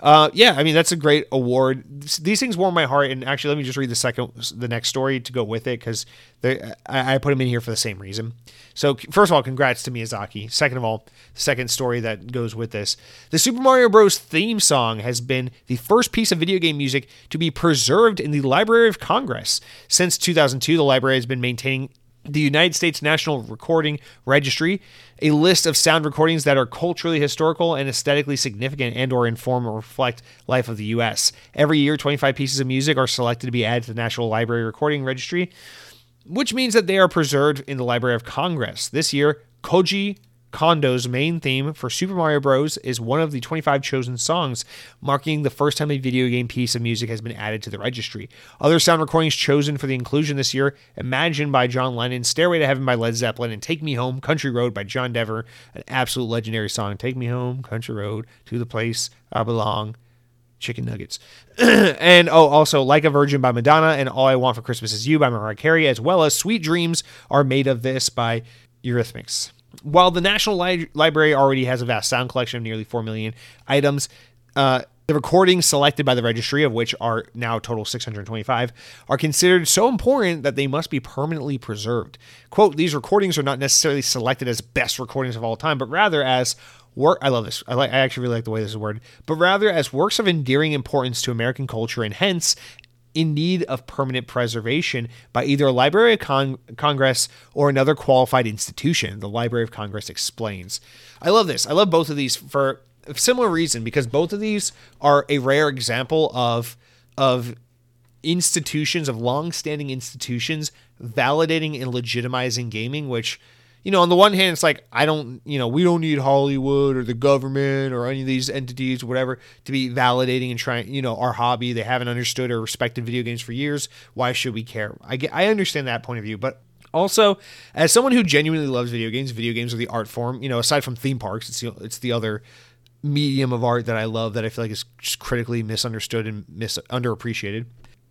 Uh, yeah, I mean that's a great award. These things warm my heart. And actually, let me just read the second, the next story to go with it because I, I put them in here for the same reason. So first of all, congrats to Miyazaki. Second of all, second story that goes with this: the Super Mario Bros. theme song has been the first piece of video game music to be preserved in the Library of Congress since 2002. The library has been maintaining the United States National Recording Registry, a list of sound recordings that are culturally historical and aesthetically significant and or inform or reflect life of the US. Every year 25 pieces of music are selected to be added to the National Library Recording Registry, which means that they are preserved in the Library of Congress. This year, Koji Kondo's main theme for Super Mario Bros. is one of the 25 chosen songs, marking the first time a video game piece of music has been added to the registry. Other sound recordings chosen for the inclusion this year Imagine by John Lennon, Stairway to Heaven by Led Zeppelin, and Take Me Home, Country Road by John Denver, an absolute legendary song. Take Me Home, Country Road, to the place I belong. Chicken nuggets. [clears throat] and oh, also Like a Virgin by Madonna and All I Want for Christmas Is You by Mariah Carey, as well as Sweet Dreams Are Made of This by Eurythmics. While the National Li- Library already has a vast sound collection of nearly 4 million items, uh, the recordings selected by the registry, of which are now total 625, are considered so important that they must be permanently preserved. Quote, these recordings are not necessarily selected as best recordings of all time, but rather as work I love this. I like I actually really like the way this is worded, but rather as works of endearing importance to American culture and hence in need of permanent preservation by either a Library of Con- Congress or another qualified institution, the Library of Congress explains. I love this. I love both of these for a similar reason because both of these are a rare example of of institutions of long-standing institutions validating and legitimizing gaming which you know, on the one hand, it's like I don't, you know, we don't need Hollywood or the government or any of these entities, whatever, to be validating and trying, you know, our hobby. They haven't understood or respected video games for years. Why should we care? I get, I understand that point of view, but also, as someone who genuinely loves video games, video games are the art form. You know, aside from theme parks, it's the, it's the other medium of art that I love that I feel like is just critically misunderstood and mis underappreciated.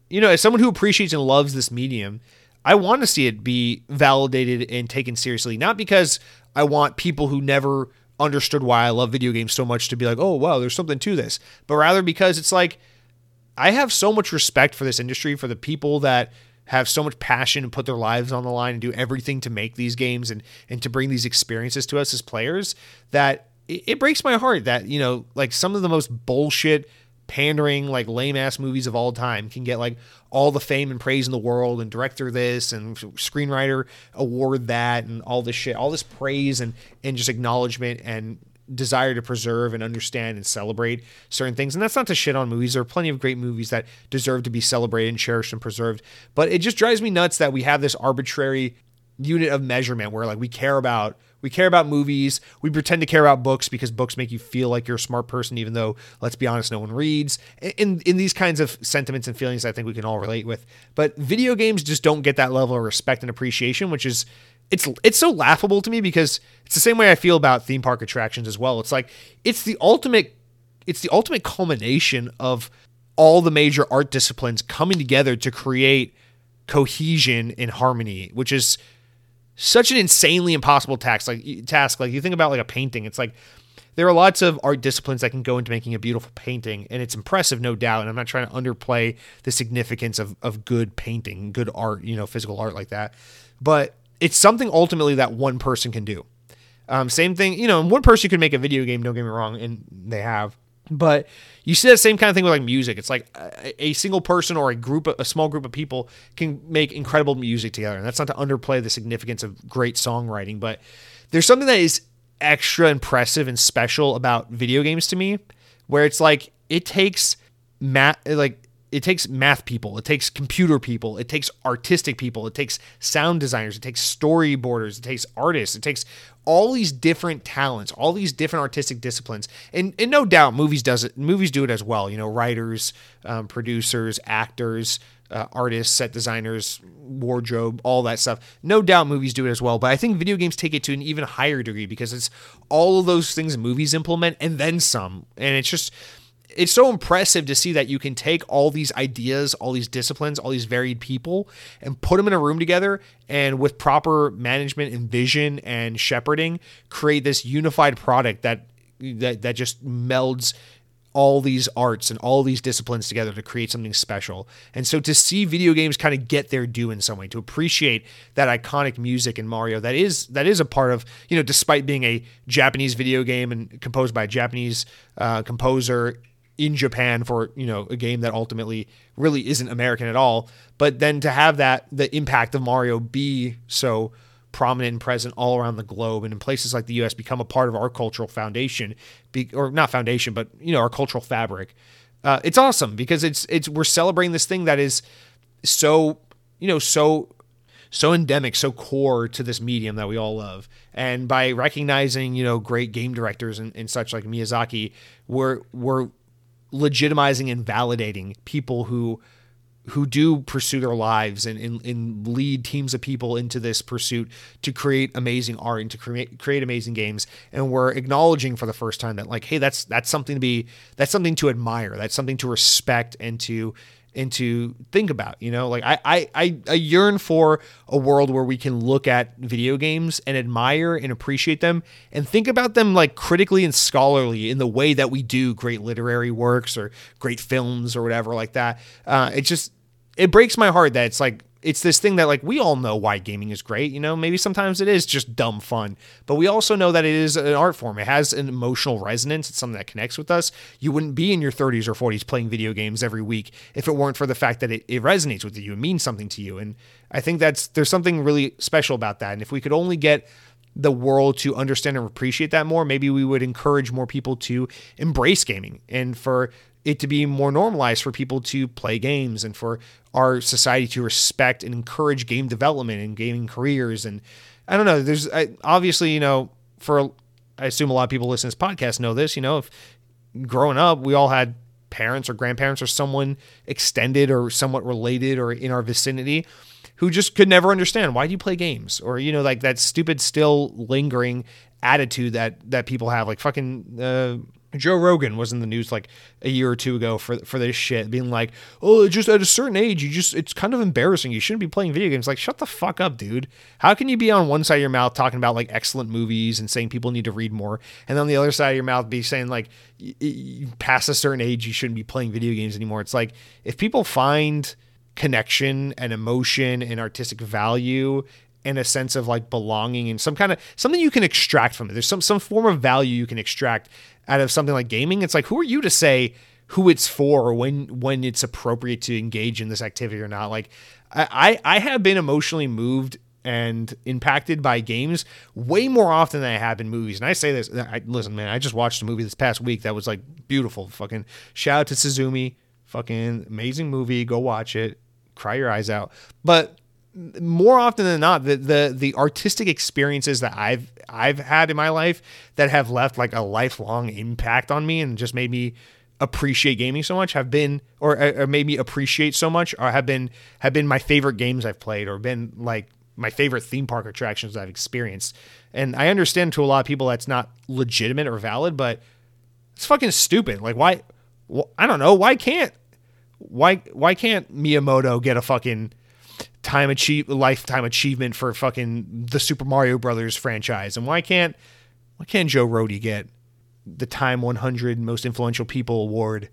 You know, as someone who appreciates and loves this medium, I want to see it be validated and taken seriously, not because I want people who never understood why I love video games so much to be like, oh, wow, there's something to this, but rather because it's like, I have so much respect for this industry, for the people that have so much passion and put their lives on the line and do everything to make these games and, and to bring these experiences to us as players that it, it breaks my heart that, you know, like some of the most bullshit pandering like lame ass movies of all time can get like all the fame and praise in the world and director this and screenwriter award that and all this shit all this praise and and just acknowledgement and desire to preserve and understand and celebrate certain things. And that's not to shit on movies. There are plenty of great movies that deserve to be celebrated and cherished and preserved. But it just drives me nuts that we have this arbitrary unit of measurement where like we care about we care about movies. We pretend to care about books because books make you feel like you're a smart person, even though, let's be honest, no one reads. In in these kinds of sentiments and feelings, I think we can all relate with. But video games just don't get that level of respect and appreciation, which is it's it's so laughable to me because it's the same way I feel about theme park attractions as well. It's like it's the ultimate it's the ultimate culmination of all the major art disciplines coming together to create cohesion and harmony, which is such an insanely impossible task. Like task, like you think about like a painting. It's like there are lots of art disciplines that can go into making a beautiful painting, and it's impressive, no doubt. And I'm not trying to underplay the significance of of good painting, good art, you know, physical art like that. But it's something ultimately that one person can do. Um, same thing, you know, one person could make a video game, don't get me wrong, and they have. But you see that same kind of thing with like music. It's like a, a single person or a group, a small group of people can make incredible music together. And that's not to underplay the significance of great songwriting, but there's something that is extra impressive and special about video games to me, where it's like it takes math, like it takes math people, it takes computer people, it takes artistic people, it takes sound designers, it takes storyboarders, it takes artists, it takes all these different talents, all these different artistic disciplines, and and no doubt movies does it. Movies do it as well. You know, writers, um, producers, actors, uh, artists, set designers, wardrobe, all that stuff. No doubt movies do it as well, but I think video games take it to an even higher degree because it's all of those things movies implement and then some, and it's just it's so impressive to see that you can take all these ideas, all these disciplines, all these varied people, and put them in a room together, and with proper management and vision and shepherding, create this unified product that that that just melds all these arts and all these disciplines together to create something special. And so to see video games kind of get their due in some way, to appreciate that iconic music in Mario that is that is a part of, you know, despite being a Japanese video game and composed by a Japanese uh, composer, in Japan for you know a game that ultimately really isn't American at all. But then to have that the impact of Mario be so prominent and present all around the globe and in places like the U.S. become a part of our cultural foundation, be, or not foundation, but you know our cultural fabric. Uh, it's awesome because it's it's we're celebrating this thing that is so you know so so endemic, so core to this medium that we all love. And by recognizing, you know, great game directors and, and such like Miyazaki, we're we're legitimizing and validating people who who do pursue their lives and, and, and, lead teams of people into this pursuit to create amazing art and to create create amazing games. And we're acknowledging for the first time that like hey that's that's something to be that's something to admire that's something to respect and to and to think about you know? Like I, I i yearn for a world where we can look at video games and admire and appreciate them and think about them like critically and scholarly in the way that we do great literary works or great films or whatever like that. Uh, it just it breaks my heart that it's like it's this thing that like we all know why gaming is great you know? Maybe sometimes it is just dumb fun but we also know that it is an art form. It has an emotional resonance. It's something that connects with us. You wouldn't be in your 30s or 40s playing video games every week if it weren't for the fact that it, it resonates with you it means something to you and i think that's there's something really special about that and if we could only get the world to understand and appreciate that more maybe we would encourage more people to embrace gaming and for it to be more normalized for people to play games and for our society to respect and encourage game development and gaming careers. And I don't know, there's I, obviously, you know, for I assume a lot of people listening to this podcast know this, you know, if growing up, we all had parents or grandparents or someone extended or somewhat related or in our vicinity who just could never understand why do you play games or you know like that stupid still lingering attitude that that people have like fucking uh, Joe Rogan was in the news like a year or two ago for for this shit, being like, "Oh, just at a certain age, you just it's kind of embarrassing. You shouldn't be playing video games." Like, shut the fuck up, dude. How can you be on one side of your mouth talking about like excellent movies and saying people need to read more, and on the other side of your mouth be saying like, past a certain age, you shouldn't be playing video games anymore? It's like if people find connection and emotion and artistic value and a sense of like belonging and some kind of something you can extract from it. There's some some form of value you can extract out of something like gaming. It's like who are you to say who it's for or when when it's appropriate to engage in this activity or not? Like I I have been emotionally moved and impacted by games way more often than I have in movies. And I say this, I, listen, man, I just watched a movie this past week that was like beautiful. Fucking shout out to Suzume, fucking amazing movie. Go watch it, cry your eyes out. But more often than not, the, the the artistic experiences that I've I've had in my life that have left like a lifelong impact on me and just made me appreciate gaming so much have been or, or made me appreciate so much or have been have been my favorite games I've played or been like my favorite theme park attractions I've experienced. And I understand to a lot of people that's not legitimate or valid, but it's fucking stupid. Like why I don't know, why can't why why can't Miyamoto get a fucking time achieve lifetime achievement for fucking the Super Mario Brothers franchise. And why can't why can't Joe Rohde get the Time 100 Most Influential People award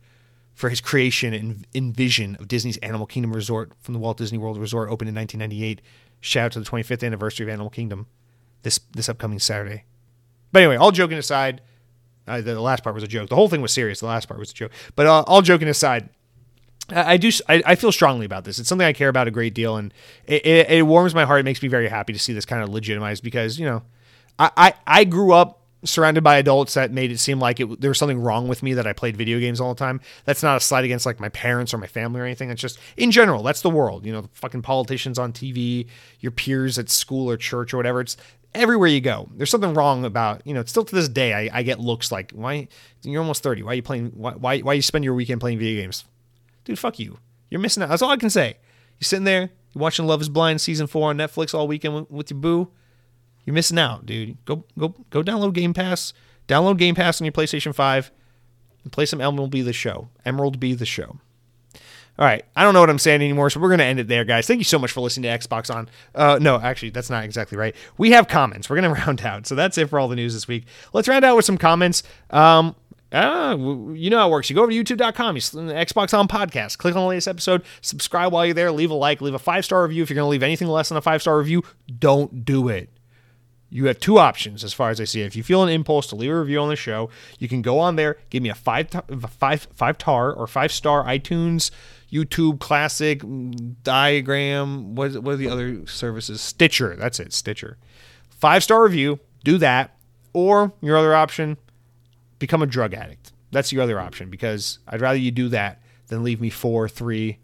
for his creation and, and vision of Disney's Animal Kingdom Resort from the Walt Disney World Resort opened in 1998? Shout out to the 25th anniversary of Animal Kingdom this this upcoming Saturday. But anyway, all joking aside, uh, the last part was a joke. The whole thing was serious. The last part was a joke. But uh, all joking aside, I, do. I, I, feel strongly about this. It's something I care about a great deal, and it, it, it, warms my heart. It makes me very happy to see this kind of legitimized because you know, I, I, I grew up surrounded by adults that made it seem like it, there was something wrong with me that I played video games all the time. That's not a slight against like my parents or my family or anything. It's just in general, that's the world. You know, the fucking politicians on TV, your peers at school or church or whatever. It's everywhere you go. There's something wrong about, you know, still to this day, I, I get looks like, why, you're almost 30. Why are you playing, why, why, why you spend your weekend playing video games? Dude, fuck you. You're missing out. That's all I can say. You're sitting there, you're watching Love is Blind season four on Netflix all weekend with, your boo. You're missing out, dude. Go, go, go download Game Pass. Download Game Pass on your PlayStation 5 and play some MLB The Show. MLB The Show. All right, I don't know what I'm saying anymore, so we're going to end it there, guys. Thank you so much for listening to Xbox On. Uh, no, actually, that's not exactly right. We have comments. We're going [laughs] to round out. So that's it for all the news this week. Let's round out with some comments. Um, uh, you know how it works. You go over to youtube.com, you Xbox On podcast, click on the latest episode, subscribe while you're there, leave a like, leave a five star review. If you're going to leave anything less than a five star review, don't do it. You have two options as far as I see. If you feel an impulse to leave a review on the show, you can go on there, give me a five, five, five tar or five star iTunes YouTube Classic, Diagram. What, what are the other services? Stitcher. That's it, Stitcher. Five star review. Do that. Or your other option, become a drug addict. That's your other option because I'd rather you do that than leave me four, three,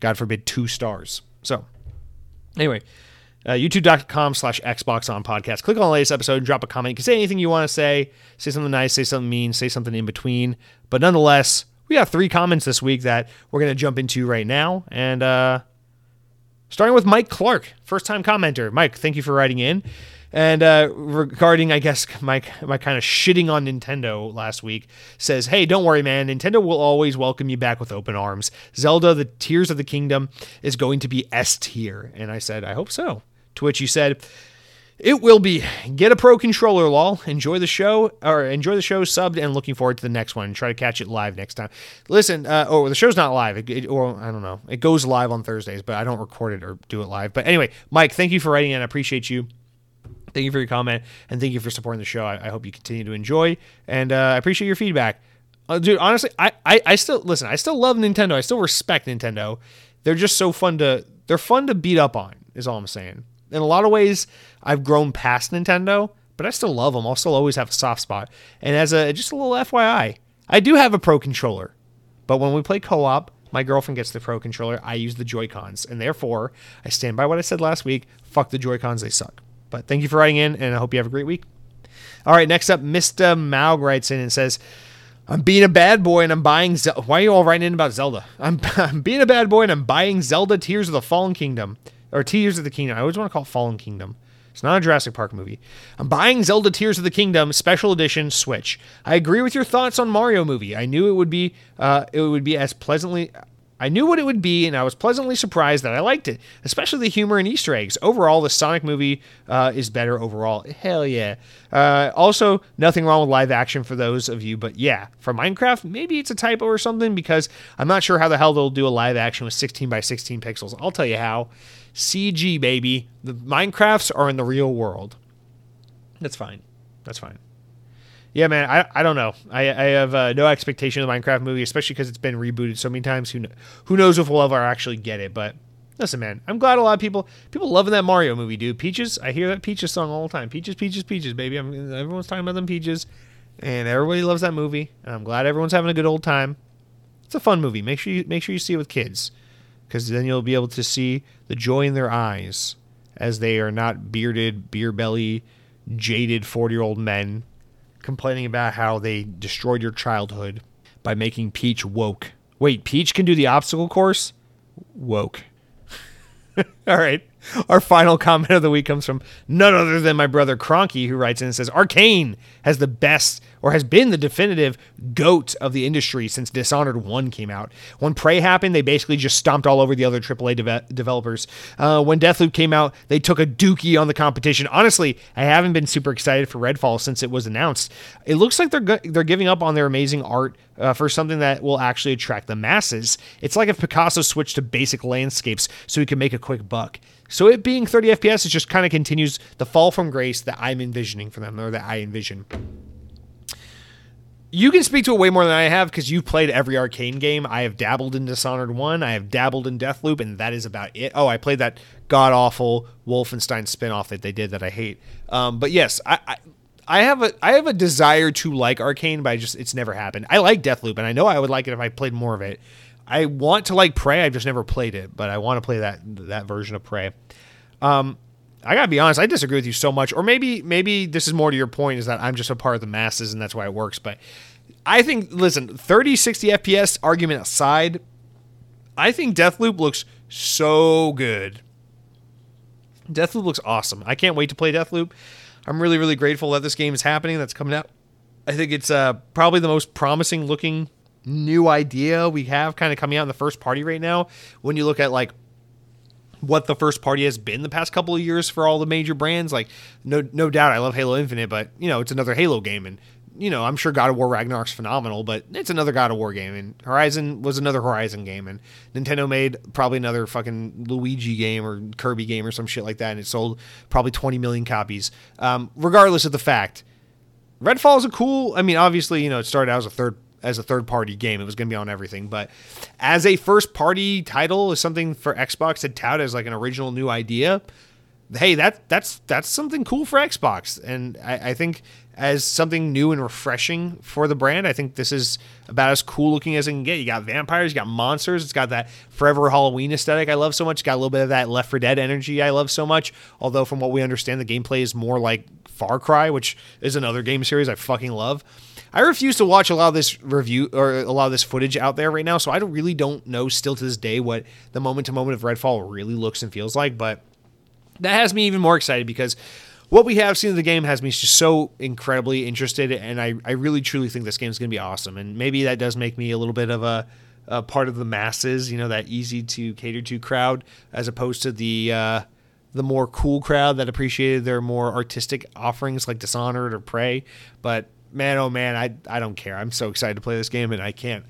God forbid, two stars. So, anyway, uh, youtube.com slash Xbox on podcast. Click on the latest episode and drop a comment. You can say anything you want to say, say something nice, say something mean, say something in between. But nonetheless, we got three comments this week that we're going to jump into right now. And uh, starting with Mike Clark, first time commenter. Mike, thank you for writing in. And uh, regarding, I guess, my, my kind of shitting on Nintendo last week, says, Hey, don't worry, man. Nintendo will always welcome you back with open arms. Zelda, the Tears of the Kingdom, is going to be S tier. And I said, I hope so. To which you said, it will be. Get a pro controller, lol. Enjoy the show, or enjoy the show, subbed, and looking forward to the next one. Try to catch it live next time. Listen, uh, oh, the show's not live, it, it, or I don't know. It goes live on Thursdays, but I don't record it or do it live. But anyway, Mike, thank you for writing in. I appreciate you. Thank you for your comment, and thank you for supporting the show. I, I hope you continue to enjoy, and uh, I appreciate your feedback. Uh, dude, honestly, I, I, I still listen. I still love Nintendo. I still respect Nintendo. They're just so fun to. They're fun to beat up on. Is all I'm saying in a lot of ways, I've grown past Nintendo, but I still love them. I'll still always have a soft spot. And as a just a little FYI, I do have a pro controller, but when we play co-op, my girlfriend gets the pro controller. I use the Joy Cons, and therefore I stand by what I said last week. Fuck the Joy Cons, they suck. But thank you for writing in, and I hope you have a great week. All right, next up, Mr. Maug writes in and says, I'm being a bad boy and I'm buying. Zelda. Why are you all writing in about Zelda? I'm, [laughs] I'm being a bad boy and I'm buying Zelda Tears of the Fallen Kingdom or Tears of the Kingdom. I always want to call it Fallen Kingdom. It's not a Jurassic Park movie. I'm buying Zelda Tears of the Kingdom Special Edition Switch. I agree with your thoughts on Mario movie. I knew it would be uh, it would be as pleasantly I knew what it would be, and I was pleasantly surprised that I liked it, especially the humor and Easter eggs. Overall, the Sonic movie uh, is better overall. Hell yeah. Uh, also, nothing wrong with live action for those of you, but yeah, for Minecraft, maybe it's a typo or something because I'm not sure how the hell they'll do a live action with 16 by 16 pixels. I'll tell you how. CG, baby. The Minecrafts are in the real world. That's fine. That's fine. Yeah, man. I, I don't know. I, I have uh, no expectation of the Minecraft movie, especially because it's been rebooted so many times. Who who knows if we'll ever actually get it? But listen, man. I'm glad a lot of people people loving that Mario movie, dude. Peaches. I hear that Peaches song all the time. Peaches, Peaches, Peaches, baby. I'm, everyone's talking about them Peaches, and everybody loves that movie. And I'm glad everyone's having a good old time. It's a fun movie. Make sure you make sure you see it with kids because then you'll be able to see the joy in their eyes as they are not bearded, beer belly, jaded 40 year old men complaining about how they destroyed your childhood by making Peach woke. Wait, Peach can do the obstacle course? Woke. [laughs] All right. [laughs] Our final comment of the week comes from none other than my brother Cronky, who writes in and says Arkane has the best or has been the definitive goat of the industry since Dishonored 1 came out. When Prey happened, they basically just stomped all over the other AAA de- developers. Uh, when Deathloop came out, they took a dookie on the competition. Honestly, I haven't been super excited for Redfall since it was announced. It looks like they're, they're giving up on their amazing art uh, for something that will actually attract the masses. It's like if Picasso switched to basic landscapes so he could make a quick buck. So it being 30 FPS, it just kind of continues the fall from grace that I'm envisioning for them, or that I envision. You can speak to it way more than I have because you've played every Arkane game. I have dabbled in Dishonored 1, I have dabbled in Deathloop, and that is about it. Oh, I played that god awful Wolfenstein spinoff that they did that I hate. Um, but yes, I, I I have a I have a desire to like Arkane, but I just it's never happened. I like Deathloop, and I know I would like it if I played more of it. I want to like Prey. I've just never played it, but I want to play that that version of Prey. Um, I gotta be honest. I disagree with you so much, or maybe maybe this is more to your point is that I'm just a part of the masses and that's why it works. But I think listen, 30 60 FPS argument aside, I think Deathloop looks so good. Deathloop looks awesome. I can't wait to play Deathloop. I'm really, really grateful that this game is happening. That's coming out. I think it's uh, probably the most promising looking new idea we have kind of coming out in the first party right now. When you look at like what the first party has been the past couple of years for all the major brands, like no no doubt I love Halo Infinite, but you know it's another Halo game, and you know I'm sure God of War Ragnarok's phenomenal, but it's another God of War game, and Horizon was another Horizon game, and Nintendo made probably another fucking Luigi game or Kirby game or some shit like that, and it sold probably 20 million copies. Um, regardless of the fact, Redfall is a cool. I mean, obviously, you know, it started out as a third as a third party game. It was going to be on everything, but as a first party title, is something for Xbox to tout as like an original new idea. Hey, that that's that's something cool for Xbox, and I, I think as something new and refreshing for the brand, I think this is about as cool looking as it can get. You got vampires, you got monsters. It's got that forever Halloween aesthetic I love so much. It's got a little bit of that Left 4 Dead energy I love so much. Although from what we understand, the gameplay is more like Far Cry, which is another game series I fucking love. I refuse to watch a lot of this review or a lot of this footage out there right now, so I really don't know still to this day what the moment to moment of Redfall really looks and feels like. But that has me even more excited because what we have seen in the game has me just so incredibly interested, and I, I really truly think this game is going to be awesome. And maybe that does make me a little bit of a, a, part of the masses, you know, that easy to cater to crowd, as opposed to the uh, the more cool crowd that appreciated their more artistic offerings like Dishonored or Prey. But man, oh man, I I don't care. I'm so excited to play this game, and I can't.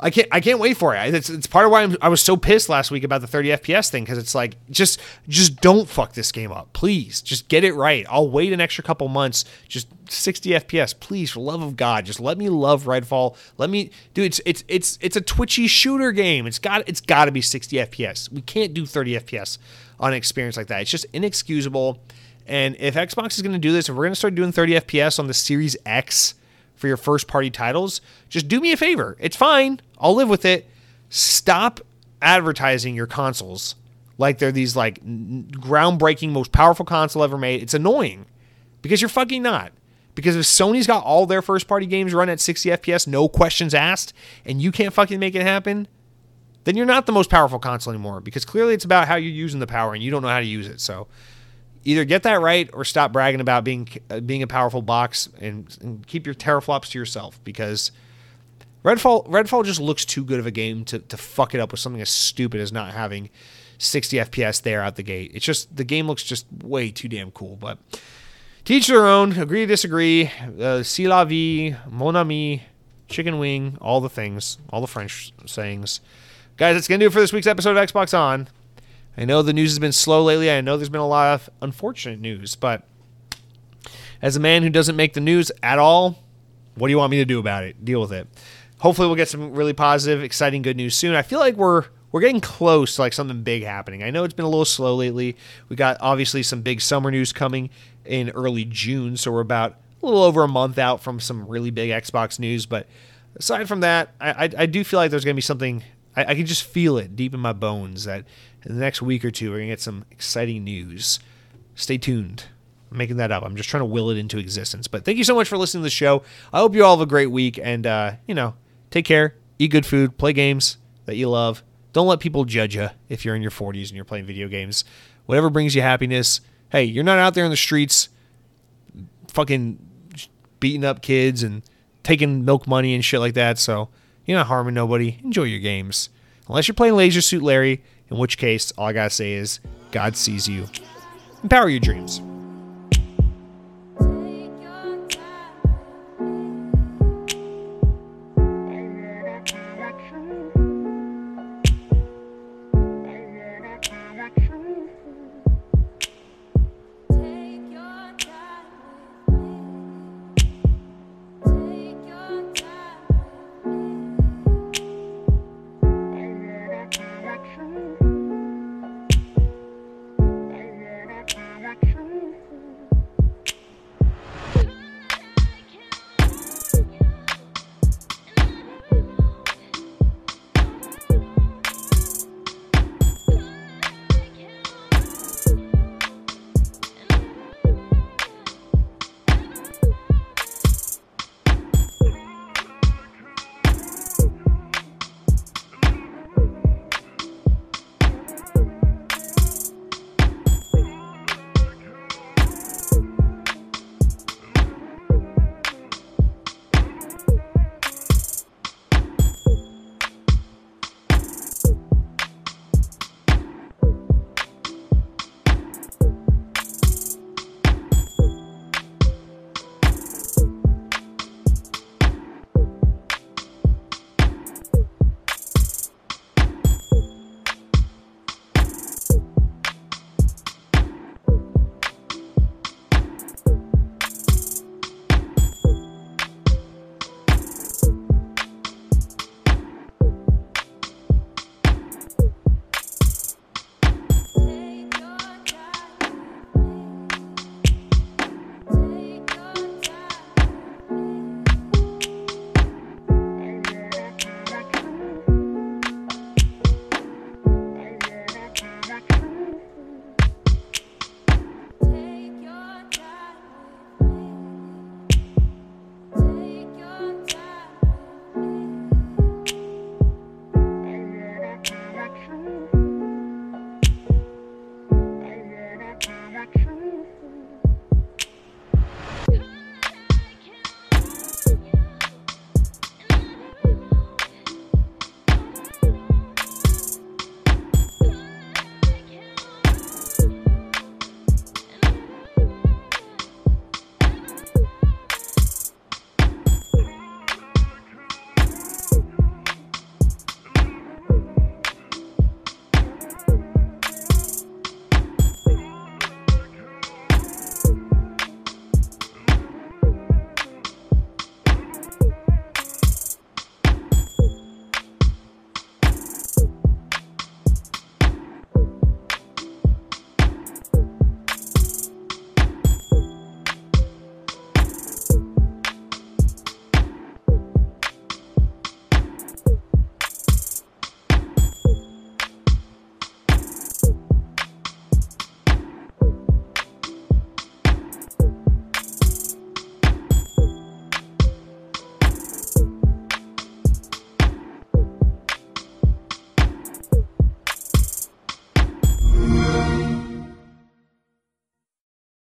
I can't. I can't wait for it. It's, it's part of why I'm, i was so pissed last week about the 30 FPS thing because it's like just just don't fuck this game up, please. Just get it right. I'll wait an extra couple months. Just 60 FPS, please, for love of God. Just let me love Redfall. Let me, dude. It's it's it's it's a twitchy shooter game. It's got it's got to be 60 FPS. We can't do 30 FPS on an experience like that. It's just inexcusable. And if Xbox is going to do this, if we're going to start doing 30 FPS on the Series X for your first party titles, just do me a favor. It's fine. I'll live with it. Stop advertising your consoles like they're these like groundbreaking, most powerful console ever made. It's annoying because you're fucking not. Because if Sony's got all their first party games run at 60 FPS, no questions asked, and you can't fucking make it happen, then you're not the most powerful console anymore. Because clearly it's about how you're using the power and you don't know how to use it. So either get that right or stop bragging about being uh, being a powerful box and, and, keep your teraflops to yourself because Redfall Redfall just looks too good of a game to, to fuck it up with something as stupid as not having 60 FPS there out the gate. It's just the game looks just way too damn cool. But teach their own. Agree disagree. Uh, si la vie, mon ami, chicken wing, all the things, all the French sayings. Guys, that's gonna do it for this week's episode of Xbox On. I know the news has been slow lately. I know there's been a lot of unfortunate news, but as a man who doesn't make the news at all, what do you want me to do about it? Deal with it. Hopefully, we'll get some really positive, exciting, good news soon. I feel like we're we're getting close to like something big happening. I know it's been a little slow lately. We got obviously some big summer news coming in early June, so we're about a little over a month out from some really big Xbox news. But aside from that, I, I, I do feel like there's going to be something. I, I can just feel it deep in my bones that in the next week or two, we're to get some exciting news. Stay tuned. I'm making that up. I'm just trying to will it into existence. But thank you so much for listening to the show. I hope you all have a great week and, uh, you know, take care, eat good food, play games that you love. Don't let people judge you if you're in your 40s and you're playing video games. Whatever brings you happiness. Hey, you're not out there in the streets fucking beating up kids and taking milk money and shit like that. So you're not harming nobody. Enjoy your games. Unless you're playing Leisure Suit Larry in which case, all I gotta say is God sees you. Empower your dreams.